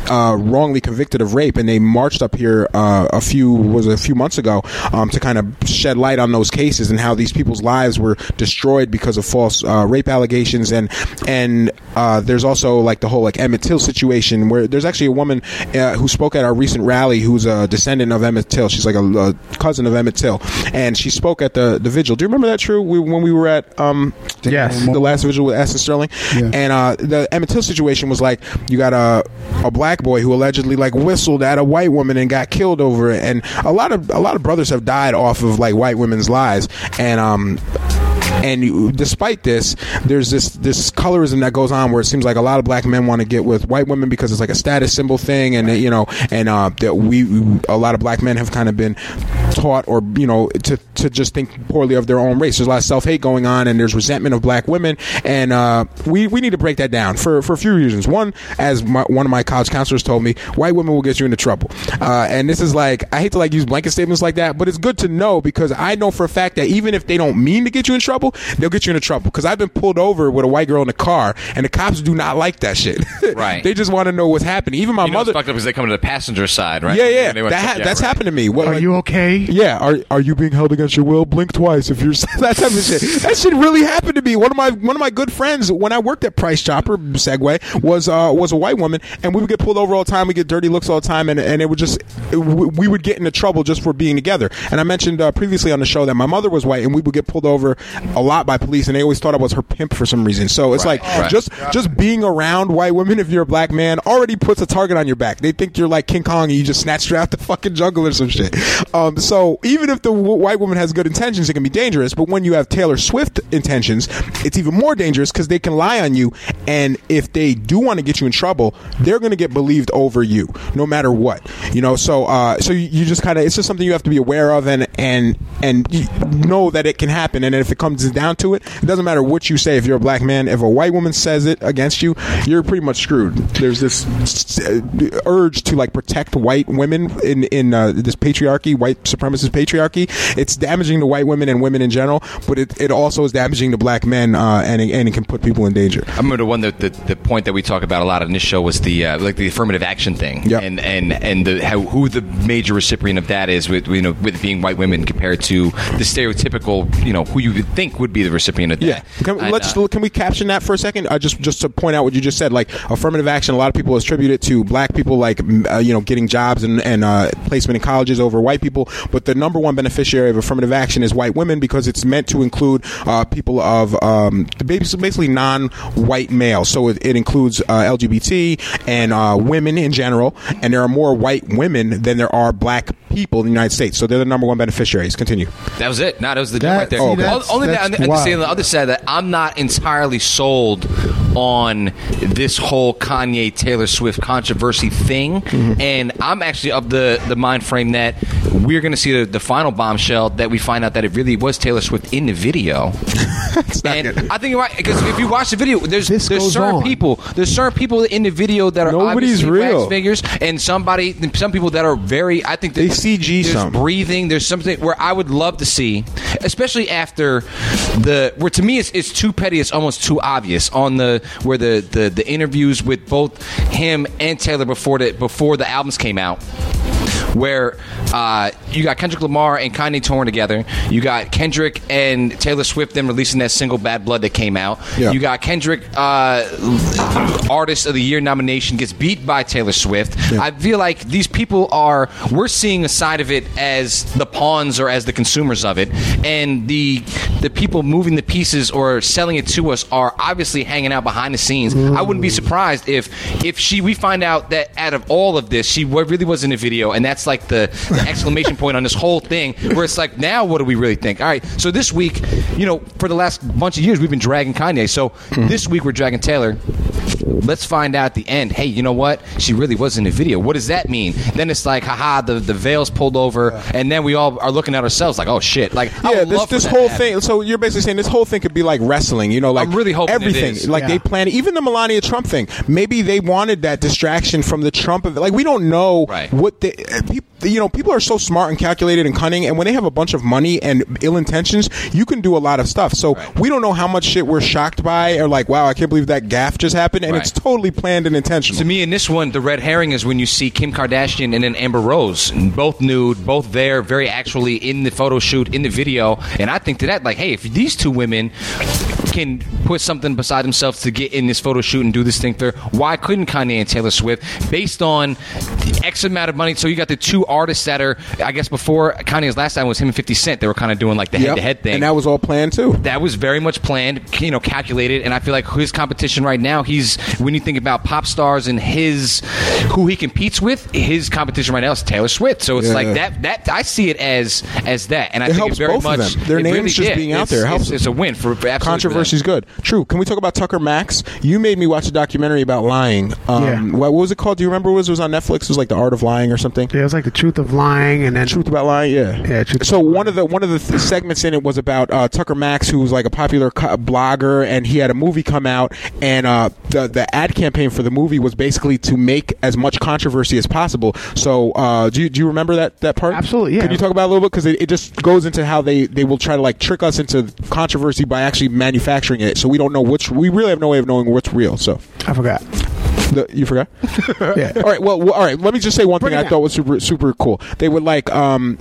uh, wrongly convicted of rape, and they marched up here uh, a few was a few months ago um, to kind of shed light on those cases and how these people's lives were destroyed because of false uh, rape allegations, and and uh, there's also like the whole like Emmett Till situation where there's actually a woman uh, who spoke at our recent rally who's a descendant of Emmett Till. She's like a, a cousin of Emmett Till, and she spoke at the the vigil. Do you remember that? True, we, when we were at um, Yes. the last vigil with Alton Sterling, Yeah. and uh, the Emmett Till situation was like you got a a black boy who allegedly like whistled at a white woman and got killed over it, and a lot of a lot of brothers have died off of like white women's lies, and um. And you, despite this, there's this this colorism that goes on where it seems like a lot of black men want to get with white women because it's like a status symbol thing, and you know, and uh, that we a lot of black men have kind of been taught or you know to to just think poorly of their own race. There's a lot of self hate going on, and there's resentment of black women, and uh, we we need to break that down for for a few reasons. One, as my, one of my college counselors told me, white women will get you into trouble, uh, and this is like I hate to like use blanket statements like that, but it's good to know because I know for a fact that even if they don't mean to get you in trouble, they'll get you into trouble. Because I've been pulled over with a white girl in the car, and the cops do not like that shit. Right. they just want to know what's happening. Even my You know, mother. fucked up because they come to the passenger side, right? Yeah, yeah, that ha- yeah, that's right. happened to me. What, Are like- you okay? yeah, are are you being held against your will? Blink twice if you're that type of shit. That shit really happened to me. One of my one of my good friends when I worked at Price Chopper Segway was uh, was a white woman, and we would get pulled over all the time. We get dirty looks all the time, and and it would just it, we we would get into trouble just for being together. And I mentioned uh, previously on the show that my mother was white, and we would get pulled over a lot by police, and they always thought I was her pimp for some reason. So it's Right, like right. just just being around white women if you're a black man already puts a target on your back. They think you're like King Kong and you just snatched her out the fucking jungle or some shit. Um, so even if the w- white woman has good intentions, it can be dangerous. But when you have Taylor Swift intentions, it's even more dangerous because they can lie on you. And if they do want to get you in trouble, they're going to get believed over you, no matter what. You know. So uh, so you, you just kind of it's just something you have to be aware of and and and know that it can happen. And if it comes down to it, it doesn't matter what you say. If you're a black man, if a white woman says it against you, you're pretty much screwed. There's this uh, urge to like protect white women in in uh, this patriarchy, white supremacist patriarchy. It's damaging to white women and women in general, but it, it also is damaging to black men, uh, and it, and it can put people in danger. I remember the one that the, the point that we talk about a lot in this show was the uh, like the affirmative action thing, Yep. and and and the, how, who the major recipient of that is with you know with being white women compared to the stereotypical you know who you would think would be the recipient of that. Yeah, can, And, let's uh, can we caption that for a second? Uh, just just to point out what you just said, like affirmative action. A lot of people attribute it to black people, like uh, you know, getting jobs and and uh, placement in colleges over white people. But the number one beneficiary of affirmative action is white women because it's meant to include uh, people of um, basically non-white males. So it, it includes uh, LGBT and uh, women in general. And there are more white women than there are black people in the United States. So they're the number one beneficiaries. Continue. That was it. No, that was the deal That- right there. see, O- that's- Only that's and on the other side that I'm not entirely sold on this whole Kanye Taylor Swift controversy thing, Mm-hmm. and I'm actually of the the mind frame that we're going to see the, the final bombshell that we find out that it really was Taylor Swift in the video. and I think you're right because if you watch the video, there's This there's certain on. people, there's certain people in the video that are Nobody's real. figures, and somebody, some people that are very. I think They CG there's some. breathing. There's something where I would love to see, especially after the where to me it's, it's too petty. It's almost too obvious on the where the, the the interviews with both him and Taylor before the before the albums came out. Where uh, you got Kendrick Lamar and Kanye touring together, you got Kendrick and Taylor Swift then releasing that single "Bad Blood" that came out. Yeah. You got Kendrick uh, Artist of the Year nomination gets beat by Taylor Swift. I feel like these people are we're seeing a side of it as the pawns or as the consumers of it, and the the people moving the pieces or selling it to us are obviously hanging out behind the scenes. I wouldn't be surprised if if she we find out that out of all of this she really was in a video, and that's like the, the exclamation point on this whole thing, where it's like now what do we really think? All right, so this week, you know, for the last bunch of years we've been dragging Kanye, so hmm. this week we're dragging Taylor let's find out at the end. Hey, you know what? She really was in the video. What does that mean? Then it's like, haha, the the veil's pulled over, and then we all are looking at ourselves like, oh shit! Like, I yeah, this this whole thing. So you're basically saying this whole thing could be like wrestling. You know, like I'm really hoping everything. is. Like Yeah. they planned, even the Melania Trump thing. Maybe they wanted that distraction from the Trump. Of, like we don't know Right. what they. People, you know, people are so smart and calculated and cunning, and when they have a bunch of money and ill intentions, you can do a lot of stuff. So Right. we don't know how much shit we're shocked by, or like, wow, I can't believe that gaff just happened, and Right. it's totally planned and intentional. To me, in this one, the red herring is when you see Kim Kardashian and then Amber Rose, both nude, both there, very actually in the photo shoot, in the video. And I think to that, like, hey, if these two women can put something beside themselves to get in this photo shoot and do this thing there, why couldn't Kanye and Taylor Swift, based on the X amount of money? So you got the two artists that are, I guess, before Kanye's last time was him and 50 Cent. They were kind of doing like the head to head thing and that was all planned too. that was very much planned, you know, calculated, and I feel like his competition right now, he's when you think about pop stars and his who he competes with, his competition right now is Taylor Swift. So it's Yeah. like that. That I see it as as that, and I It think helps it very both of much them. Their it names really- just yeah, being out it's- there helps It's, it's a win for, for absolutely Controversy's good. True. Can we talk about Tucker Max? You made me watch a documentary about lying. Um, Yeah. what, what was it called? Do you remember? What it was, it was on Netflix? It was like the Art of Lying or something. Yeah, it was like the truth of lying, and then Truth about lying, yeah. Yeah, Truth So About one of the one of the th- segments in it was about uh, Tucker Max, who was like a popular co- blogger, and he had a movie come out, and uh, the the ad campaign for the movie was basically to make as much controversy as possible. So uh, do you, do you remember that that part? Absolutely, yeah. Can you talk about it a little bit because it, it just goes into how they they will try to like trick us into controversy by actually manufacturing it, so we don't know which we really have no way of knowing what's real. So I forgot. The, you forgot. Yeah. All right. Well, all right. Let me just say one Bring thing I down. thought was super super cool. They were like, um,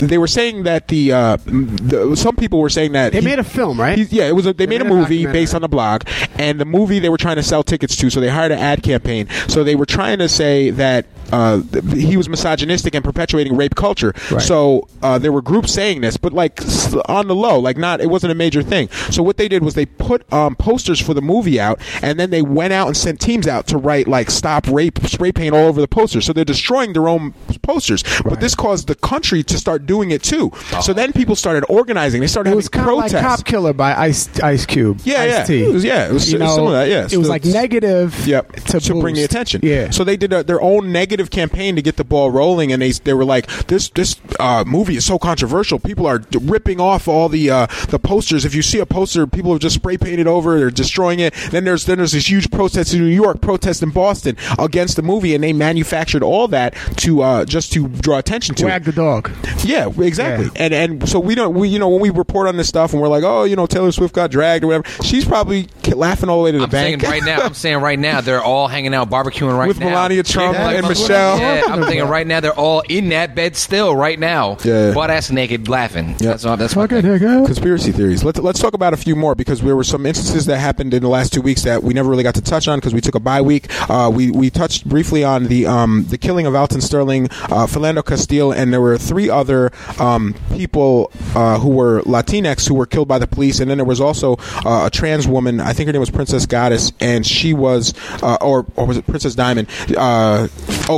they were saying that the, uh, the some people were saying that They he- made a film, right? he- yeah, it was. A, they, made, made a a movie based on the blog, and the movie they were trying to sell tickets to. So they hired an ad campaign. So they were trying to say that uh, he was misogynistic and perpetuating rape culture. So uh, there were groups saying this, but like on the low, like not it wasn't a major thing. So what they did was they put um, posters for the movie out, and then they went out and sent teams out to write like "Stop Rape" spray paint all over the posters. So they're destroying their own posters. But this caused the country to start doing it too. So then people started organizing. They started It was kind of like. Cop Killer by Ice Ice Cube. Yeah, yeah. Ice-T. It was- yeah, it was you know, some of that, yeah. It was So like negative. Yep. To, To, bring the attention. Yeah. So they did a, their own negative campaign to get the ball rolling, and they they were like, "This this uh, movie is so controversial. People are d- ripping off all the uh, the posters. If you see a poster, people have just spray painted over. They're destroying it. Then there's then there's this huge protest in New York, protest in Boston against the movie, and they manufactured all that to uh, just to draw attention to Wag it. the dog. Yeah, exactly. Yeah. And and so we don't we you know when we report on this stuff and we're like, oh, you know, Taylor Swift got dragged or whatever. She's probably laughing all the way to the I'm saying bank. right now. I'm saying right now they're all hanging out barbecuing right With now Melania Trump Yeah, and like, Michelle. Yeah, I'm thinking right now they're all in that bed still right now, Yeah. butt ass naked, laughing. Yeah. That's all. That's my Okay, thing. there you go. Conspiracy theories. Let's let's talk about a few more because there were some instances that happened in the last two weeks that we never really got to touch on because we took a bye week. Uh, we we touched briefly on the um, the killing of Alton Sterling, uh, Philando Castile, and there were three other um, people uh, who were Latinx who were killed by the police, and then there was also uh, a trans woman. I think her name was Princess Goddess, and she was uh, or or was it Princess Diamond? Uh,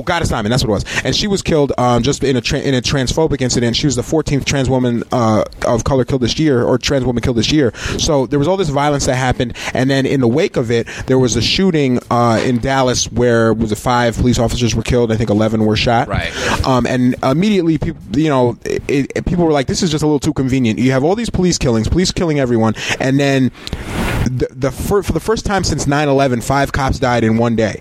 oh, Goddess Diamond. That's what it was, and she was killed um, just in a tra- in a transphobic incident. She was the 14th trans woman uh, of color killed this year, or trans woman killed this year. So there was all this violence that happened, and then in the wake of it, there was a shooting uh, in Dallas where was it five police officers were killed. I think 11 were shot. Right. Um, and immediately, people, you know, it, it, people were like, "This is just a little too convenient." You have all these police killings, police killing everyone, and then the, the for, for the first time since 9/11, five cops died in one day.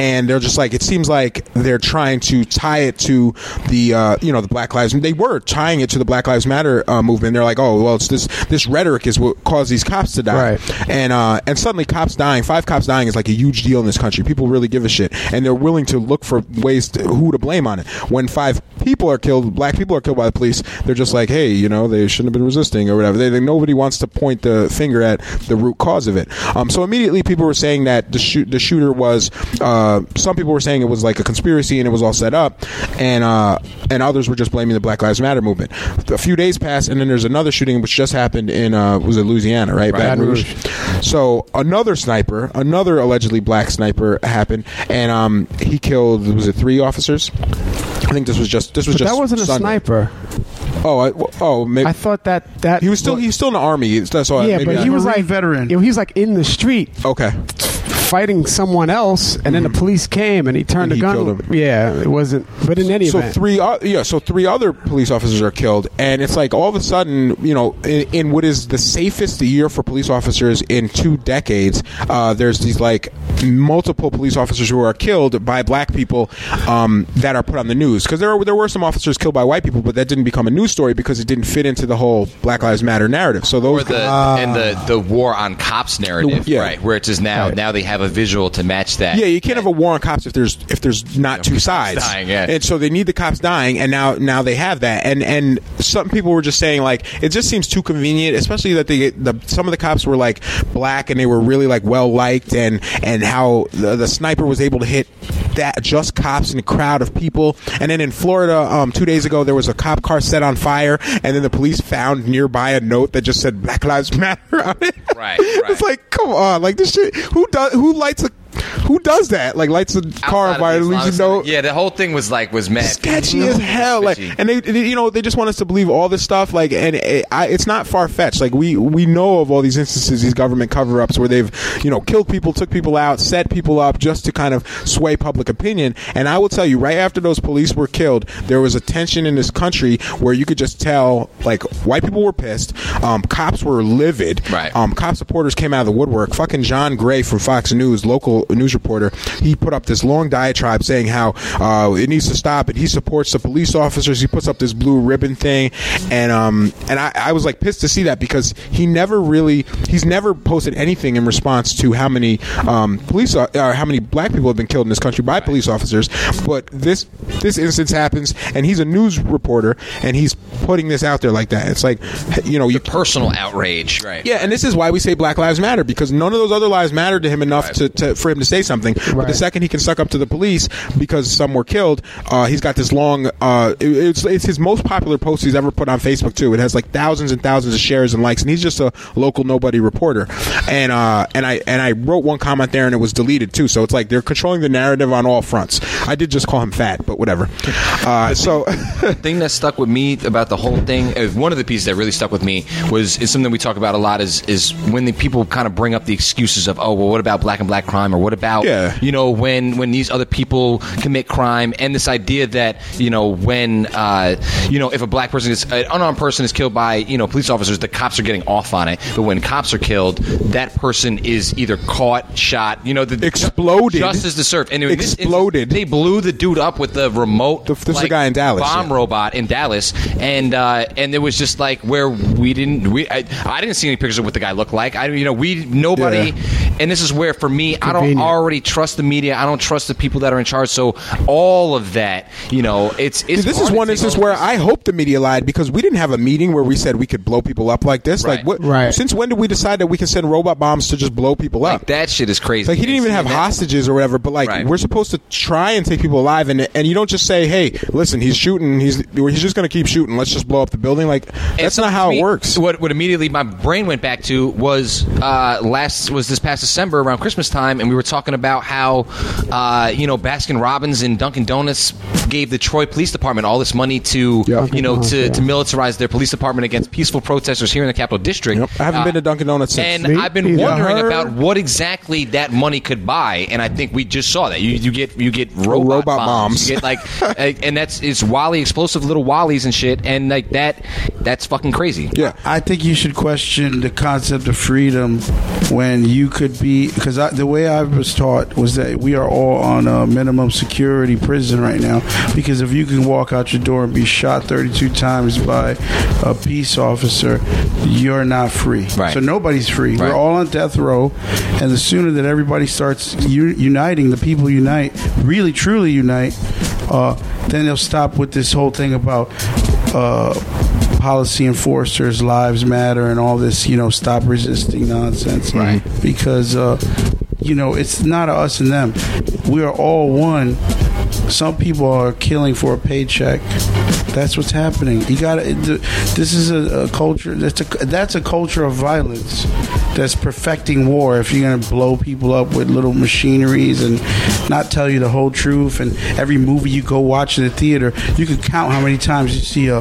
And they're just like it seems like they're trying to tie it to the uh, you know the Black Lives. They were tying it to the Black Lives Matter uh, movement. They're like, oh well, it's this this rhetoric is what caused these cops to die. Right. And uh, and suddenly cops dying, five cops dying is like a huge deal in this country. People really give a shit, and they're willing to look for ways to, who to blame on it. When five people are killed, black people are killed by the police, they're just like, hey, you know, they shouldn't have been resisting or whatever. They, they- nobody wants to point the finger at the root cause of it. Um, so immediately people were saying that the shoot the shooter was. Uh, some people were saying it was like a conspiracy and it was all set up, and uh, and others were just blaming the Black Lives Matter movement. A few days passed, and then there's another shooting which just happened in uh, was it Louisiana, right? Baton Rouge. So another sniper, another allegedly black sniper happened, and um, he killed was it three officers? I think this was just this was But just that wasn't a sniper. Oh, I, oh, maybe I thought that that he was still he was still in the army. That's all. yeah, maybe but he was like veteran. you know, he was like in the street okay. Fighting someone else, and then the police came and he turned Mm-hmm. And the he gun. killed him. Yeah, it wasn't. But in any so event, three o- yeah so three other police officers are killed and it's like all of a sudden you know in, in what is the safest year for police officers in two decades uh, there's these like multiple police officers who are killed by black people um, that are put on the news because there, were- there were some officers killed by white people but that didn't become a news story because it didn't fit into the whole black lives matter narrative so those Or the and the the war on cops narrative, Yeah. right? Where it's just now now they have a visual to match that. Yeah, you can't have a war on cops if there's if there's not two sides. dying, yeah. And so they need the cops dying, and now now they have that. And and some people were just saying like it just seems too convenient, especially that they the some of the cops were like black and they were really like well liked, and and how the, the sniper was able to hit that just cops in a crowd of people. And then in Florida, um, two days ago, there was a cop car set on fire, and then the police found nearby a note that just said Black Lives Matter on it. Right, it's like, come on, like this shit. Who does? Who lights a? Who does that? Like lights a car on fire, leaves Islamic note. Yeah, the whole thing was like was mad Sketchy as hell, like, and they, they- you know, they just want us to believe all this stuff, like, and it, I, it's not far fetched. Like, we we know of all these instances, these government cover ups where they've, you know, killed people, took people out, set people up just to kind of sway public opinion. And I will tell you, right after those police were killed, there was a tension in this country where you could just tell, like, white people were pissed, um, cops were livid, Right. Um, cop supporters came out of the woodwork. Fucking John Gray from Fox News, local news reporter, he put up this long diatribe saying how uh, it needs to stop, and he supports the police officers. He puts up this blue ribbon thing, and um, and I, I was like pissed to see that because he never really, he's never posted anything in response to how many um, police, uh, uh, how many black people have been killed in this country by police officers. But this this instance happens, and he's a news reporter, and he's putting this out there like that. It's like, you know, you personal outrage, right? yeah, and this is why we say Black Lives Matter because none of those other lives mattered to him enough to, to for him to say something something. But the second he can suck up to the police because some were killed, uh, he's got this long. Uh, it- it's it's his most popular post he's ever put on Facebook too. It has like thousands and thousands of shares and likes, and he's just a local nobody reporter. And uh, and I and I wrote one comment there, and it was deleted too. So it's like they're controlling the narrative on all fronts. I did just call him fat, but whatever. Uh, so the thing that stuck with me about the whole thing, uh, one of the pieces that really stuck with me was is something we talk about a lot is is when the people kind of bring up the excuses of oh well what about black and black crime or what about Yeah. you know when when these other people commit crime and this idea that you know when uh, you know if a black person is an unarmed person is killed by you know police officers the cops are getting off on it but when cops are killed that person is either caught shot you know the Exploded. justice deserved and in this Exploded. they blew the dude up with the remote The- this like, guy in Dallas, bomb yeah. robot in Dallas, and uh, and it was just like where we didn't we I, I didn't see any pictures of what the guy looked like. I you know we nobody, and this is where for me I don't. Already trust the media. I don't trust the people that are in charge. So all of that, you know, it's it's. this is one instance where I hope the media lied because we didn't have a meeting where we said we could blow people up like this. Right. Like what? Right. Since when did we decide that we can send robot bombs to just blow people up? like that shit is crazy. Like he didn't even have That- hostages or whatever, but like Right. we're supposed to try and take people alive, and and you don't just say, "Hey, listen, he's shooting, he's he's just going to keep shooting. Let's just blow up the building." Like that's so not how me, it works. What, what immediately my brain went back to was uh, last was this past December around Christmas time, and we were talking about how uh, you know Baskin Robbins and Dunkin' Donuts gave the Troy Police Department all this money to Yeah. you know to, Donuts, to militarize their police department against peaceful protesters here in the Capital District. Yep. I haven't Uh, been to Dunkin' Donuts since. and Me I've been either. wondering Heard. about what exactly that money could buy, and I think we just saw that. You, you get you get robot, Robot bombs. bombs. You get like, uh, and that's it's Wally explosive little Wallies and shit, and like that. That's fucking crazy. yeah. I think you should question the concept of freedom when you could be because the way I was taught was that we are all on a minimum security prison right now because if you can walk out your door and be shot 32 times by a peace officer, you're not free. Right. So nobody's free. Right. We're all on death row, and the sooner that everybody starts u- uniting, the people unite, really truly unite, uh, then they'll stop with this whole thing about. Uh, policy enforcers lives matter and all this you know stop resisting nonsense Right. because uh you know it's not a us and them. We are all one. Some people are killing for a paycheck that's what's happening you gotta it- this is a, a culture that's a that's a culture of violence that's perfecting war if you're gonna blow people up with little machineries and not tell you the whole truth and every movie you go watch in the theater you can count how many times you see a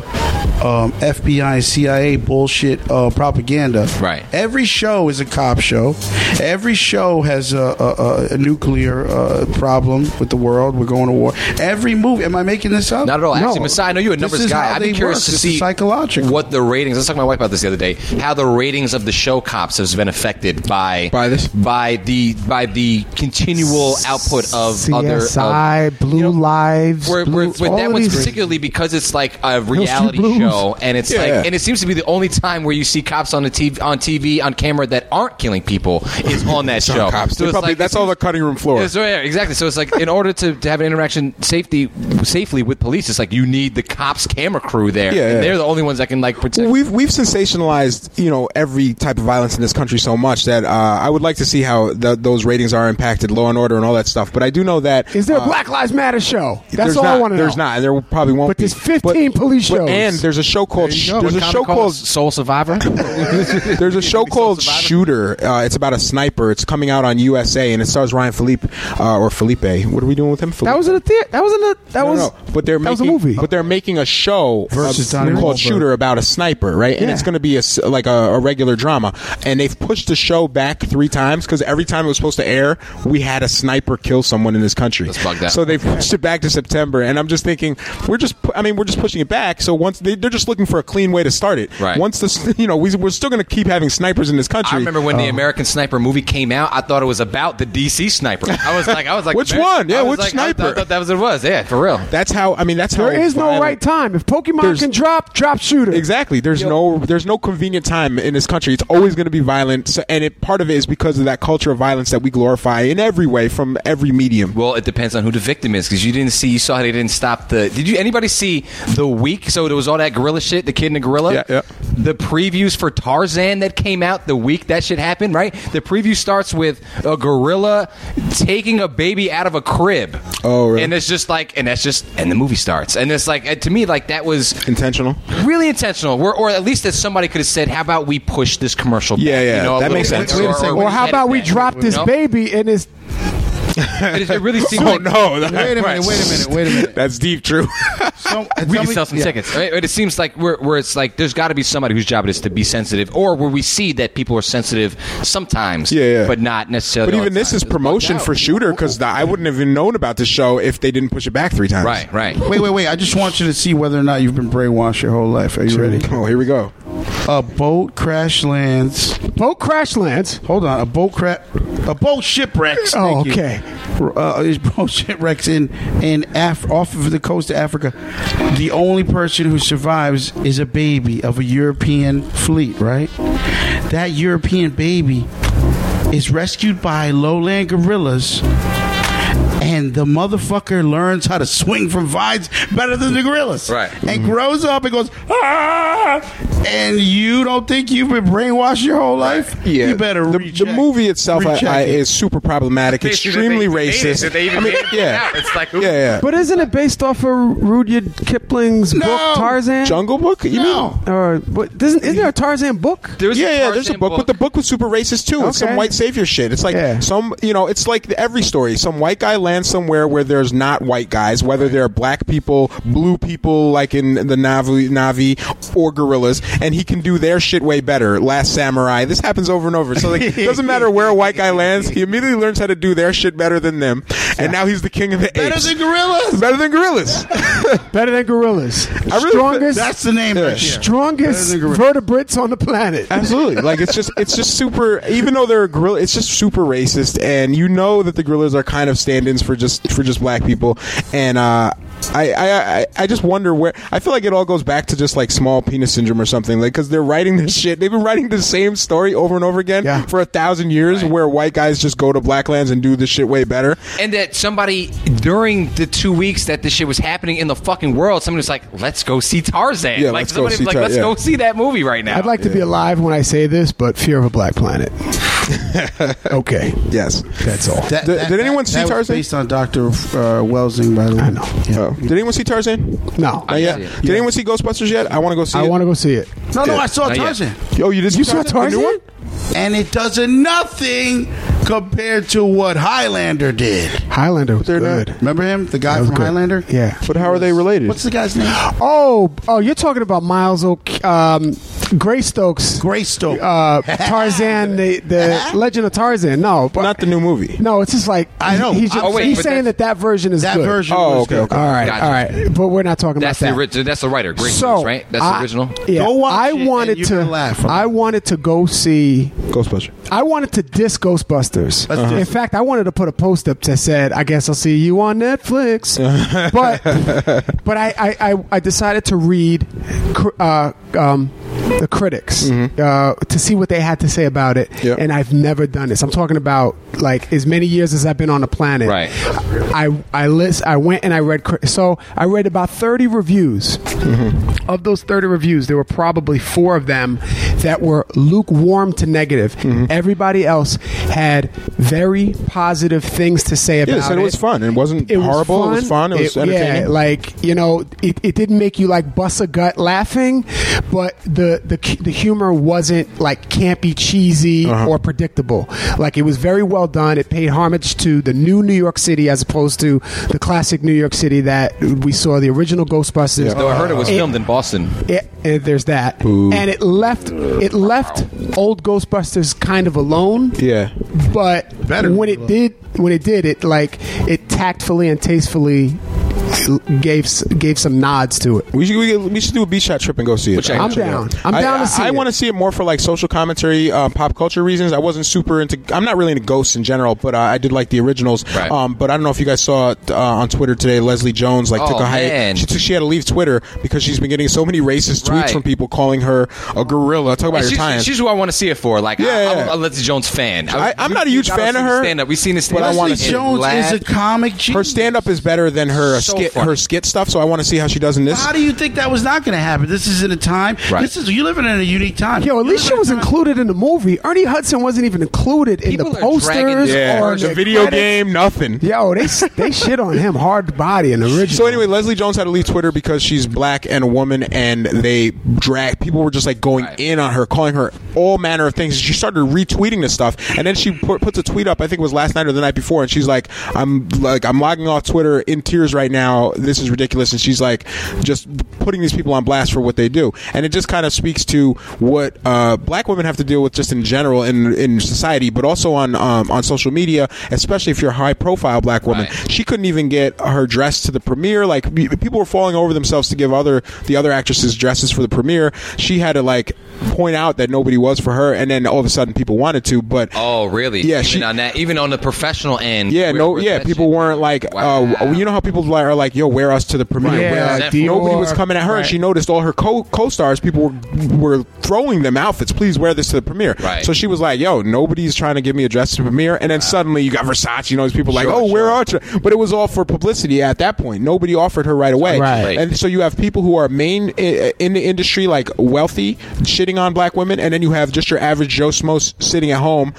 um, FBI and CIA bullshit uh, propaganda. Right. Every show is a cop show. Every show has a, a, a, a nuclear uh, problem with the world. We're going to war. Every movie. Am I making this up? Not at all. No. Actually, Messiah, I know you're a numbers guy. I'd be curious work. to This see psychological. what the ratings. I was talking to my wife about this the other day. How the ratings of the show cops has been affected by By this? by the by the continual output of other CSI, of, Blue you know, Lives, Where, Blue, where, with that of one's these- particularly because it's like a reality show, and it's Yeah. like, and it seems to be the only time where you see cops on the TV on TV on camera that aren't killing people is on that show. cops. So it's probably- like- that's all the cutting room floor. Yeah, so, yeah, exactly. So it's like in order to, to have an interaction safety safely with police, it's like you need the cops camera crew there. Yeah, and yeah. they're the only ones that can like protect. We've we've sensationalized you know every type of violence in this country so much that uh, I would like to see how the, those ratings are impacted, Law and Order, and all that stuff. But I do know that Is there a uh, Black Lives Matter show? That's all not, I want to know. There's not. and There probably won't. But be. there's 15 police but- shows. and there's a show called. There you Sh- There's a show Cause called. Soul Survivor. There's a show called Shooter. Uh, it's about a sniper. It's coming out on USA, and it stars Ryan Felipe uh, or Felipe. What are we doing with him? That was in a theater. That was in a. That No, was. no, but they're that was making a movie. but they're making a show Versus uh, called Shooter about a sniper, right? And it's going to be a s like a, a regular drama. And they've pushed the show back three times because every time it was supposed to air, we had a sniper kill someone in this country. That's bugged out. So they've pushed it back to September, and I'm just thinking we're just pu- I mean we're just pushing it back. So once they, they're just looking for a clean way to start it. Right. Once the you know we, we're still going to keep having snipers in this country. I remember when the American Sniper movie came out. I thought it was about the DC sniper. I was like, I was like, Which Ameri- one? Yeah, which like, I sniper? thought that was what it was. Yeah, for real. That's how I mean. That's how There is no right time. If Pokemon There's- can drop, drop shooter. Exactly. There's no there's no convenient time in this country. It's always going to be violent, so, and it, part of it is because of that culture of violence that we glorify in every way from every medium. Well, it depends on who the victim is because you didn't see, you saw how they didn't stop the. Did you anybody see the week? So there was all that gorilla shit, the kid and the gorilla. Yeah, yeah. The previews for Tarzan that came out the week that shit happened, right? The preview starts with a gorilla taking a baby out of a crib. Oh, really? And it's just like, and that's just, and the movie starts, and it's like, uh, to me, like that was Intentional. really intentional, or, or at least that somebody could have said, "How about we push this commercial?" back," Yeah, yeah, you know, a that little makes bit, sense. or- Wait a or- second. or or how about we drop this baby and it's It, it really seems Oh like no! That- Wait a minute, wait a minute, wait a minute. That's deep. True. So, we tell can sell some yeah. tickets. Right? But It seems like where, where it's like there's got to be somebody whose job it is to be sensitive, or where we see that people are sensitive sometimes, Yeah, yeah. but not necessarily. But all even the this time. is It's promotion for. Shooter because I wouldn't have even known about the show if they didn't push it back three times. Right, right. Wait, wait, wait. I just want you to see whether or not you've been brainwashed your whole life. Are you ready? Oh, here we go. A boat crash lands. boat crash lands. Hold on. A boat crash. A boat shipwrecks. Oh, Thank you. okay. Uh, this boat shipwrecks in in Af- off of the coast of Africa. The only person who survives is a baby of a European fleet. Right. That European baby is rescued by lowland gorillas. And the motherfucker learns how to swing from vines better than the gorillas. Right. And grows up and goes, ah! And you don't think you've been brainwashed your whole life? Yeah, You better the, recheck. the movie itself I, I, it. is super problematic, Basically, extremely they- they made it, racist. that they even I mean, yeah. It's like, who- yeah, yeah. But isn't it based off of Rudyard Kipling's No. book Tarzan? Jungle Book? You No. Or but isn't, isn't there a Tarzan book? There was yeah, yeah. There's a Tarzan book, but the book was super racist too. Okay. It's some white savior shit. It's like Yeah. some, you know, it's like every story. Some white guy lands somewhere where there's not white guys, whether they're black people, blue people, like in the Navi, Navi, or gorillas, and he can do their shit way better. Last Samurai. This happens over and over. So like, it doesn't matter where a white guy lands, he immediately learns how to do their shit better than them, and now he's the king of the Better apes. than gorillas. better than gorillas. Better than gorillas. really- strongest, That's the name. Yeah. right strongest Better than gorillas. vertebrates on the planet. Absolutely. Like it's just it's just super even though they're a gorilla it's just super racist and you know that the gorillas are kind of stand-ins for just for just black people and uh I, I, I, I just wonder where I feel like it all goes back to just like small penis syndrome or something like because they're writing this shit they've been writing the same story over and over again Yeah. for a thousand years where white guys just go to black lands and do this shit way better And that somebody during the two weeks that this shit was happening in the fucking world, somebody was like, "Let's go see Tarzan." Yeah, like let's go somebody see was like, Tar- "Let's yeah. go see that movie right now." I'd like to be alive when I say this, but fear of a black planet. okay, yes that's all. That- Did- that- did anyone that- see that was Tarzan? Based on Doctor uh, Welsing, by the way. I know. Oh. did anyone see Tarzan No, Not yet see it. did anyone see Ghostbusters yet I want to go see I want to go see it. No, no, Yeah. I saw Not yet. Tarzan. oh you did You saw The new Tarzan? one? And it does nothing compared to what Highlander did. Highlander was They're not- good. Remember him? The guy from good. Highlander? Yeah. but how are they related What's the guy's name? Oh, oh, you're talking about Miles O'K um, Greystokes, Greystoke. uh, Tarzan, the the Legend of Tarzan. No, but not the new movie no, it's just like I know. He's, just, Oh, wait, he's saying that that version is that good. version Oh, was okay, good. okay. All right, Gotcha. all right, but we're not talking that's about the that. that's the writer, Great so News, right? That's I- the original. Yeah, Go watch I it and wanted to. laugh. I wanted to go see. Ghostbusters I wanted to diss Ghostbusters. Let's diss In fact, I wanted to put a post up that said, "I guess I'll see you on Netflix." but but I, I, I, I decided to read uh, um, the critics mm-hmm. uh, to see what they had to say about it, Yep. and I've never done this. I'm talking about like as many years as I've been on the planet. Right. I I list. I went and I read. So I read about 30 reviews. Mm-hmm. Of those 30 reviews, there were probably four of them that were lukewarm to negative. Mm-hmm. Everybody else had very positive things to say about Yeah, they said it was fun. It wasn't it was horrible. It was fun. It was entertaining. Yeah, like you know, it, it didn't make you like bust a gut laughing, but the the the humor wasn't like campy, cheesy, Uh-huh. or predictable. Like it was very well done. It paid homage to the new New York City as opposed to the classic New York City that we saw the original Ghostbusters. Though I heard it was filmed in Boston. Yeah, and there's that, and it left it left old Ghostbusters kind of alone. yeah. But Better when it alone. did, when it did, it like it tactfully and tastefully gave gave some nods to it. We should we, we should do a beach shot trip and go see it. check it I'm down. I'm I- down I, to see it. I want to see it more for like social commentary, um, pop culture reasons. I wasn't super into. I'm not really into ghosts in general, but uh, I did like the originals. Right. Um, but I don't know if you guys saw it, uh, on Twitter today. Leslie Jones like Oh, took a hike. man. She took, she had to leave Twitter because she's been getting so many racist tweets from people calling her a gorilla. Talk about And your she's, time. she's who I want to see it for. Like, Yeah, I, I'm a Leslie Jones fan. I- I'm not a huge fan of her, the Stand up. We've seen this. but I wanna Leslie see- Jones is a comic genius. her stand up is better than her So skit her skit stuff. So I want to see how she does in this. How do you think that was not going to happen? This is in a time. Right. This is you living in a unique time. Yo, at You least she was included in the movie. Ernie Hudson wasn't even included in People the posters yeah, or the the video credits. game, nothing. Yo, they they shit on him hard body in the original. So anyway, Leslie Jones had to leave Twitter because she's black and a woman, and they drag people were just like going Right. in on her, calling her all manner of things. She started retweeting this stuff, and then she put, puts a tweet up. I think it was last night or the night before, and she's like, "I'm like I'm logging off Twitter in tears right now. This is ridiculous." And she's like, just putting these people on blast for what they do, and it just kind of speaks to what uh, black women have to deal with just in general in in society, but also on um, on social media, especially if you're a high profile black woman. Right. She couldn't even get her dress to the premiere. Like people were falling over themselves to give other the other actresses dresses for the premiere. She had to like point out that nobody was for her, and then all of a sudden people wanted to. But Oh, really? Yeah, Even she- on that, even on the professional end. yeah, no, yeah, people weren't like, Wow. uh, you know how people are like, yo, wear us to the premiere. Yeah, Wear us. Nobody was coming at her, and right. she noticed all her co co-stars. People were were throwing them outfits. Please wear this to the premiere. Right. So she was like, yo, nobody's trying to give me a dress to the premiere, and then suddenly you got Versace. You know, these people like, Sure, oh, where sure. are you? But it was all for publicity at that point. Nobody offered her right away. Right. And so you have people who are main i- in the industry, like wealthy, shitting on black women, and then you have just your average Joe Smos sitting at home.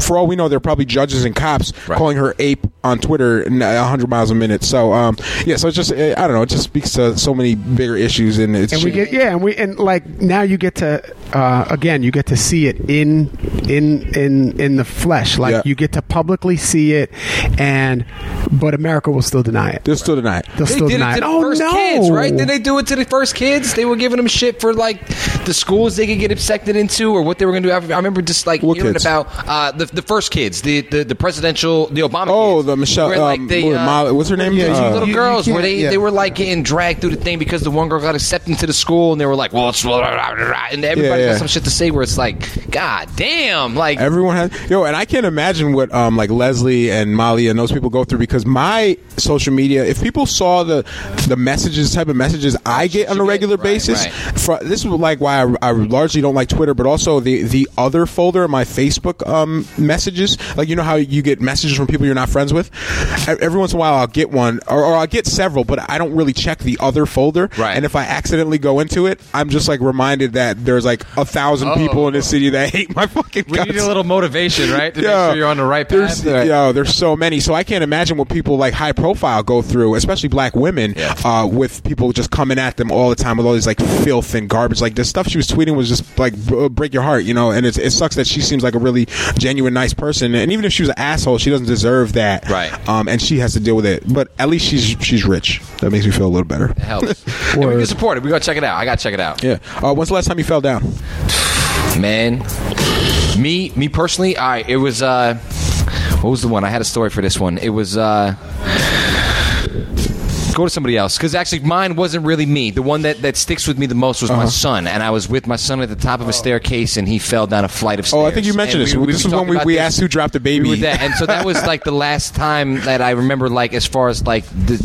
For all we know, they're probably judges and cops Right. calling her ape on Twitter n- 100 miles a minute. So, um, yeah, so it's just, uh, I don't know, it just speaks to so many bigger issues. And it's and we get yeah, and we and like now you get to uh, again you get to see it in in in in the flesh. Like Yeah. you get to publicly see it, and but America will still deny it. They'll still deny it. They'll They still did deny it it. to the Oh first no! kids, right? Did they do it to the first kids? They were giving them shit for like the schools they could get accepted into, or what they were going to do. I I remember just like What hearing kids? about uh, the the first kids, the the, the presidential, the Obama. Oh, kids, the Michelle, where, like, um, they, uh, Molly- what's her name? yeah, Uh, little You- you girls where they, yeah. they were like getting dragged through the thing because the one girl got accepted into the school and they were like, well, it's blah, blah, blah, and everybody Yeah, yeah. got some shit to say where it's like, God damn, like Everyone has yo, and I can't imagine what um like Leslie and Molly and those people go through because my social media. If people saw the the messages, type of messages I get on a regular right, basis, right. fro- this is like why I, I largely don't like Twitter, but also the the other folder, my Facebook um messages. Like you know how you get messages from people you're not friends with. Every once in a while, I'll get one, or, or I'll get several, but I don't really check the other folder. Right. And if I accidentally go into it, I'm just like reminded that there's like a thousand Oh. people in this city that hate my fucking. we need a little motivation, right, to Yeah. make sure you're on the right There's, path. yo, there's so many. So I can't imagine what people like high profile go through, especially black women, Yeah. uh, with people just coming at them all the time with all these like filth and garbage. Like the stuff she was tweeting was just like break your heart, you know. And it's, it sucks that she seems like a really genuine, nice person. And even if she was an asshole, she doesn't deserve that. Right. Um, and she has to deal with it. But at least she's she's rich. That makes me feel a little better. It helps. and we can support it. We gotta check it out. I gotta check it out. Yeah. Uh, when's the last time you fell down? Man, me me personally, all right. It was uh, what was the one? I had a story for this one. It was uh. Go to somebody else because actually mine wasn't really me. The one that, that sticks with me the most was Uh-huh. my son, and I was with my son at the top of a staircase, and he fell down a flight of stairs. Oh, I think you mentioned And this. we- this is when talking we, about we this. asked who dropped the baby. We were there, and so that was like the last time that I remember, like as far as like the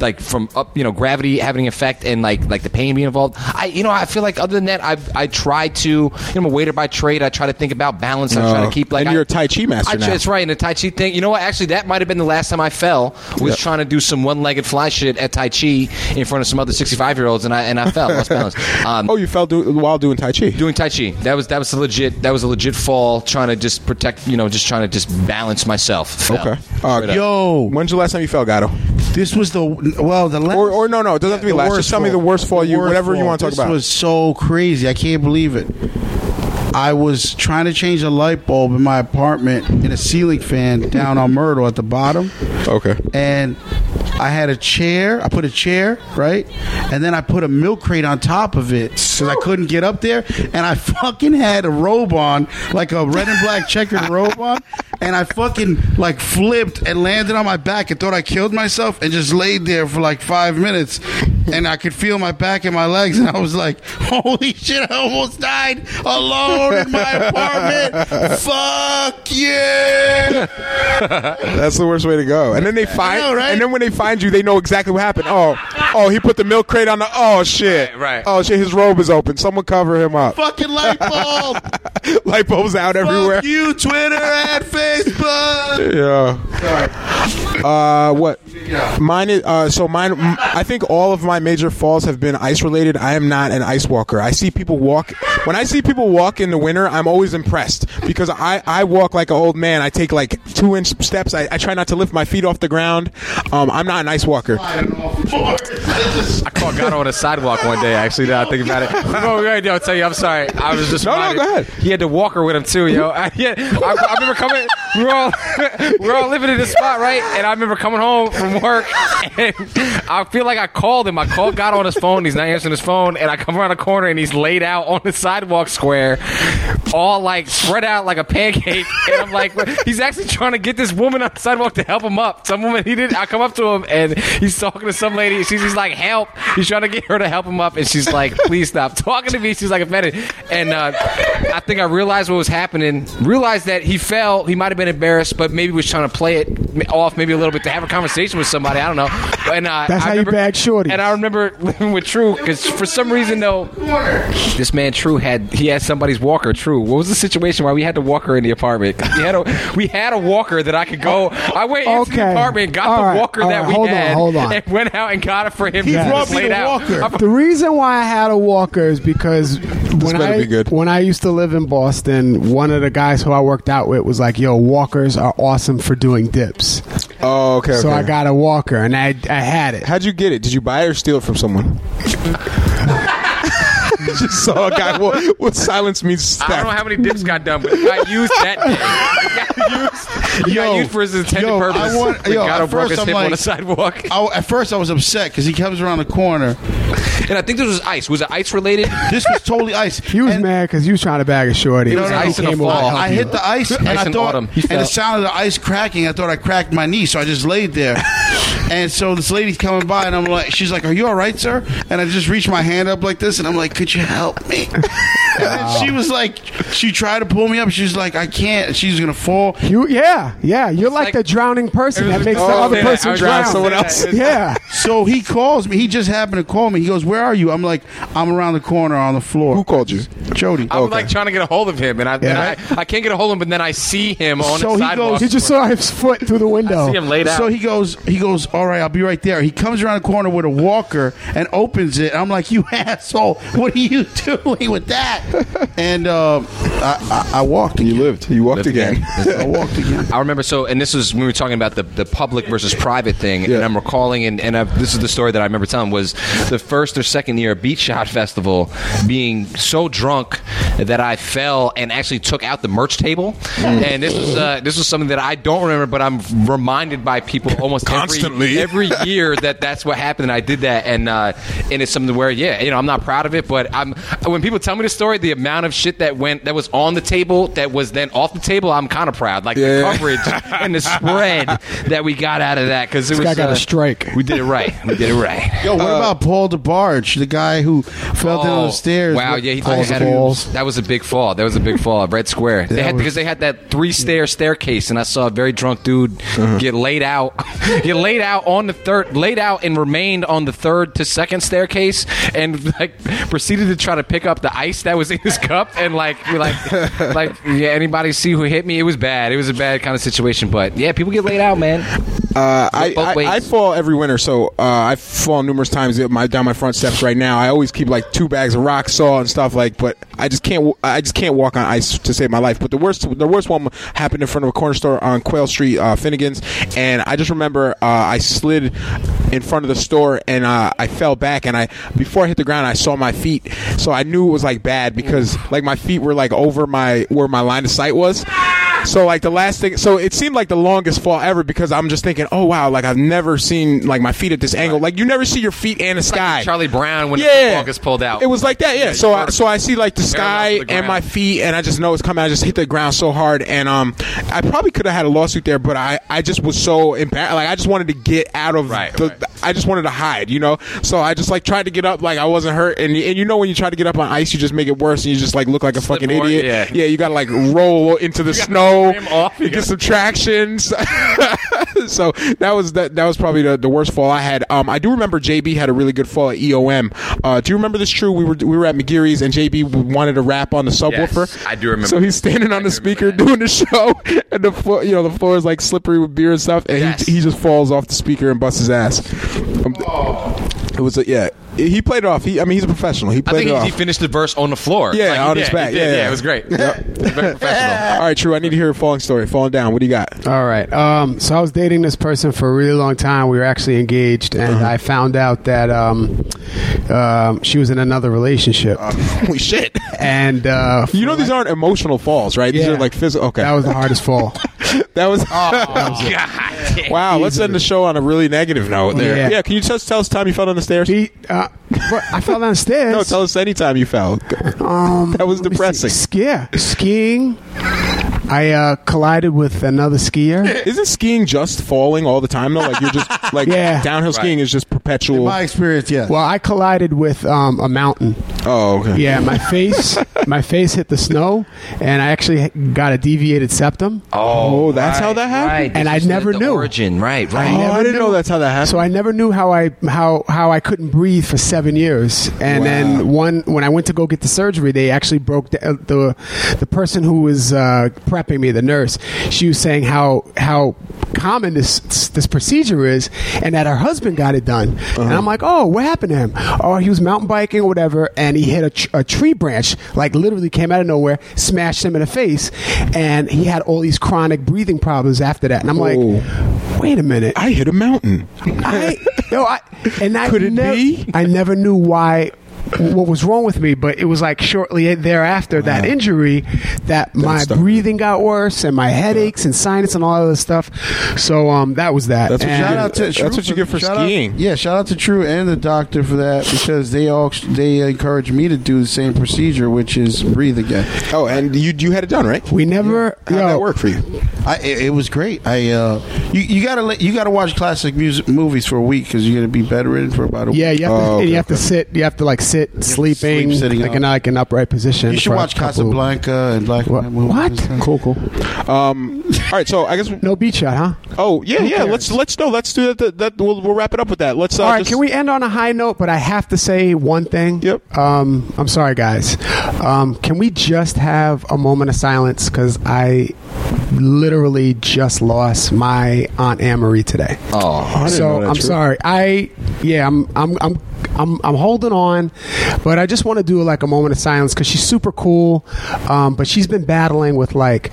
like from up, you know, gravity having an effect and like like the pain being involved. I, you know, I feel like other than that, I I try to, you know, I'm a waiter by trade. I try to think about balance. I try Oh. to keep like And you're a Tai Chi master I, now. That's right, and the Tai Chi thing. You know what? Actually, that might have been the last time I fell. Was trying to do some one-legged fly shit at Tai Chi in front of some other 65 year olds, and I and I fell, lost balance. Um, oh, you fell do- while doing Tai Chi. doing tai chi that was that was a legit that was a legit fall trying to just protect you know just trying to just balance myself Fell. Okay. Uh, Straight up. Yo, When's the last time you fell, Gato? this was the well the last, Or, or no, no, it doesn't have to be the last. worst Just tell me fall. the worst fall The you, worst whatever you fall. want to talk about. this about. was so crazy. I can't believe it. I was trying to change a light bulb in my apartment in a ceiling fan down on Myrtle at the bottom, okay. and I had a chair. I put a chair right, and then I put a milk crate on top of it because I couldn't get up there, and I fucking had a robe on, like a red and black checkered robe on, and I fucking like flipped and landed on my back and thought I killed myself and just laid there for like five minutes, and I could feel my back and my legs, and I was like, holy shit, I almost died alone in my apartment. Fuck yeah. That's the worst way to go. And then they find, know, right? and then when they find you, they know exactly what happened. Oh, oh, he put the milk crate on the. Oh shit! Right, right. Oh shit, his robe is open. Someone cover him up. Fucking light bulb. Light bulbs out everywhere. You, Twitter and Facebook. Yeah. Sorry. Uh, what? Yeah. Mine is uh, so mine. m- I think all of my major falls have been ice related. I am not an ice walker. I see people walk. When I see people walk in the winter, I'm always impressed because I, I walk like an old man. I take like two inch steps. I, I try not to lift my feet off the ground. Um, I'm not an ice walker. I caught Gatto on a sidewalk one day. Actually, now I think about it. No, wait, yo, tell you, I'm sorry. I was just No, no, go ahead. He had the walker with him too, yo. I, yeah, I, I remember coming. We were all we were all living in this spot, right? And I remember coming home from work, and I feel like I called him. I called Gatto on his phone. He's not answering his phone, and I come around the corner, and he's laid out on the sidewalk square, all like spread out like a pancake. And I'm like, he's actually trying to get this woman on the sidewalk to help him up. Some woman he did. I come up to him, and he's talking to some lady. She's he's like, help. He's trying to get her to help him up, and she's like, please stop talking to me. She's like offended, and uh, I think I realized what was happening. Realized that he fell. He might have been embarrassed, but maybe was trying to play it off, maybe a little bit to have a conversation with somebody. I don't know. And uh, That's I how you remember- bag shorties. And I remember living with True because for some reason though, this man True had he had somebody's walker. True, what was the situation where we had to walk her in the apartment? We had a we had a walker that I could go. I went into the apartment, got All the right, walker all that right, we hold on, had, hold on. and went out and got it for him. He to brought just me lay the walker. I- The reason why I had a walker is because when I be good. when I used to live in Boston, one of the guys who I worked out with was like, "Yo, walkers are awesome for doing dips." Oh, okay. So okay. I got a walker, and I I had it. How'd you get it? Did you buy it or steal it from someone? Just saw a guy What, with silence means I don't know how many dips got done, but it got used that day. It got used, it got Yo, used for his intended yo, I purpose. want- When yo, Gatto at broke first his I'm hip on like- the sidewalk. I, at first, I was upset because he comes around the corner. And I think this was ice. Was it ice related? This was totally ice. He was And- mad because he was trying to bag a shorty. It was And he ice in the came over to fall. help I hit the ice, and Ice I thought. He and the sound of the ice cracking, I thought I cracked my knee, so I just laid there. And so this lady's coming by, and I'm like, she's like, "Are you all right, sir?" And I just reached my hand up like this, and I'm like, "Could you help me?" and she was like, she tried to pull me up. She's like, "I can't." She's gonna fall. You, yeah, yeah. You're like, like- the drowning person that makes the other yeah, I person drown. someone else. Yeah. So he calls me. He just happened to call me. He goes, "Where are you?" I'm like, "I'm around the corner on the floor." Who called you? Jody. I'm like trying to get a hold of him, and I, and I, I can't get a hold of him, but then I see him on So the he sidewalk. goes- You just saw his foot through the window. see him laid out. So he goes, he goes, all right, I'll be right there. He comes around the corner with a walker and opens it. I'm like, you asshole, what are you doing with that? And um, I, I, I walked You lived. You walked Lived again. I walked again. I remember so, and this was when we were talking about the, the public versus private thing, Yeah. and I'm recalling, and, and i this is the story that I remember telling was the first or second year Beat Shot Festival, being so drunk that I fell and actually took out the merch table, Mm. and this was uh, this was something that I don't remember, but I'm reminded by people almost every- Constantly. every, year that that's what happened, and I did that, and uh, and it's something where yeah, you know, I'm not proud of it, but I'm when people tell me the story, the amount of shit that went that was on the table that was then off the table, I'm kind of proud, like Yeah. the coverage and the spread that we got out of that because it This was guy got uh, a strike. We did it right. We did it right. Yo, what about Paul DeBarge, the guy who fell down the stairs? Oh, Wow, with yeah, he ice had a, balls. that was a big fall. That was a big fall. Red Square. They had was- because they had that three stair staircase, and I saw a very drunk dude get laid out, get laid out on the third, laid out and remained on the third to second staircase, and like proceeded to try to pick up the ice that was in his cup, and like, be like, like, yeah, anybody see who hit me? It was bad. It was a bad kind of situation, but yeah, people get laid out, man. Uh, I, I. I fall every winter, so uh, I fall numerous times my, down my front steps right now. I always keep like two bags of rock salt and stuff like, but I just can't. I just can't walk on ice to save my life. But the worst, the worst one happened in front of a corner store on Quail Street, uh, Finnegan's, and I just remember uh, I slid in front of the store and uh, I fell back, and I before I hit the ground, I saw my feet, so I knew it was like bad because like my feet were like over my where my line of sight was. So like the last thing, so it seemed like the longest fall ever because I'm just thinking, oh wow, like I've never seen like my feet at this angle. Like you never see your feet and the sky. Charlie Brown when the yeah, football gets pulled out. It was like that, yeah. so I, so I see like the sky the and my feet, and I just know it's coming. I just hit the ground so hard, and um, I probably could have had a lawsuit there, but I, I just was so embarrassed. Like I just wanted to get out of Right, the. right. I just wanted to hide, you know. So I just like tried to get up, like I wasn't hurt, and and you know when you try to get up on ice, you just make it worse, and you just like look like a Slip fucking more, idiot. yeah. yeah. You got to like roll into the snow, off, you get some tractions. so that was that. That was probably the, the worst fall I had. Um, I do remember JB had a really good fall at EOM. Uh, do you remember this? True, we were we were at McGeary's and JB wanted to rap on the subwoofer. Yes, I do remember So he's standing on I the speaker remember doing the show, and the floor, you know, the floor is like slippery with beer and stuff, and Yes. he, he just falls off the speaker and busts his ass. Um, It was a, yeah. He played it off. He, I mean, he's a professional. He I played think it he, off. he finished the verse on the floor. Yeah, Like, he on his back. did, Yeah, yeah. it was great. Very professional. All right, true. I need to hear a falling story. Falling down. What do you got? All right. Um, so I was dating this person for a really long time. We were actually engaged, and Uh-huh. I found out that um, um, she was in another relationship. Holy shit! and uh, You know these aren't emotional falls, right? These are like physical. Okay, that was the hardest fall. that was. God. wow. Let's end the show on a really negative note. There. Yeah. Yeah. can you just tell us the time you fell down the stairs? Be- uh, but I fell downstairs. no, tell us any time you fell. Um, that was let me see. depressing. Sk- Yeah, skiing. I uh, collided with another skier. Isn't skiing just falling all the time though? Like you're just like Yeah. downhill skiing is just perpetual. My experience, yes. Well, I collided with um, a mountain. oh, okay. Yeah, my face, my face hit the snow, and I actually got a deviated septum. Oh, that's how that happened. Right. And This I was the- never the knew. origin. Right, right. Oh, right. I didn't know that's how that happened. So I never knew how I how how I couldn't breathe for seven years, and Wow. then one when I went to go get the surgery, they actually broke the the, the person who was uh, prepping me, the nurse. She was saying how how common this this procedure is, and that her husband got it done. And uh-huh. I'm like, oh, what happened to him? Oh, he was mountain biking or whatever, and he hit a, tr- a tree branch, like literally came out of nowhere, smashed him in the face, and he had all these chronic breathing problems after that. And I'm like, oh. wait a minute. I hit a mountain. I, yo, I, and I Could it nev- be? I never knew why. What was wrong with me? But it was like shortly thereafter that injury that my started. breathing got worse and my headaches and sinus and all other stuff. So um, that was that. That's what you And- Shout out to That's True what you get for shout out- skiing. yeah, shout out to True and the doctor for that because they all they encouraged me to do the same procedure, which is breathe again. Oh, and you you had it done, right? we never. How'd yo, that work for you? I, it, it was great. I uh, you, you gotta let, you gotta watch classic music movies for a week because you're gonna be bedridden for about a Yeah, week. you have, to, Oh, and you okay, have to sit. You have to like sit, sleeping, sleep sitting like up. in like an upright position. You should watch Casablanca and Black What? and What? Cool, cool. Um, all right, so I guess. No beat shot, huh? Oh yeah, yeah. cares? Let's let's no. Let's do that. That, that we'll, we'll wrap it up with that. Let's. Uh, All right, just- can we end on a high note? But I have to say one thing. Yep. Um, I'm sorry, guys. Um, can we just have a moment of silence? Because I literally just lost my aunt Anne Marie today. Oh, I didn't so know that, I'm True. sorry. I yeah, I'm I'm I'm I'm, I'm holding on, but I just want to do like a moment of silence because she's super cool, um, but she's been battling with like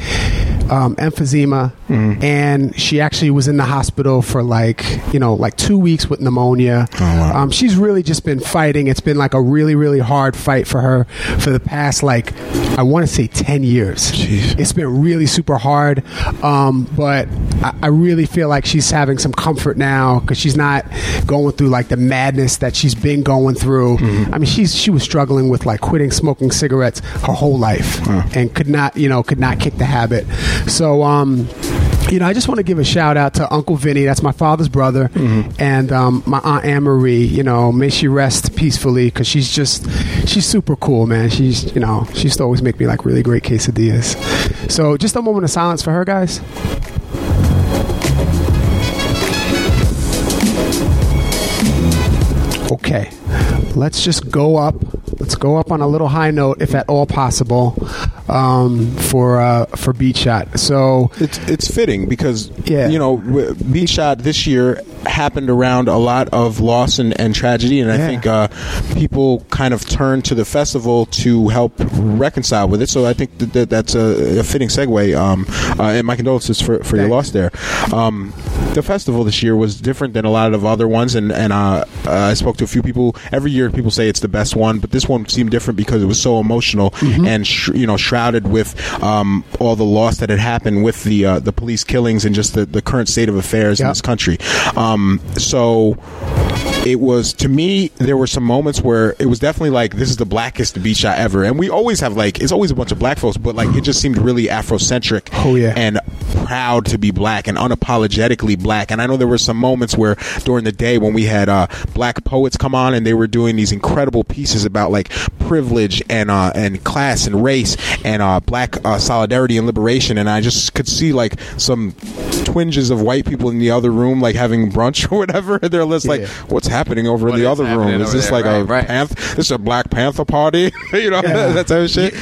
um, emphysema, Mm-hmm. and she actually was in the hospital for like you know like two weeks with pneumonia. Oh, um, she's really just been fighting. It's been like a really really hard fight for her for the past like I want to say ten years. Jeez. It's been really super hard, um, but I, I really feel like she's having some comfort now because she's not going through like the madness that she's been going through. I mean, she's she was struggling with like quitting smoking cigarettes her whole life and could not you know could not kick the habit. So um, you know, I just want to give a shout out to Uncle Vinny. That's my father's brother, and um, my aunt Anne Marie. You know, may she rest peacefully because she's just she's super cool, man. She's you know she used to always make me like really great quesadillas. So just a moment of silence for her, guys. Okay, let's just go up. Let's go up on a little high note, if at all possible, um, for uh, for beat shot. So It's it's fitting because Yeah. you know Beat Shot this year happened around a lot of loss and, and tragedy, and I Yeah. think uh, people kind of turned to the festival to help reconcile with it. So I think that, that that's a, a fitting segue. Um, uh, and my condolences for, for your loss there. Um, the festival this year was different than a lot of other ones, and and uh, uh, I spoke to a few people. Every year, people say it's the best one, but this one seemed different because it was so emotional and sh- you know shrouded with um, all the loss that had happened with the uh, the police killings and just the, the current state of affairs in this country. Um, so it was to me there were some moments where it was definitely like this is the blackest beat shot ever and we always have like it's always a bunch of black folks but like it just seemed really afrocentric Oh, yeah. and proud to be black and unapologetically black and i know there were some moments where during the day when we had uh, black poets come on and they were doing these incredible pieces about like privilege and uh, and class and race and uh, black uh, solidarity and liberation and i just could see like some twinges of white people in the other room like having brunch or whatever they're just like what's happening over What in the other room. is this there? like a Right, right. panth this is a black panther party? You know that type of shit?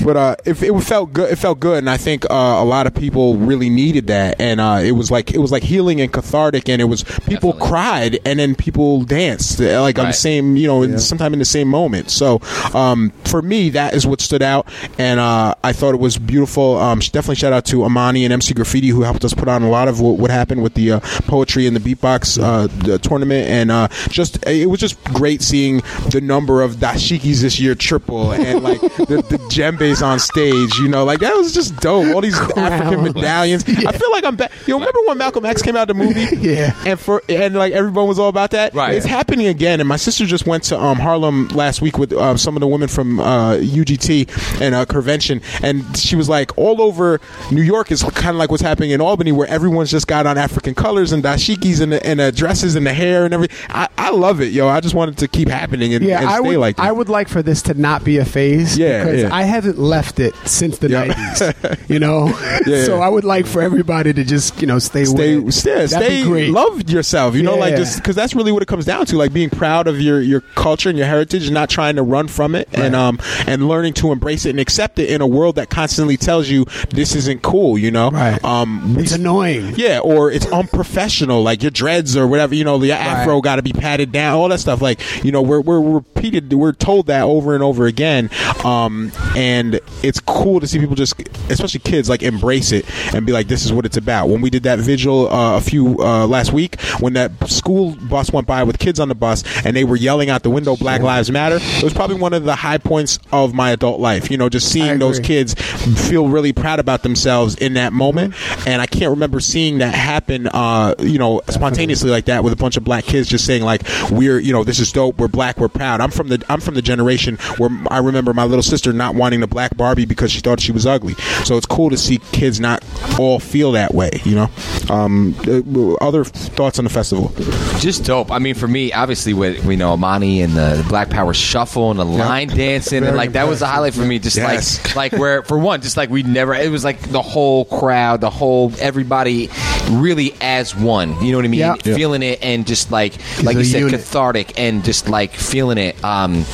But uh if it felt good it felt good and i think uh, a lot of people really needed that and uh it was like it was like healing and cathartic and it was people Definitely. cried and then people danced uh, like on the same you know in sometime in the same moment. So um for me that is what stood out and uh i thought it was beautiful. Um definitely shout out to amani and mc graffiti who helped us put on a lot of what, what happened with the uh, poetry and the beatbox uh the tournament and uh just it was just great seeing the number of dashikis this year triple and like the, the djembes on stage you know? Like that was just dope. All these african medallions. I feel like i'm back you remember when malcolm x came out the movie? Yeah. and for and like everyone was all about that? Right. it's happening again and my sister just went to um, harlem last week with uh, some of the women from uh, ugt and uh, convention and she was like all over new york is kind of like what's happening in albany where everyone's just got on african colors and dashikis and the, and the dresses and the hair and everything I, I love it yo i just want it to keep happening and, Yeah, and I stay would. like that I would like for this to not be a phase. Yeah, because yeah. I haven't left it since the Yeah. nineties. you know, Yeah. so I would like for everybody to just you know stay stay, with. it. stay, great. love yourself. You know, like Yeah. just because that's really what it comes down to, like being proud of your your culture and your heritage, and not trying to run from it, and um and learning to embrace it and accept it in a world that constantly tells you this isn't cool. You know, Right. Um, we It's annoying. yeah, or it's unprofessional, like your dreads or whatever. You know, the afro got to be patted down, all that stuff. Like, you know, we're we're repeated, we're told that over and over again. Um, and it's cool to see people just, especially kids, like embrace it and be like, this is what it's about. When we did that vigil uh, a few uh, last week, when that school bus went by with kids on the bus and they were yelling out the window, "Black Lives Matter," it was probably one of the high points of my adult life. You know, just seeing those kids feel really proud about themselves in that moment. And I can't remember seeing that happen, uh, you know, spontaneously like that with a bunch of black kids just saying like, "We're, you know, this is dope. We're black. We're proud." I'm from the I'm from the generation where I remember my little sister not wanting the black Barbie because she thought she was ugly. So it's cool to see kids not all feel that way. You know. Um, uh, other thoughts on the festival? just dope. I mean, for me, obviously, with you know Amani and the, Black Power shuffle and the line dancing, and like that was the highlight for me. Just Yes. like like where for one, just like we never. It was like the whole crowd, the whole everybody, really as one. You know what I mean? Feeling it and just like like you said, unit. cathartic and just like feeling it. Um,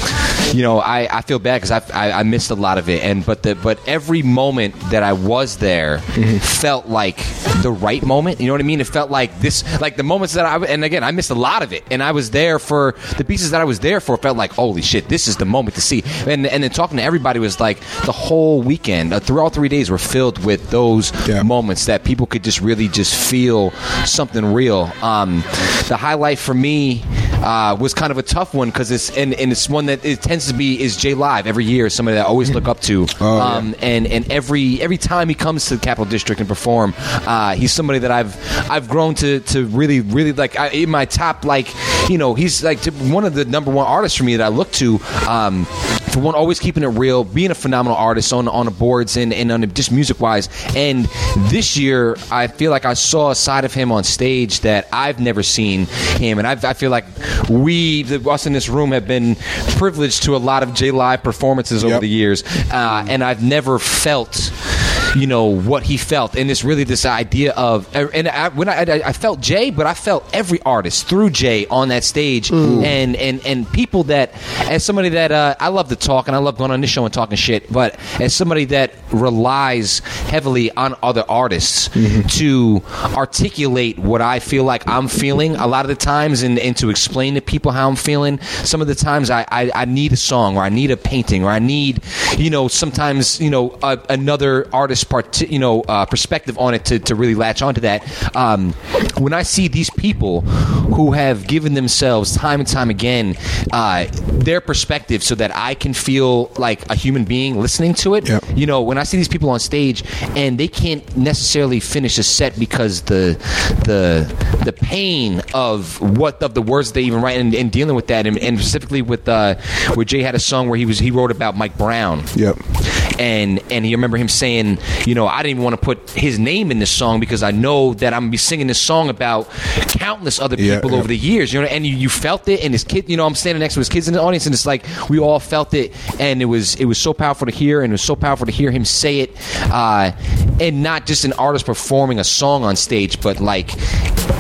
you know, I, I feel bad because I, I I missed a lot of it, and but the but every moment that I was there felt like the right moment. You know what I mean? It felt like this, like the moments that I and again I missed a lot of it, and I was there for the pieces that I was there for. Felt like holy shit, this is the moment to see. And and then talking to everybody was like the whole weekend uh, through all three days were filled with those Yeah. moments that people could just really just feel something real. Um, the highlight for me uh, was kind of a tough one because it's and, and it's one that it tends to be is J Live every year. Somebody that I always look up to. Oh, yeah. um, and and every every time he comes to the Capital District and perform, uh, he's somebody that I've I've grown to to really really like I, in my top like you know he's like to- one of the number one artists for me that I look to. Um, for one, always keeping it real, being a phenomenal artist on on the boards and, and on the, just music wise. And this year, I feel like I saw a side of him on stage that I've never seen him, and I've, I feel like we, the, us in this room, have been privileged to a lot of J Live performances over Yep. the years, uh, and I've never felt you know what he felt. And it's really this idea of and I, when I, I, I felt jay but i felt every artist through jay on that stage. And and and people that as somebody that uh, i love to talk and i love going on this show and talking shit but as somebody that relies heavily on other artists to articulate what i feel like i'm feeling a lot of the times and, and to explain to people how i'm feeling some of the times I, I i need a song or i need a painting or i need you know sometimes you know a, another artist part, you know, uh, perspective on it to, to really latch onto that. Um, when I see these people who have given themselves time and time again uh, their perspective, so that I can feel like a human being listening to it. Yep. You know, when I see these people on stage and they can't necessarily finish a set because the the the pain of what of the words they even write and, and dealing with that, and, and specifically with uh, where Jay had a song where he was he wrote about Mike Brown Yep. and and you remember him saying, you know, I didn't even want to put his name in this song because I know that I'm gonna be singing this song about countless other people yeah. over the years, you know, and you, you felt it, and his kid, you know, I'm standing next to his kids in the audience, and it's like we all felt it, and it was it was so powerful to hear, and it was so powerful to hear him say it, uh, and not just an artist performing a song on stage, but like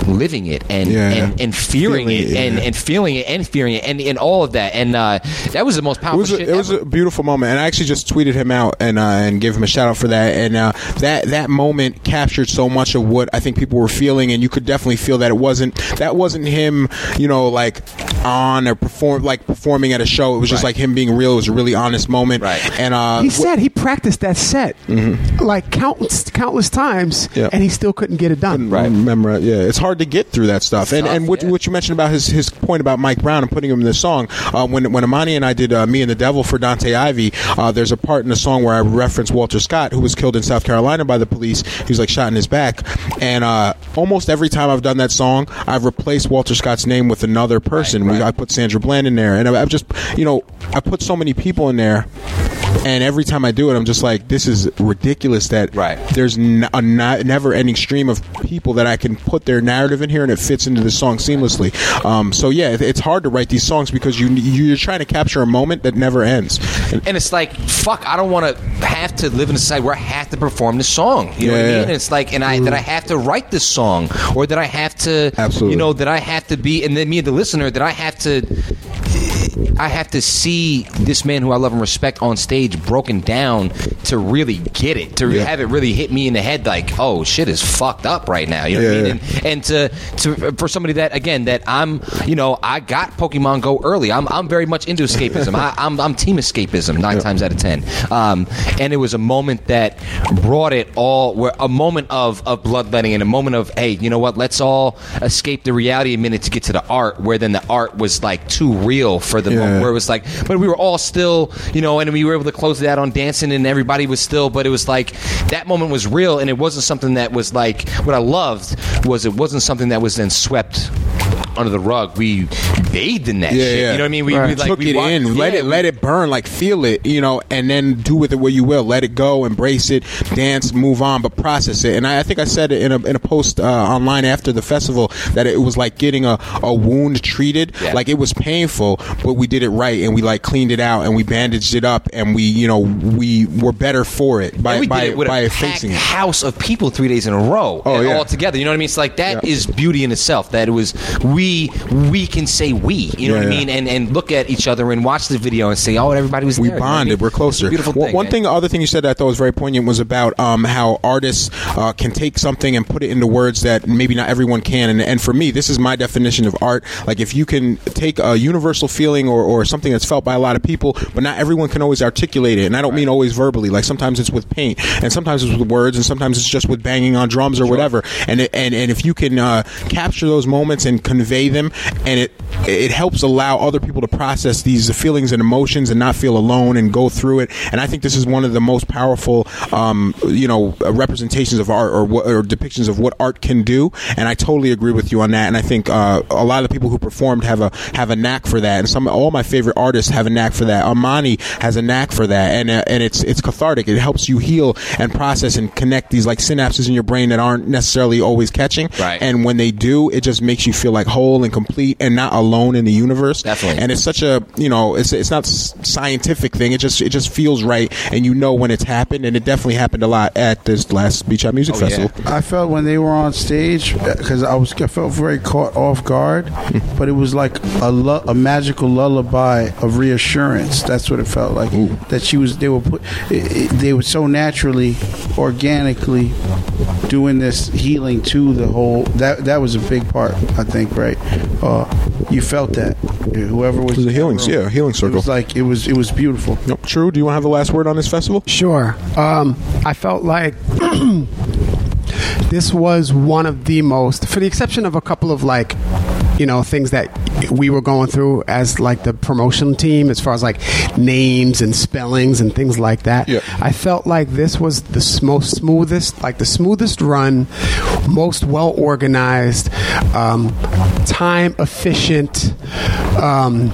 living it and Yeah, and, and fearing Feeling it, it, and yeah. and feeling it and fearing it and, and all of that and uh, that was the most It powerful was a, shit it was a beautiful moment, and I actually just tweeted him out and uh, and gave him a shout out for that. And uh, that that moment captured so much of what I think people were feeling, and you could definitely feel that it wasn't that wasn't him, you know, like on or perform like performing at a show. It was just Right. like him being real. It was a really honest moment, Right. And uh, He said he practiced that set like countless countless times, Yeah. and he still couldn't get it done. Right. Remember, yeah, it's hard to get through that stuff. And tough, and what, yeah. what you mentioned about his his point about Mike Brown and putting him in the song. Uh, when when Amani and I did uh, Me and the Devil for Dontay Ivy, uh, there's a part in the song where I reference Walter Scott, who was killed in South Carolina by the police. He was like shot in his back, and uh, almost every time I've done that song, I've replaced Walter Scott's name with another person. Right, We. I put Sandra Bland in there, and I, I've just you know I put so many people in there. And every time I do it, I'm just like, this is ridiculous. That Right. there's n- a n- never-ending stream of people that I can put their narrative in here, and it fits into the song seamlessly. Um, so yeah, it, it's hard to write these songs because you you're trying to capture a moment that never ends. And, and it's like fuck i don't want to have to live in a society where i have to perform this song you know what i Yeah, mean yeah. and it's like and i that i have to write this song or that i have to Absolutely. you know that i have to be and then me the listener that i have to I have to see this man who I love and respect on stage broken down to really get it, to Yeah. have it really hit me in the head like, oh, shit is fucked up right now. You know what I mean? And, and to, to for somebody that again that I'm, you know, I got Pokemon Go early. I'm, I'm very much into escapism. I, I'm, I'm team escapism nine times out of ten. Um, and it was a moment that brought it all. Where a moment of of bloodletting and a moment of hey, you know what? Let's all escape the reality a minute to get to the art. Where then the art was like too real for the Yeah. moment. Where it was like, but we were all still, you know, and we were able to close it out on dancing, and everybody was still. But it was like that moment was real, and it wasn't something that was like what I loved was it wasn't something that was then swept under the rug. We bathed in that Yeah, shit. yeah. You know what I mean? We, we like took we it wa- in, let yeah, it let it burn, like feel it, you know, and then do with it what you will. Let it go, embrace it, dance, move on, but process it. And I, I think I said it in a in a post uh, online after the festival that it was like getting a, a wound treated. Like it was painful, but we did it right, and we like cleaned it out, and we bandaged it up, and we you know we were better for it by by it by a facing it. house of people three days in a row, Oh, yeah. all together. You know what I mean? It's like that Yeah. is beauty in itself. That it was we we can say we. You know Yeah, what I mean? And and look at each other and watch the video and say, oh, everybody was we there. You know I bonded. mean? We're closer. Beautiful One- thing. One man. thing, the other thing you said that I thought was very poignant was about um, how artists uh, can take something and put it into words that maybe not everyone can. And, and for me, this is my definition of art. Like if you can take a universal feeling or, or something that's felt by a lot of people, but not everyone can always articulate it. And I don't mean always verbally. Like sometimes it's with paint, and sometimes it's with words, and sometimes it's just with banging on drums or whatever. And it, and and if you can uh, capture those moments and convey them, and it it helps allow other people to process these feelings and emotions and not feel alone and go through it. And I think this is one of the most powerful, um, you know, representations of art or, or depictions of what art can do. And I totally agree with you on that. And I think uh, a lot of the people who performed have a have a knack for that. And some all my favorite artists have a knack for that. Amani has a knack for that, and uh, and it's it's cathartic. It helps you heal and process and connect these like synapses in your brain that aren't necessarily always catching. Right. And when they do, it just makes you feel like whole and complete and not alone in the universe. Definitely. And it's such a you know it's it's not scientific thing. It just it just feels right, and you know when it's happened, and it definitely happened a lot at this last Beat Shot Music Oh, yeah. Festival. I felt when they were on stage because I was I felt very caught off guard, but it was like a lu- a magical lullaby of reassurance. That's what it felt like. That she was they were put it, it, they were so naturally, organically doing this healing to the whole. That that was a big part, I think. Right, uh, you you felt that whoever was It was a healing, room, yeah, a healing It circle. was like it was it was beautiful. Nope. True. Do you want to have the last word on this festival? Sure. Um, I felt like this was one of the most, for the exception of a couple of like, you know, things that we were going through as like the promotion team, as far as like names and spellings and things like that. Yeah. I felt like this was the most smoothest, like the smoothest run, most well organized, um, time efficient. Um,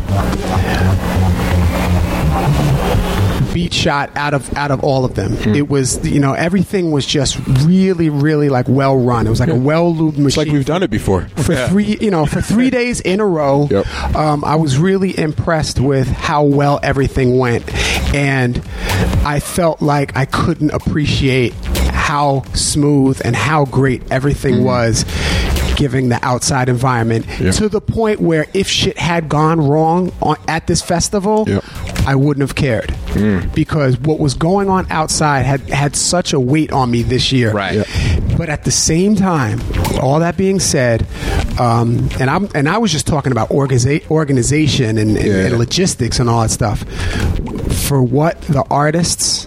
beat shot out of out of all of them. Hmm. It was you know everything was just really really like well run. It was like a well lubed machine. It's like we've done it before. for three you know for three days in a row. Yep. Um, I was really impressed with how well everything went, and I felt like I couldn't appreciate how smooth and how great everything Mm-hmm. was. Giving the outside environment Yeah. to the point where if shit had gone wrong on, at this festival, Yep. I wouldn't have cared Mm. because what was going on outside had had such a weight on me this year. Right. Yep. But at the same time, all that being said, um, and I'm and I was just talking about organiza- organization and, and, Yeah. and logistics and all that stuff. For what the artists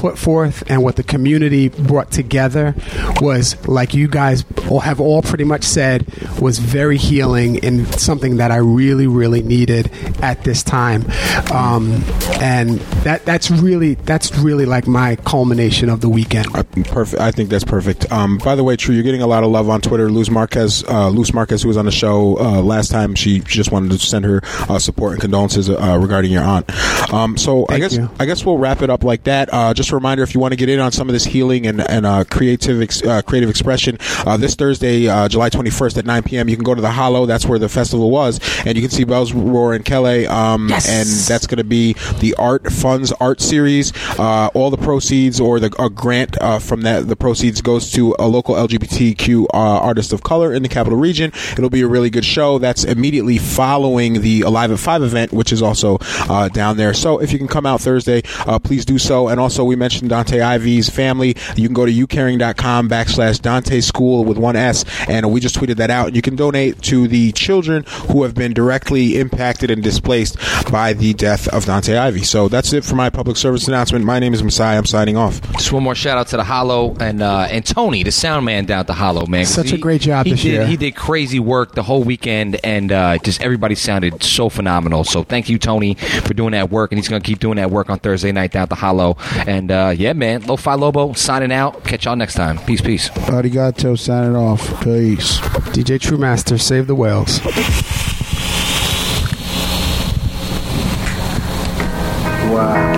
put forth and what the community brought together was like you guys all have all pretty much said was very healing and something that I really really needed at this time um, and that that's really that's really like my culmination of the weekend Uh, Perfect. I think that's perfect. Um, by the way, True, you're getting a lot of love on Twitter. Luz Marquez, uh, Luz Marquez, who was on the show uh, last time, she just wanted to send her uh, support and condolences uh, regarding your aunt. Um, so I guess you. I guess we'll wrap it up like that. Uh, just a reminder, if you want to get in on some of this healing and and uh, creative ex- uh, creative expression, uh, this Thursday, uh, July 21st at 9 p.m., you can go to the Hollow. That's where the festival was, and you can see Bell's Roar and Kele. Um, And that's going to be the Art Funds Art Series. Uh, all the proceeds or the a grant uh, from that the proceeds goes to a local LGBTQ uh, artist of color in the capital region. It'll be a really good show. That's immediately following the Alive at Five event, which is also uh, down there. So if you can come out Thursday, uh, please do so. And also we mentioned Dontay Ivy's family. You can go to youcaring.com backslash Dontay School with one S, and we just tweeted that out. You can donate to the children who have been directly impacted and displaced by the death of Dontay Ivy. So that's it for my public service announcement. My name is Messiah. I'm signing off. Just one more shout out to the Hollow and uh, and Tony, the sound man down at the Hollow, man. 'cause Such a great job he this did, year. He did crazy work the whole weekend, and uh, just everybody sounded so phenomenal. So thank you, Tony, for doing that work, and he's going to keep doing that work on Thursday night down at the Hollow. And uh, yeah, man, Lo-Fi Lobo signing out. Catch y'all next time. Peace, peace. Arigato, signing off. Peace. DJ True Master save the whales That